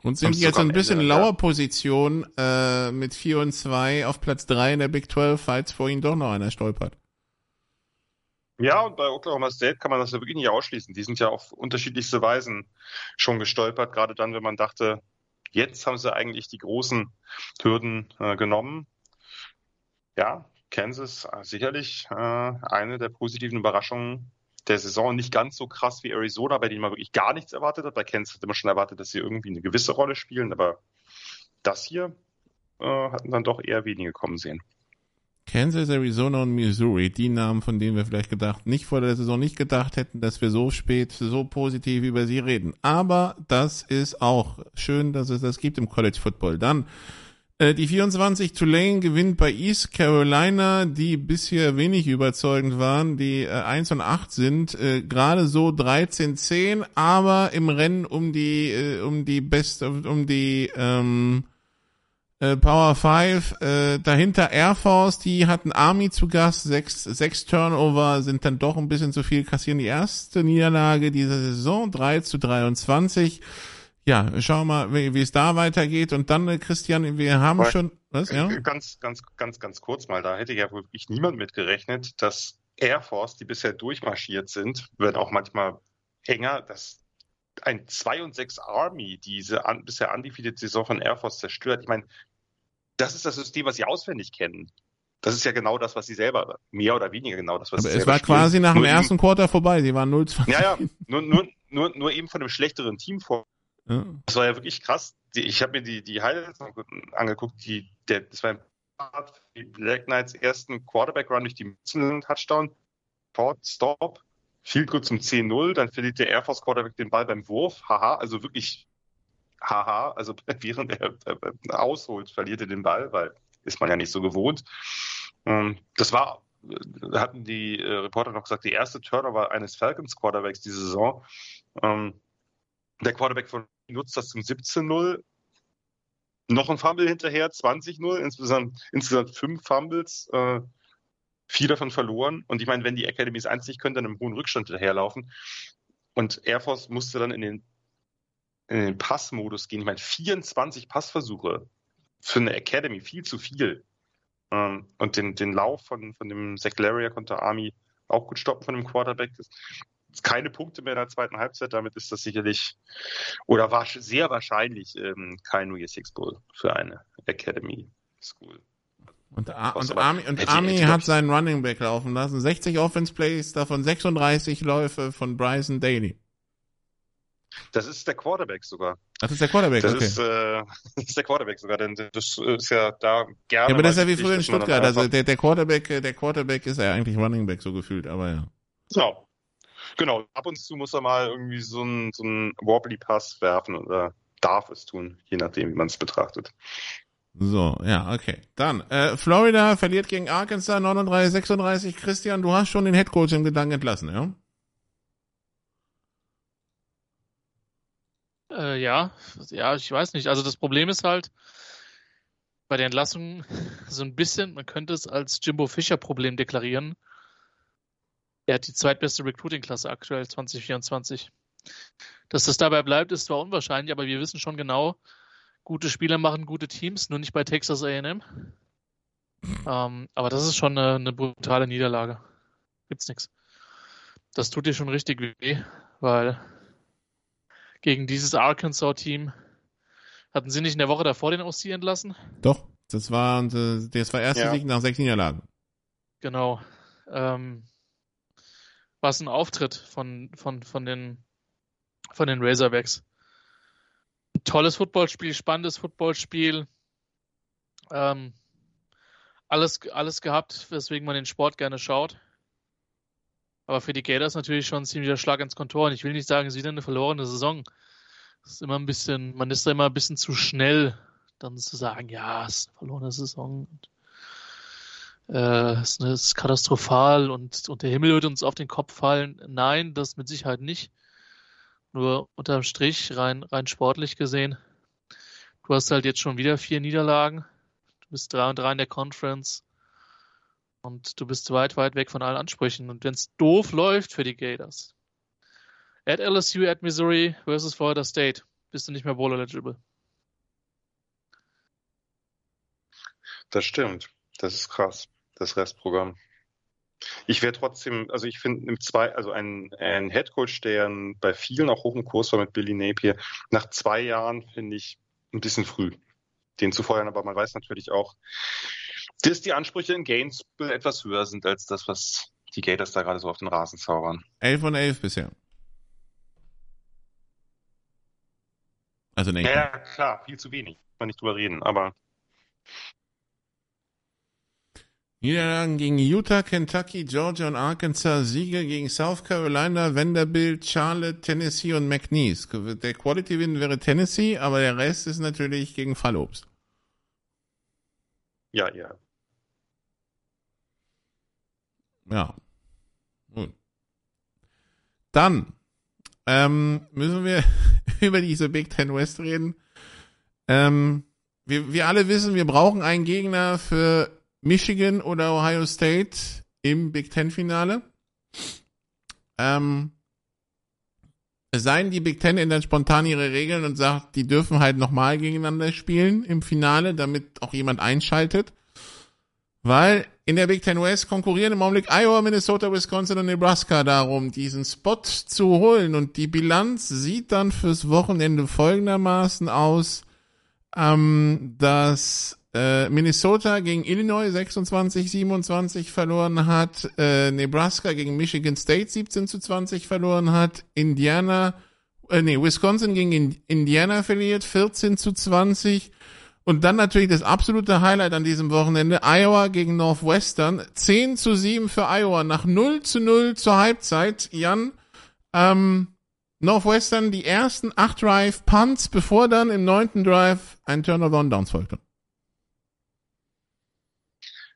und sind jetzt ein bisschen in lauer Position äh, mit 4 und 2 auf Platz 3 in der Big 12, falls vor ihnen doch noch einer stolpert. Ja, und bei Oklahoma State kann man das ja wirklich nicht ausschließen. Die sind ja auf unterschiedlichste Weisen schon gestolpert, gerade dann, wenn man dachte, Jetzt haben sie eigentlich die großen Hürden äh, genommen. Ja, Kansas äh, sicherlich äh, eine der positiven Überraschungen der Saison. Nicht ganz so krass wie Arizona, bei denen man wirklich gar nichts erwartet hat. Bei Kansas hat man schon erwartet, dass sie irgendwie eine gewisse Rolle spielen, aber das hier äh, hatten dann doch eher wenige kommen sehen. Kansas, Arizona und Missouri, die Namen, von denen wir vielleicht gedacht, nicht vor der Saison nicht gedacht hätten, dass wir so spät, so positiv über sie reden. Aber das ist auch schön, dass es das gibt im College Football. Dann äh, die 24 Tulane gewinnt bei East Carolina, die bisher wenig überzeugend waren, die äh, 1 und 8 sind, äh, gerade so 13-10, aber im Rennen um die, äh, um die Best, um die, ähm, äh, Power 5, äh, dahinter Air Force, die hatten Army zu Gast, sechs, sechs Turnover sind dann doch ein bisschen zu viel, kassieren die erste Niederlage dieser Saison, 3 zu 23. Ja, schauen wir mal, wie, wie es da weitergeht. Und dann, äh, Christian, wir haben Aber schon, was, ja? Ganz, ganz, ganz, ganz kurz mal, da hätte ja wirklich niemand mit gerechnet, dass Air Force, die bisher durchmarschiert sind, wird auch manchmal enger, dass ein 2 und 6 Army diese an, bisher undefeated Saison von Air Force zerstört. Ich meine, das ist das System, was sie auswendig kennen. Das ist ja genau das, was sie selber, mehr oder weniger genau das, was Aber sie es war spielen. quasi nach dem ersten Quarter vorbei. Sie waren 0-20. Ja, ja, nur, nur, nur, nur eben von einem schlechteren Team vor. Ja. Das war ja wirklich krass. Ich habe mir die, die Highlights angeguckt, die, der, das war ein Part die Black Knights ersten Quarterback-Run durch die Touchdown, Port, Stop, Viel gut zum 10-0, dann verliert der Air Force Quarterback den Ball beim Wurf. Haha, also wirklich haha, also *laughs* während er ausholt, verliert er den Ball, weil ist man ja nicht so gewohnt. Ähm, das war, äh, hatten die äh, Reporter noch gesagt, die erste Turnover eines Falcons Quarterbacks diese Saison. Ähm, der Quarterback von nutzt das zum 17-0. Noch ein Fumble hinterher, 20-0, insgesamt, insgesamt fünf Fumbles, äh, vier davon verloren. Und ich meine, wenn die Academies nicht können, dann im hohen Rückstand hinterherlaufen. Und Air Force musste dann in den, in den Passmodus gehen. Ich meine, 24 Passversuche für eine Academy, viel zu viel. Ähm, und den, den Lauf von, von dem Zach Larrier konnte Army auch gut stoppen von dem Quarterback. Das, keine Punkte mehr in der zweiten Halbzeit. Damit ist das sicherlich oder war sehr wahrscheinlich ähm, kein New Year's Six Bowl für eine Academy School. Und, und Army, und Army hat seinen Running Back laufen lassen. 60 Offense Plays, davon 36 Läufe von Bryson Daly. Das ist der Quarterback sogar. Das ist der Quarterback, das okay. Ist, äh, *laughs* das ist der Quarterback sogar, denn das ist ja da gerne. Ja, aber das ist ja wie früher in Stuttgart. Also der, der Quarterback, der Quarterback ist ja eigentlich Running Back so gefühlt, aber ja. Genau. Genau. Ab und zu muss er mal irgendwie so einen so einen Wobbly Pass werfen oder darf es tun, je nachdem, wie man es betrachtet. So, ja, okay. Dann, äh, Florida verliert gegen Arkansas 39-36. Christian, du hast schon den Headcoach im Gedanken entlassen, ja? Äh, ja, ja, ich weiß nicht. Also das Problem ist halt bei der Entlassung *laughs* so ein bisschen, man könnte es als Jimbo Fischer Problem deklarieren. Er hat die zweitbeste Recruiting-Klasse aktuell 2024. Dass das dabei bleibt, ist zwar unwahrscheinlich, aber wir wissen schon genau, gute Spieler machen gute Teams, nur nicht bei Texas A&M. Ähm, aber das ist schon eine, eine brutale Niederlage. Gibt's nichts. Das tut dir schon richtig weh, weil gegen dieses Arkansas-Team hatten sie nicht in der Woche davor den OC entlassen? Doch, das war, das war erste ja. Sieg nach sechs Niederlagen. Genau. Ähm, was ein Auftritt von, von, von den, von den Razorbacks. Ein tolles Footballspiel, spannendes Footballspiel. Ähm, alles, alles gehabt, weswegen man den Sport gerne schaut. Aber für die Gators natürlich schon ein ziemlicher Schlag ins Kontor. Und ich will nicht sagen, sie sind eine verlorene Saison. Das ist immer ein bisschen, man ist da immer ein bisschen zu schnell, dann zu sagen, ja, es ist eine verlorene Saison. Und, äh, es ist katastrophal und, und der Himmel wird uns auf den Kopf fallen. Nein, das mit Sicherheit nicht. Nur unterm Strich, rein, rein sportlich gesehen, du hast halt jetzt schon wieder vier Niederlagen. Du bist drei und drei in der Conference. Und du bist weit, weit weg von allen Ansprüchen. Und wenn es doof läuft für die Gators, at LSU, at Missouri versus Florida State, bist du nicht mehr Bowl eligible. Das stimmt. Das ist krass, das Restprogramm. Ich wäre trotzdem, also ich finde im zwei, also ein, ein Headcoach, der bei vielen auch hoch im Kurs war mit Billy Napier, nach zwei Jahren finde ich ein bisschen früh, den zu feuern, aber man weiß natürlich auch, dass die Ansprüche in Gainesville etwas höher sind als das, was die Gators da gerade so auf den Rasen zaubern. 11 von 11 bisher. Also nee. Ja, klar, viel zu wenig. Kann man nicht drüber reden, aber. Niederlagen gegen Utah, Kentucky, Georgia und Arkansas, Siege gegen South Carolina, Vanderbilt, Charlotte, Tennessee und McNeese. Der Quality-Win wäre Tennessee, aber der Rest ist natürlich gegen Fallobst. Ja, ja. Ja. Gut. Dann ähm, müssen wir *laughs* über diese Big Ten West reden. Ähm, wir, wir alle wissen, wir brauchen einen Gegner für Michigan oder Ohio State im Big Ten Finale. Ähm, seien die Big Ten ändert spontan ihre Regeln und sagt, die dürfen halt nochmal gegeneinander spielen im Finale, damit auch jemand einschaltet. Weil in der Big Ten West konkurrieren im Augenblick Iowa, Minnesota, Wisconsin und Nebraska darum, diesen Spot zu holen. Und die Bilanz sieht dann fürs Wochenende folgendermaßen aus, ähm, dass äh, Minnesota gegen Illinois 26-27 verloren hat, äh, Nebraska gegen Michigan State 17 zu 20 verloren hat, Indiana, äh, nee, Wisconsin gegen Indiana verliert 14 zu 20 Und dann natürlich das absolute Highlight an diesem Wochenende, Iowa gegen Northwestern. 10 zu 7 für Iowa nach 0 zu 0 zur Halbzeit. Jan, ähm, Northwestern die ersten acht Drive Punts, bevor dann im neunten Drive ein Turnover und Downs folgte.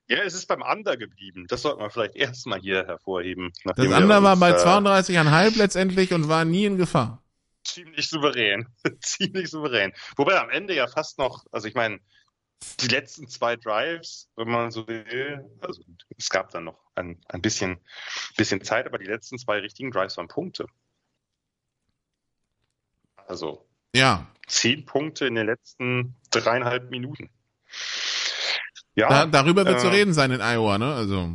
Ja, es ist beim Under geblieben. Das sollte man vielleicht erstmal hier hervorheben. Das Under war bei 32,5 äh, letztendlich und war nie in Gefahr. Ziemlich souverän. *laughs* ziemlich souverän. Wobei am Ende ja fast noch, also ich meine, die letzten zwei Drives, wenn man so will, also es gab dann noch ein, ein bisschen, bisschen Zeit, aber die letzten zwei richtigen Drives waren Punkte. Also ja. zehn Punkte in den letzten dreieinhalb Minuten. Ja. Da, darüber wird äh, zu reden sein in Iowa, ne? Also.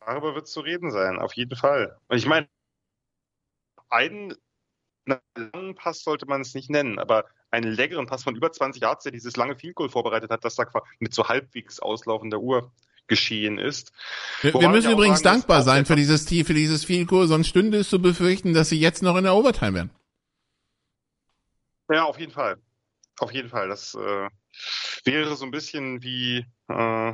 Darüber wird zu reden sein, auf jeden Fall. Und ich meine, einen langen Pass sollte man es nicht nennen, aber einen längeren Pass von über 20 Yards, der dieses lange Field Goal vorbereitet hat, das da mit so halbwegs auslaufender Uhr geschehen ist. Wir, wir müssen übrigens sagen, dankbar sein für dieses, für dieses Field Goal, sonst stünde es zu befürchten, dass sie jetzt noch in der Overtime wären. Ja, auf jeden Fall. Auf jeden Fall. Das äh, wäre so ein bisschen wie äh,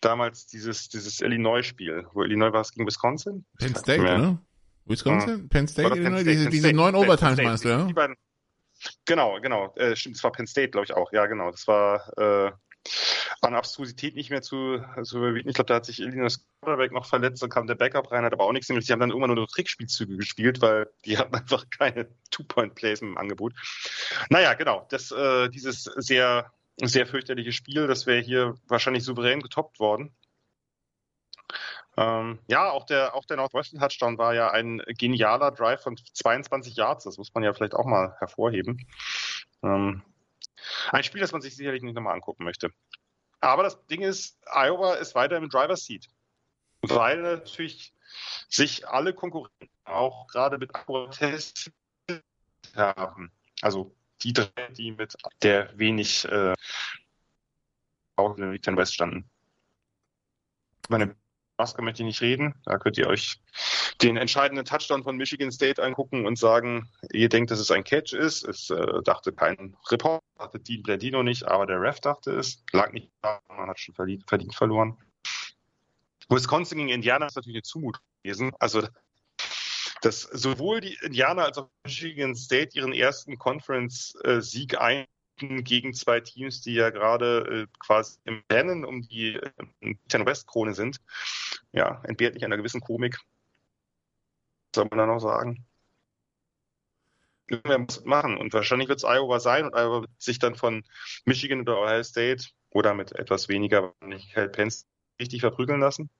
damals dieses, dieses Illinois-Spiel, wo Illinois war es gegen Wisconsin. Penn State, ne? Wisconsin? Penn State, Illinois? Penn State, diese, Penn diese neun Overtimes meinst du, ja? Genau, genau. Äh, stimmt, das war Penn State, glaube ich auch. Ja, genau. Das war äh, an Abstrusität nicht mehr zu, zu überbieten. Ich glaube, da hat sich Illinois Quarterback noch verletzt, dann kam der Backup rein, hat aber auch nichts gemacht. Die haben dann irgendwann nur Trickspielzüge gespielt, weil die hatten einfach keine Two-Point-Plays im Angebot. Naja, genau. Das, äh, dieses sehr, sehr fürchterliche Spiel, das wäre hier wahrscheinlich souverän getoppt worden. Ähm, ja, auch der, auch der Northwestern Touchdown war ja ein genialer Drive von 22 Yards. Das muss man ja vielleicht auch mal hervorheben. Ähm, ein Spiel, das man sich sicherlich nicht nochmal angucken möchte. Aber das Ding ist, Iowa ist weiter im Driver's Seat. Weil natürlich sich alle Konkurrenten auch gerade mit Akkuratesse haben. Also die drei, die mit der wenig äh, auch in der West standen. Meine Maske möchte ich nicht reden. Da könnt ihr euch den entscheidenden Touchdown von Michigan State angucken und sagen, ihr denkt, dass es ein Catch ist. Es äh, dachte kein Report, dachte Dean Blandino nicht, aber der Ref dachte es. Lag nicht da, man hat schon verdient, verdient verloren. Wisconsin gegen Indiana ist natürlich eine Zumutung gewesen. Also dass sowohl die Indianer als auch Michigan State ihren ersten Conference-Sieg ein gegen zwei Teams, die ja gerade äh, quasi im Rennen um die äh, Ten West Krone sind. Ja, entbehrt einer gewissen Komik. Was soll man da noch sagen? Irgendwer muss machen und wahrscheinlich wird es Iowa sein und Iowa wird sich dann von Michigan oder Ohio State oder mit etwas weniger Wahrscheinlichkeit Penn richtig verprügeln lassen.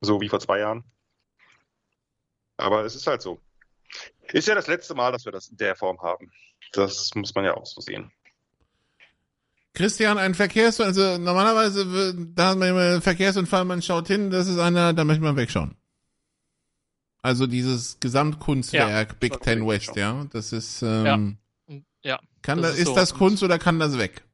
So wie vor zwei Jahren. Aber es ist halt so. Ist ja das letzte Mal, dass wir das in der Form haben. Das muss man ja auch so sehen. Christian, ein Verkehrsunfall, also normalerweise, da hat man immer einen Verkehrsunfall, man schaut hin, das ist einer, da möchte man wegschauen. Also dieses Gesamtkunstwerk ja, Big Ten West, ja, das ist, ähm, ja. ja kann das, ist, so. das Kunst oder kann das weg?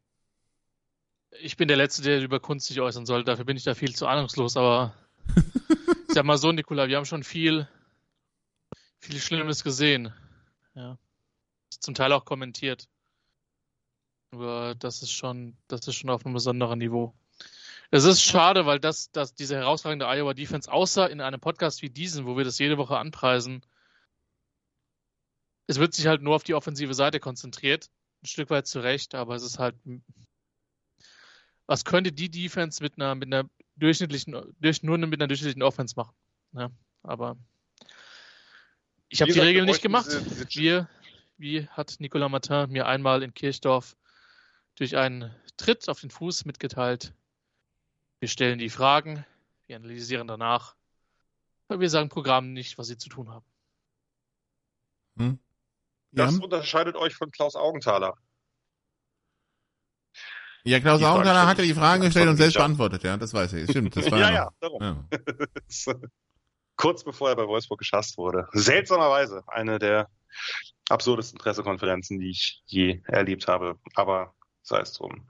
Ich bin der Letzte, der über Kunst sich äußern soll, dafür bin ich da viel zu ahnungslos, aber *laughs* ich sag mal so, Nikola, wir haben schon viel, viel Schlimmes gesehen. Ja. Zum Teil auch kommentiert. Aber das ist schon, das ist schon auf einem besonderen Niveau. Es ist schade, weil das, dass diese herausragende Iowa Defense, außer in einem Podcast wie diesen, wo wir das jede Woche anpreisen, es wird sich halt nur auf die offensive Seite konzentriert. Ein Stück weit zurecht, aber es ist halt, was könnte die Defense mit einer, mit einer durchschnittlichen, durch, nur mit einer durchschnittlichen Offense machen? Ja, aber ich habe die Regeln nicht gemacht. Diese, diese wir, wie hat Nicolas Martin mir einmal in Kirchdorf durch einen Tritt auf den Fuß mitgeteilt. Wir stellen die Fragen, wir analysieren danach, aber wir sagen Programmen nicht, was sie zu tun haben. Hm? Das ja. unterscheidet euch von Klaus Augenthaler. Ja, Klaus die Augenthaler hat ja die Fragen gestellt und selbst beantwortet, ja, das weiß ich. Stimmt, das *laughs* war ja, ja, darum. Ja. *laughs* Kurz bevor er bei Wolfsburg geschasst wurde. Seltsamerweise eine der absurdesten Pressekonferenzen, die ich je erlebt habe. Aber sei es drum.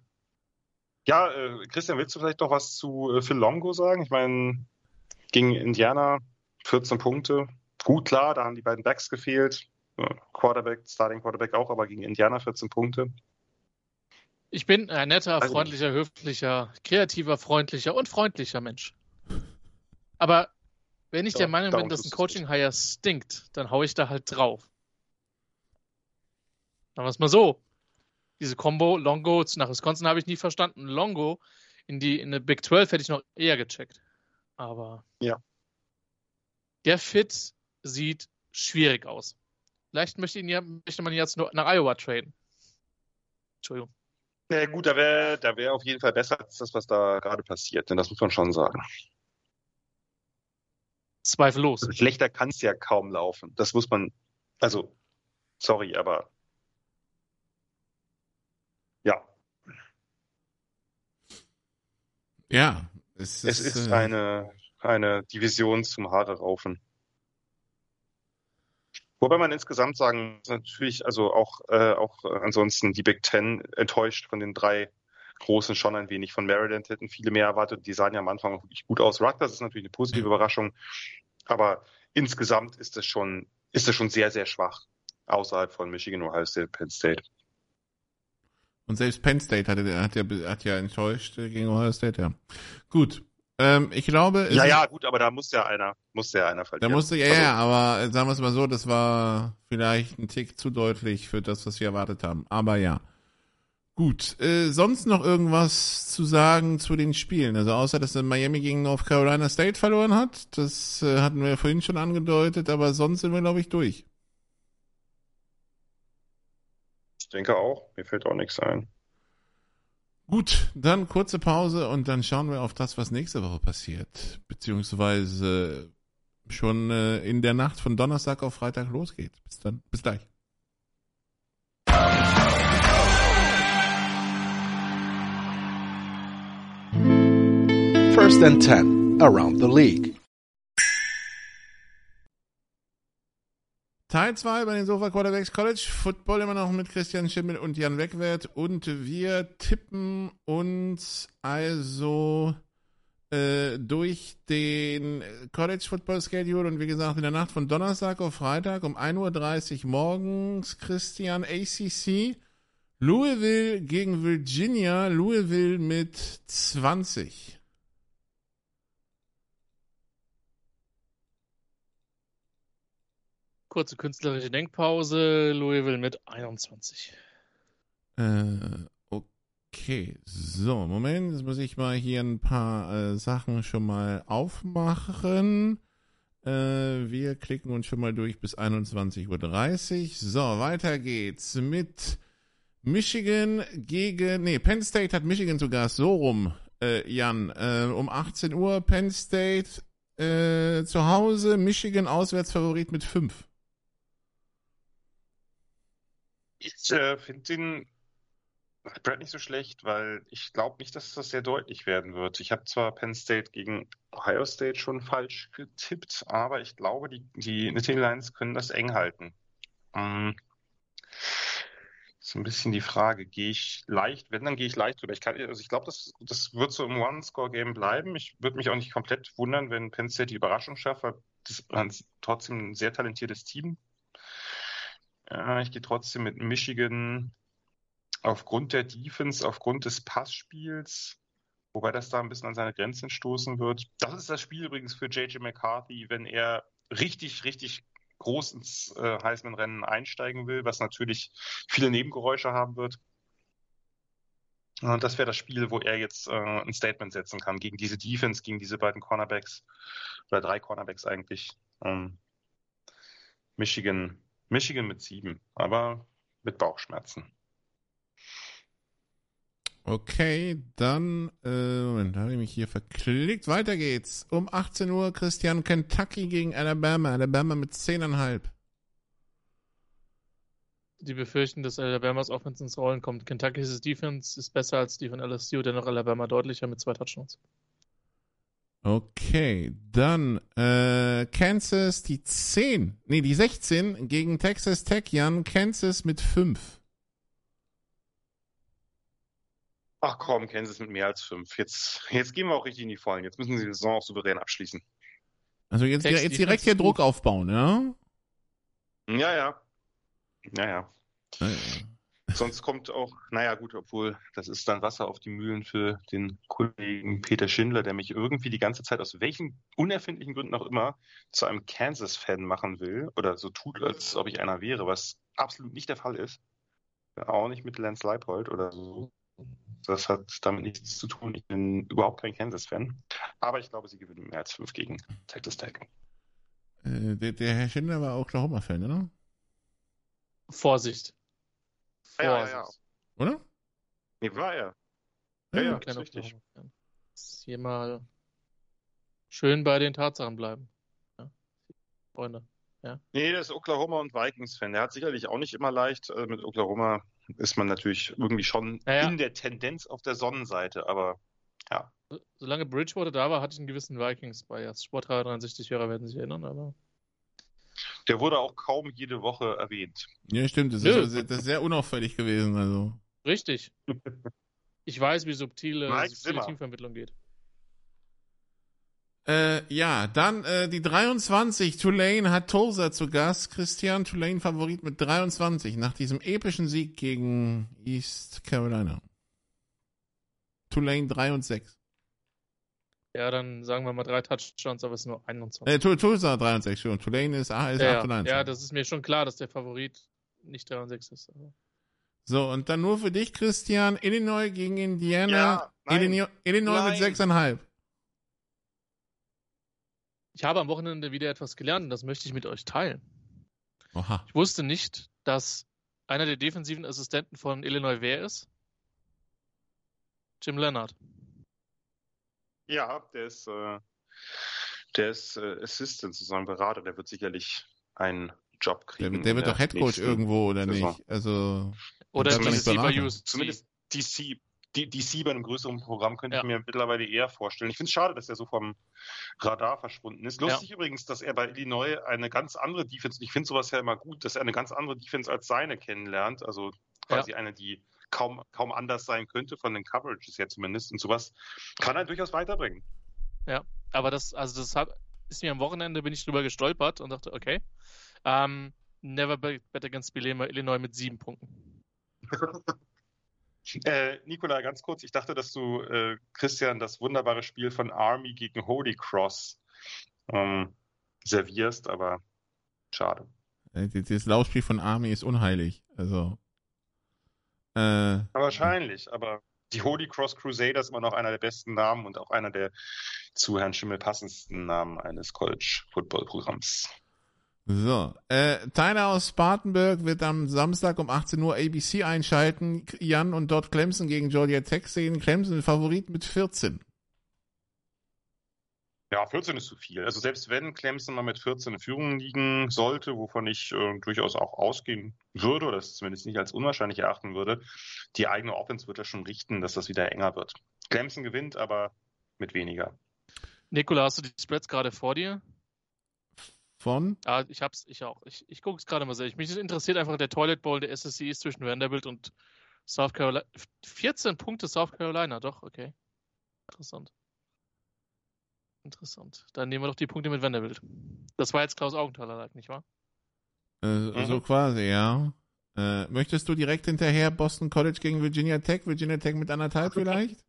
Ja, äh, Christian, willst du vielleicht noch was zu äh, Phil Longo sagen? Ich meine, gegen Indiana 14 Punkte. Gut, klar, da haben die beiden Backs gefehlt. Quarterback, Starting Quarterback auch, aber gegen Indiana 14 Punkte. Ich bin ein netter, also freundlicher, höflicher, kreativer, freundlicher und freundlicher Mensch. Aber wenn ich der Meinung bin, dass ein Coaching-Hire stinkt, dann haue ich da halt drauf. Sagen wir es mal so. Diese Combo Longo nach Wisconsin habe ich nie verstanden. Longo in die in eine Big 12 hätte ich noch eher gecheckt. Aber ja. der Fit sieht schwierig aus. Vielleicht möchte, ihn ja, möchte man ihn jetzt nur nach Iowa traden. Entschuldigung. Ja, gut, da wäre da wär auf jeden Fall besser als das, was da gerade passiert, denn das muss man schon sagen. Zweifellos. Schlechter kann es ja kaum laufen. Das muss man, also, sorry, aber ja. Ja, es ist, es ist äh... eine, eine Division zum Haare raufen. Wobei man insgesamt sagen muss, natürlich, also auch, äh, auch ansonsten die Big Ten enttäuscht von den drei Großen schon ein wenig. Von Maryland hätten viele mehr erwartet. Die sahen ja am Anfang wirklich gut aus. Rutgers ist natürlich eine positive Überraschung. Aber insgesamt ist es schon, ist es schon sehr, sehr schwach außerhalb von Michigan, Ohio State, Penn State. Und selbst Penn State hat, hat, ja, hat ja enttäuscht gegen Ohio State, ja. Gut, ähm, ich glaube. Ja, ja, gut, aber da muss ja einer, muss ja einer verlieren. Da musste ja, also, ja, aber sagen wir es mal so, das war vielleicht ein Tick zu deutlich für das, was wir erwartet haben. Aber ja. Gut, äh, sonst noch irgendwas zu sagen zu den Spielen? Also außer, dass Miami gegen North Carolina State verloren hat, das äh, hatten wir vorhin schon angedeutet, aber sonst sind wir, glaube ich, durch. Ich denke auch, mir fällt auch nichts ein. Gut, dann kurze Pause und dann schauen wir auf das, was nächste Woche passiert. Beziehungsweise schon äh, in der Nacht von Donnerstag auf Freitag losgeht. Bis dann, bis gleich. First and Ten, around the league. Teil 2 bei den Sofa Quarterbacks College Football immer noch mit Christian Schimmel und Jan Wegwert und wir tippen uns also äh, durch den College Football Schedule und wie gesagt in der Nacht von Donnerstag auf Freitag um 1.30 Uhr morgens Christian ACC Louisville gegen Virginia, Louisville mit 20. Kurze künstlerische Denkpause. Louisville mit 21. Äh, okay. So, Moment. Jetzt muss ich mal hier ein paar äh, Sachen schon mal aufmachen. Äh, wir klicken uns schon mal durch bis 21.30 Uhr. So, weiter geht's mit Michigan gegen, nee, Penn State hat Michigan Gast, so rum, äh, Jan, äh, um 18 Uhr, Penn State äh, zu Hause, Michigan Auswärtsfavorit mit 5. Ich äh, finde den Brad nicht so schlecht, weil ich glaube nicht, dass das sehr deutlich werden wird. Ich habe zwar Penn State gegen Ohio State schon falsch getippt, aber ich glaube, die, die Nittany Lions können das eng halten. Ähm, so ein bisschen die Frage, gehe ich leicht, wenn, dann gehe ich leicht drüber. Ich, also ich glaube, das, das wird so im One-Score-Game bleiben. Ich würde mich auch nicht komplett wundern, wenn Penn State die Überraschung schafft, weil das ist trotzdem ein sehr talentiertes Team ja, ich gehe trotzdem mit Michigan aufgrund der Defense, aufgrund des Passspiels, wobei das da ein bisschen an seine Grenzen stoßen wird. Das ist das Spiel übrigens für JJ McCarthy, wenn er richtig, richtig groß ins äh, Heisman-Rennen einsteigen will, was natürlich viele Nebengeräusche haben wird. Und das wäre das Spiel, wo er jetzt äh, ein Statement setzen kann gegen diese Defense, gegen diese beiden Cornerbacks oder drei Cornerbacks eigentlich. Ähm, Michigan Michigan mit sieben, aber mit Bauchschmerzen. Okay, dann, äh, Moment, habe ich mich hier verklickt. Weiter geht's. Um 18 Uhr Christian Kentucky gegen Alabama. Alabama mit 10,5. Die befürchten, dass Alabamas Offense ins Rollen kommt. Kentucky's Defense ist besser als die von LSU, dennoch Alabama deutlicher mit zwei Touchdowns. Okay, dann äh, Kansas die 10, nee, die 16 gegen Texas Tech, Jan. Kansas mit 5. Ach komm, Kansas mit mehr als 5. Jetzt, jetzt gehen wir auch richtig in die Vollen. Jetzt müssen sie die Saison auch souverän abschließen. Also jetzt, jetzt direkt hier Druck aufbauen, ja? Ja, ja. Ja, ja. ja, ja. Sonst kommt auch, naja gut, obwohl das ist dann Wasser auf die Mühlen für den Kollegen Peter Schindler, der mich irgendwie die ganze Zeit aus welchen unerfindlichen Gründen auch immer zu einem Kansas-Fan machen will oder so tut, als ob ich einer wäre, was absolut nicht der Fall ist. Auch nicht mit Lance Leipold oder so. Das hat damit nichts zu tun. Ich bin überhaupt kein Kansas-Fan. Aber ich glaube, sie gewinnen mehr als fünf gegen Texas Tech. Äh, der, der, Herr Schindler war auch Oklahoma-Fan, oder? Vorsicht. Vorsicht. Ja, ja, ja. Oder? Nee, war er. Ja, ja, ja ist richtig. Hier mal schön bei den Tatsachen bleiben. Ja. Freunde. Ja. Nee, der ist Oklahoma und Vikings-Fan. Der hat sicherlich auch nicht immer leicht. Also mit Oklahoma ist man natürlich irgendwie schon ja, in der Tendenz auf der Sonnenseite, aber ja. Solange Bridgewater da war, hatte ich einen gewissen Vikings-Bias. Sport 63 Hörer werden sich erinnern, aber. Der wurde auch kaum jede Woche erwähnt. Ja, stimmt. Das, ist, sehr, das ist sehr unauffällig gewesen. Also. Richtig. Ich weiß, wie subtile, subtile Teamvermittlung geht. Äh, ja, dann äh, die 23. Tulane hat Tulsa zu Gast. Christian Tulane Favorit mit 23 nach diesem epischen Sieg gegen East Carolina. Tulane 3 und 6. Ja, dann sagen wir mal drei Touchdowns, aber es ist nur 21. Äh, Tulsa 3 und 6, schon. Tulane ist, ist ja, 8 und 1. Ja, das ist mir schon klar, dass der Favorit nicht 3 und 6 ist. Aber. So, und dann nur für dich, Christian, Illinois gegen Indiana. Ja, Illinois, Illinois mit 6,5. Ich habe am Wochenende wieder etwas gelernt und das möchte ich mit euch teilen. Oha. Ich wusste nicht, dass einer der defensiven Assistenten von Illinois wer ist. Jim Leonard. Ja, der ist, äh, der ist äh, Assistant, sozusagen Berater. Der wird sicherlich einen Job kriegen. Der, der wird doch Headcoach irgendwo, oder Saison. nicht? Also, oder DC bei USC. Zumindest DC die, DC bei einem größeren Programm könnte ja. ich mir mittlerweile eher vorstellen. Ich finde es schade, dass er so vom Radar verschwunden ist. Lustig ja. übrigens, dass er bei Illinois eine ganz andere Defense, ich finde sowas ja immer gut, dass er eine ganz andere Defense als seine kennenlernt. Also quasi ja. eine, die kaum, kaum anders sein könnte, von den Coverages her zumindest. Und sowas kann er durchaus weiterbringen. Ja, aber das, also das hat, ist mir am Wochenende, bin ich drüber gestolpert und dachte, okay, um, never bet against Illinois mit sieben Punkten. *laughs* Äh, Nikola, ganz kurz, ich dachte, dass du äh, Christian das wunderbare Spiel von Army gegen Holy Cross ähm, servierst, aber schade. Äh, das Laufspiel von Army ist unheilig. Also. Äh, wahrscheinlich, aber die Holy Cross Crusaders immer noch einer der besten Namen und auch einer der zu Herrn Schimmel passendsten Namen eines College Football Programms. So, äh, Tyler aus Spartanburg wird am Samstag um 18 Uhr ABC einschalten. Jan und dort Clemson gegen Georgia Tech sehen. Clemson Favorit mit 14. Ja, 14 ist zu viel. Also selbst wenn Clemson mal mit 14 in Führung liegen sollte, wovon ich äh, durchaus auch ausgehen würde, oder das zumindest nicht als unwahrscheinlich erachten würde, die eigene Offense wird ja schon richten, dass das wieder enger wird. Clemson gewinnt, aber mit weniger. Nikola, hast du die Spreads gerade vor dir? Von? Ja, ich hab's, ich auch. Ich, ich gucke es gerade mal sehr. Mich interessiert einfach der Toilet Bowl der SSC ist zwischen Vanderbilt und South Carolina. 14 Punkte South Carolina, doch, okay. Interessant. Interessant. Dann nehmen wir doch die Punkte mit Vanderbilt. Das war jetzt Klaus Augenthaler, nicht wahr? Äh, mhm. So quasi, ja. Äh, möchtest du direkt hinterher Boston College gegen Virginia Tech? Virginia Tech mit anderthalb *laughs* vielleicht?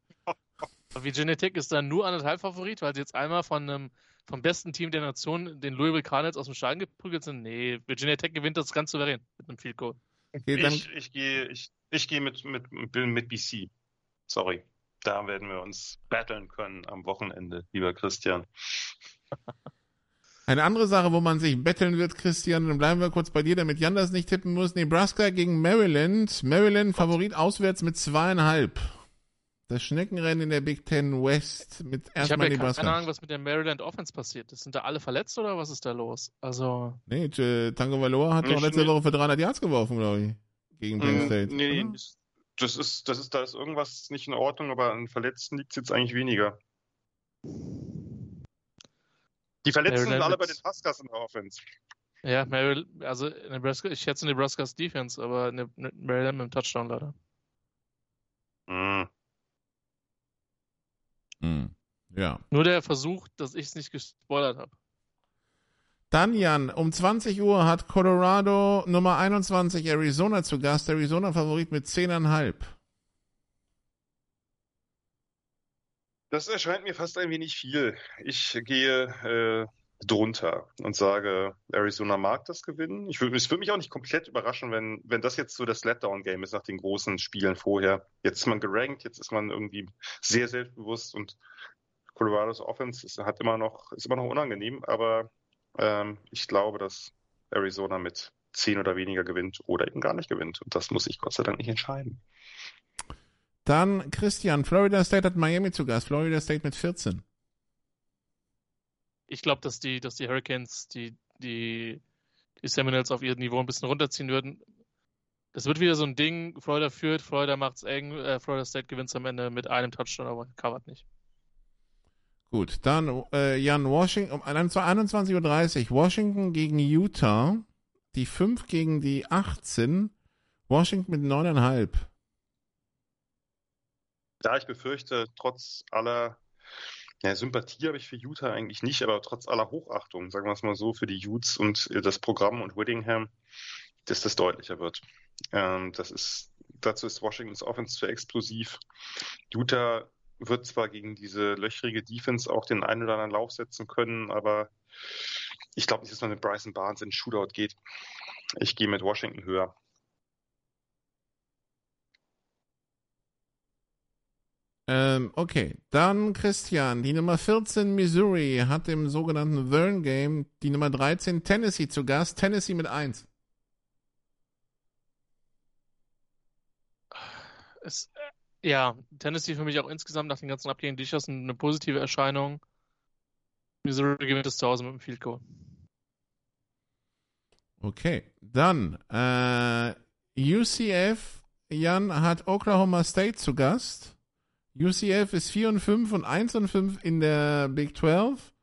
Virginia Tech ist dann nur anderthalb Favorit, weil sie jetzt einmal von einem vom besten Team der Nation, den Louisville Cardinals, aus dem Stadion geprügelt sind? Nee, Virginia Tech gewinnt das ganz souverän mit einem Field Goal. Okay, dann ich, ich gehe ich, ich geh mit, mit, mit BC. Sorry. Da werden wir uns battlen können am Wochenende, lieber Christian. Eine andere Sache, wo man sich betteln wird, Christian, dann bleiben wir kurz bei dir, damit Jan das nicht tippen muss. Nebraska gegen Maryland. Maryland Favorit auswärts mit zweieinhalb. Das Schneckenrennen in der Big Ten West mit erstmal Ich habe ja keine Ahnung, was mit der Maryland Offense passiert ist. Sind da alle verletzt oder was ist da los? Also. Nee, Tango Valor hat doch letzte Woche für 300 Yards geworfen, glaube ich. Gegen Penn mm, State. Nee, nee, das ist, das ist, da ist irgendwas nicht in Ordnung, aber an Verletzten liegt es jetzt eigentlich weniger. Die Verletzten Maryland sind alle bei den Huskers in der Offense. Ja, Maryland, also Nebraska, ich schätze Nebraskas Defense, aber Maryland mit dem Touchdown leider. Mhm. Hm. Ja. Nur der Versuch, dass ich es nicht gespoilert habe. Dann Jan, um 20 Uhr hat Colorado Nummer 21 Arizona zu Gast. Arizona Favorit mit 10,5. Das erscheint mir fast ein wenig viel. Ich gehe äh, drunter und sage, Arizona mag das gewinnen. Ich würde, es würde mich auch nicht komplett überraschen, wenn, wenn das jetzt so das Letdown-Game ist nach den großen Spielen vorher. Jetzt ist man gerankt, jetzt ist man irgendwie sehr selbstbewusst und Colorados Offense ist, hat immer noch, ist immer noch unangenehm, aber ähm, ich glaube, dass Arizona mit zehn oder weniger gewinnt oder eben gar nicht gewinnt. Und das muss ich Gott sei Dank nicht entscheiden. Dann Christian, Florida State hat Miami zu Gast. Florida State mit 14. Ich glaube, dass die, dass die Hurricanes die, die, die Seminoles auf ihr Niveau ein bisschen runterziehen würden. Das wird wieder so ein Ding. Florida führt, Florida macht's eng, äh, Florida State gewinnt am Ende mit einem Touchdown, aber covert nicht. Gut, dann äh, Jan Washington um 21.30 Uhr. Washington gegen Utah. Die 5 gegen die 18. Washington mit 9,5. Ja, ich befürchte, trotz aller ja, Sympathie habe ich für Utah eigentlich nicht, aber trotz aller Hochachtung, sagen wir es mal so, für die Utes und das Programm und Whittingham, dass das deutlicher wird. Ähm, das ist, dazu ist Washingtons Offense zu explosiv. Utah wird zwar gegen diese löchrige Defense auch den einen oder anderen Lauf setzen können, aber ich glaube nicht, dass man mit Bryson Barnes in Shootout geht. Ich gehe mit Washington höher. Ähm, okay, dann Christian. Die Nummer 14 Missouri hat im sogenannten Vern Game die Nummer 13 Tennessee zu Gast. Tennessee mit 1. Es, ja, Tennessee für mich auch insgesamt nach den ganzen Abgängen durchaus eine positive Erscheinung. Missouri gewinnt es zu Hause mit dem Field Goal. Okay, dann äh, UCF Jan hat Oklahoma State zu Gast. UCF ist 4 und 5 und 1 und 5 in der Big 12.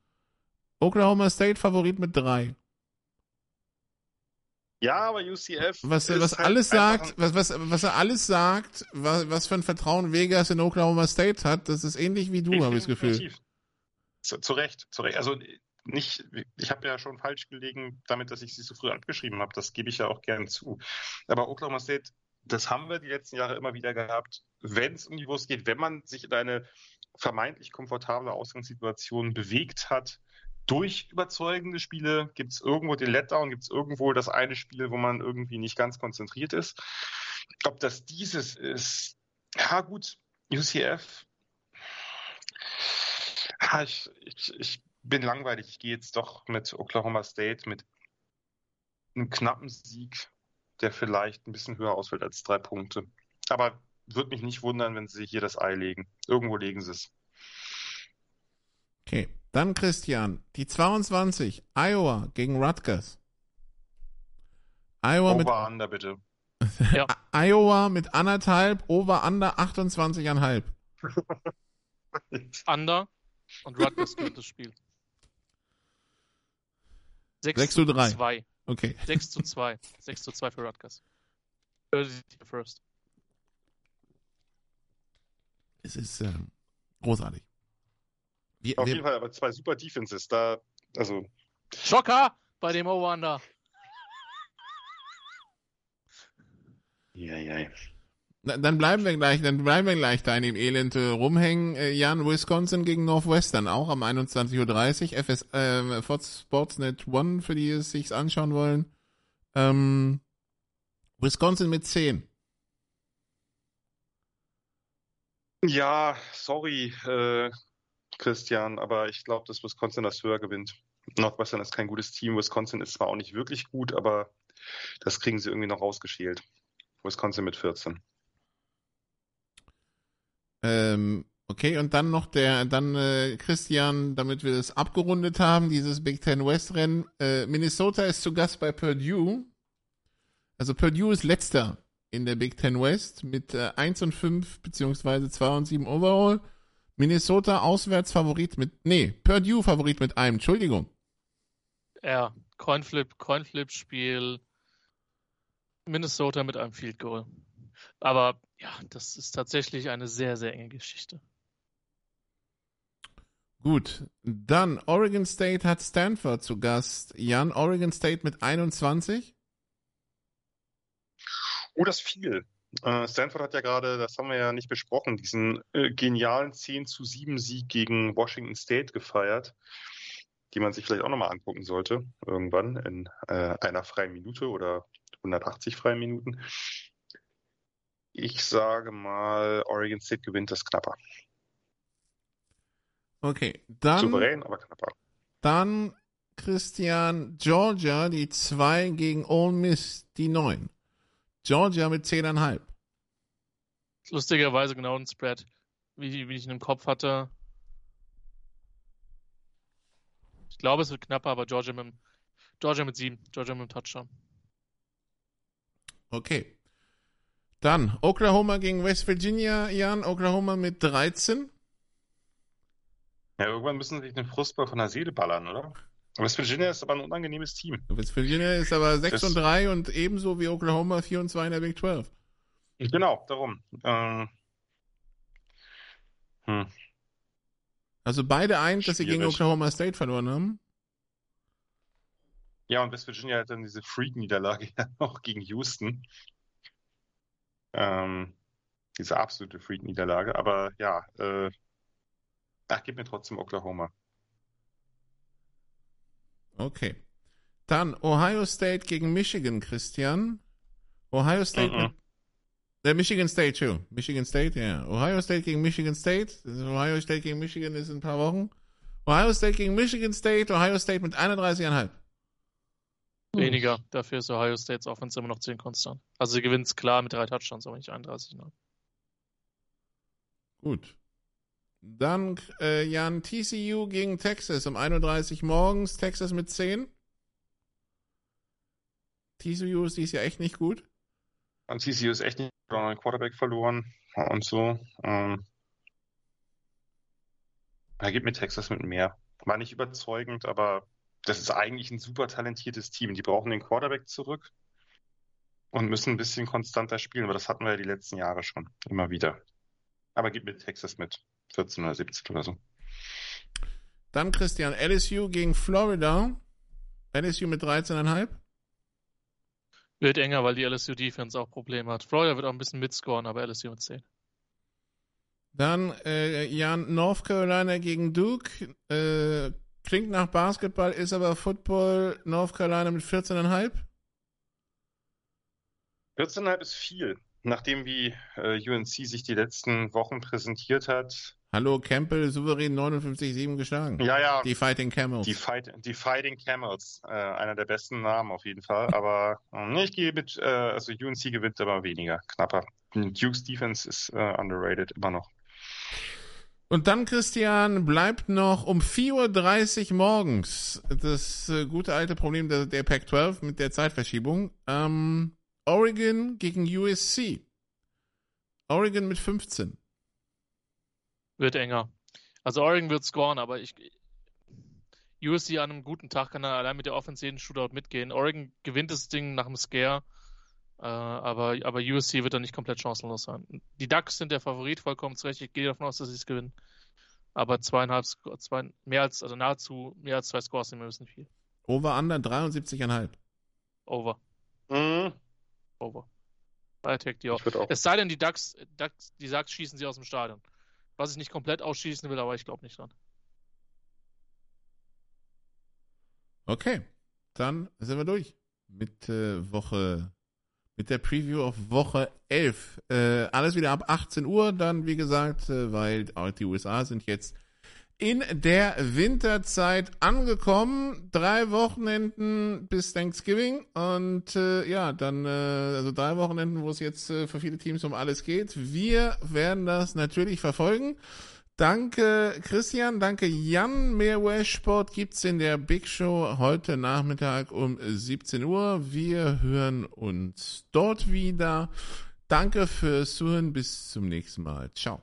Oklahoma State Favorit mit 3. Ja, aber UCF. Was, was halt alles sagt, was, was, was er alles sagt, was, was für ein Vertrauen Vegas in Oklahoma State hat, das ist ähnlich wie du, habe ich das Gefühl. Zu, zu Recht, zu Recht. Also nicht, ich habe ja schon falsch gelegen damit, dass ich sie so früh abgeschrieben habe. Das gebe ich ja auch gern zu. Aber Oklahoma State das haben wir die letzten Jahre immer wieder gehabt, wenn es um die Wurst geht, wenn man sich in eine vermeintlich komfortable Ausgangssituation bewegt hat, durch überzeugende Spiele gibt es irgendwo den Letdown, gibt es irgendwo das eine Spiel, wo man irgendwie nicht ganz konzentriert ist. Ob das dieses ist, ja gut, UCF, ja, ich, ich, ich bin langweilig, ich gehe jetzt doch mit Oklahoma State, mit einem knappen Sieg der vielleicht ein bisschen höher ausfällt als drei Punkte. Aber würde mich nicht wundern, wenn sie hier das Ei legen. Irgendwo legen sie es. Okay, dann Christian, die 22, Iowa gegen Rutgers. Iowa over mit under bitte. *laughs* ja. Iowa mit anderthalb, over under 28,5. under und Rutgers gewinnt das Spiel. 6, 6 zu 3. 2. Okay. 6 zu 2. 6 zu 2 für Rutgers. First. Es ist äh, großartig. Wir, Auf wir, jeden Fall, aber zwei super Defenses da, also. Schocker bei dem Over-Under. Ja, ja. Dann bleiben wir gleich, dann bleiben wir gleich da in dem Elend äh, rumhängen. Äh, Jan, Wisconsin gegen Northwestern auch am 21.30 Uhr. FS, äh, Fox Sportsnet One, für die es sich anschauen wollen. Ähm, Wisconsin mit 10. Ja, sorry, äh, Christian, aber ich glaube, dass Wisconsin das höher gewinnt. Northwestern ist kein gutes Team. Wisconsin ist zwar auch nicht wirklich gut, aber das kriegen sie irgendwie noch rausgeschält. Wisconsin mit 14. Ähm, okay, und dann noch der, dann äh, Christian, damit wir das abgerundet haben, dieses Big Ten West Rennen. Äh, Minnesota ist zu Gast bei Purdue. Also Purdue ist letzter in der Big Ten West mit äh, 1 und 5 beziehungsweise 2 und 7 overall. Minnesota auswärts Favorit mit, nee, Purdue Favorit mit einem, Entschuldigung. Ja, Coinflip, Coinflip-Spiel. Minnesota mit einem Field Goal. Aber ja, das ist tatsächlich eine sehr, sehr enge Geschichte. Gut, dann Oregon State hat Stanford zu Gast. Jan, Oregon State mit 21? Oh, das ist viel. Äh, Stanford hat ja gerade, das haben wir ja nicht besprochen, diesen äh, genialen 10 zu 7 Sieg gegen Washington State gefeiert, die man sich vielleicht auch nochmal angucken sollte, irgendwann in äh, einer freien Minute oder 180 freien Minuten. Ich sage mal, Oregon State gewinnt das knapper. Okay, dann. Souverän, aber knapper. Dann Christian Georgia, die 2 gegen Ole Miss, die 9. Georgia mit 10,5. Lustigerweise genau ein Spread, wie, wie ich ihn im Kopf hatte. Ich glaube, es wird knapper, aber Georgia mit, Georgia mit 7. Georgia mit dem Touchdown. Okay. Dann Oklahoma gegen West Virginia, Jan. Oklahoma mit 13. Ja, irgendwann müssen sie sich den Frustball von der Seele ballern, oder? West Virginia ist aber ein unangenehmes Team. West Virginia ist aber 6 das und 3 und ebenso wie Oklahoma 4 und 2 in der Big 12. Genau, darum. Ähm, hm. Also beide eint, dass sie gegen Oklahoma State verloren haben. Ja, und West Virginia hat dann diese Freak-Niederlage *laughs* noch gegen Houston. Ähm, diese absolute Freak-Niederlage. Aber ja, äh, ach, gib mir trotzdem Oklahoma. Okay. Dann Ohio State gegen Michigan, Christian. Ohio State mm -mm. mit äh, Michigan State, too. Michigan State, ja. Yeah. Ohio State gegen Michigan State. Ohio State gegen Michigan ist in ein paar Wochen. Ohio State gegen Michigan State. Ohio State mit 31,5. Weniger. Dafür ist Ohio States Offense immer noch 10 konstant. Also sie gewinnt es klar mit drei Touchdowns, aber nicht 31. Ne? Gut. Dann äh, Jan TCU gegen Texas um 31 morgens. Texas mit 10. TCU ist dies ja echt nicht gut. Und TCU ist echt nicht gut. Einen Quarterback verloren und so. Ähm, er gibt mir Texas mit mehr. War nicht überzeugend, aber das ist eigentlich ein super talentiertes Team. Die brauchen den Quarterback zurück und müssen ein bisschen konstanter spielen, aber das hatten wir ja die letzten Jahre schon immer wieder. Aber gib mir Texas mit 14 oder 17 oder so. Dann Christian, LSU gegen Florida. LSU mit 13,5. Wird enger, weil die LSU Defense auch Probleme hat. Florida wird auch ein bisschen mitscoren, aber LSU mit 10. Dann äh, Jan, North Carolina gegen Duke. Äh, Klingt nach Basketball, ist aber Football North Carolina mit 14,5? 14,5 ist viel. Nachdem wie äh, UNC sich die letzten Wochen präsentiert hat. Hallo, Campbell souverän 59-7 geschlagen. Ja, ja. Die Fighting Camels. Die, Fight, die Fighting Camels. Äh, einer der besten Namen auf jeden Fall. Aber äh, ich gehe mit, äh, also UNC gewinnt aber weniger, knapper. Duke's Defense ist äh, underrated immer noch. Und dann, Christian, bleibt noch um 4.30 Uhr morgens das äh, gute alte Problem der, der Pac-12 mit der Zeitverschiebung. Ähm, Oregon gegen USC. Oregon mit 15. Wird enger. Also Oregon wird scoren, aber ich USC an einem guten Tag kann er allein mit der offensiven Shootout mitgehen. Oregon gewinnt das Ding nach dem Scare. Äh, aber, aber USC wird da nicht komplett chancenlos sein. Die Ducks sind der Favorit, vollkommen zurecht. Ich gehe davon aus, dass sie es gewinnen. Aber zweieinhalb, zwei, mehr als, also nahezu mehr als zwei Scores sind wir müssen viel. Over under 73,5. Over. Mhm. Over. I take die auch. Es sei denn, die Ducks, Ducks, die Ducks schießen sie aus dem Stadion. Was ich nicht komplett ausschießen will, aber ich glaube nicht dran. Okay, dann sind wir durch mit äh, Woche mit der Preview auf Woche 11. Äh, alles wieder ab 18 Uhr, dann wie gesagt, äh, weil die USA sind jetzt in der Winterzeit angekommen. Drei Wochenenden bis Thanksgiving und äh, ja, dann äh, also drei Wochenenden, wo es jetzt äh, für viele Teams um alles geht. Wir werden das natürlich verfolgen. Danke Christian, danke Jan. Mehr Westsport gibt's in der Big Show heute Nachmittag um 17 Uhr. Wir hören uns dort wieder. Danke fürs Zuhören. Bis zum nächsten Mal. Ciao.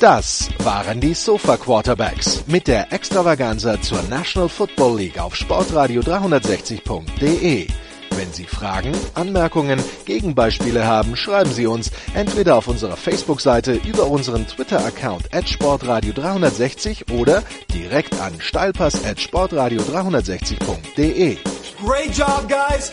Das waren die Sofa Quarterbacks mit der Extravaganza zur National Football League auf Sportradio 360.de. Wenn Wenn Sie Fragen, Anmerkungen, Gegenbeispiele haben, schreiben Sie uns entweder auf unserer Facebook-Seite über unseren Twitter-Account at sportradio 360 oder direkt an steilpass at sportradio 360.de. Great job, guys!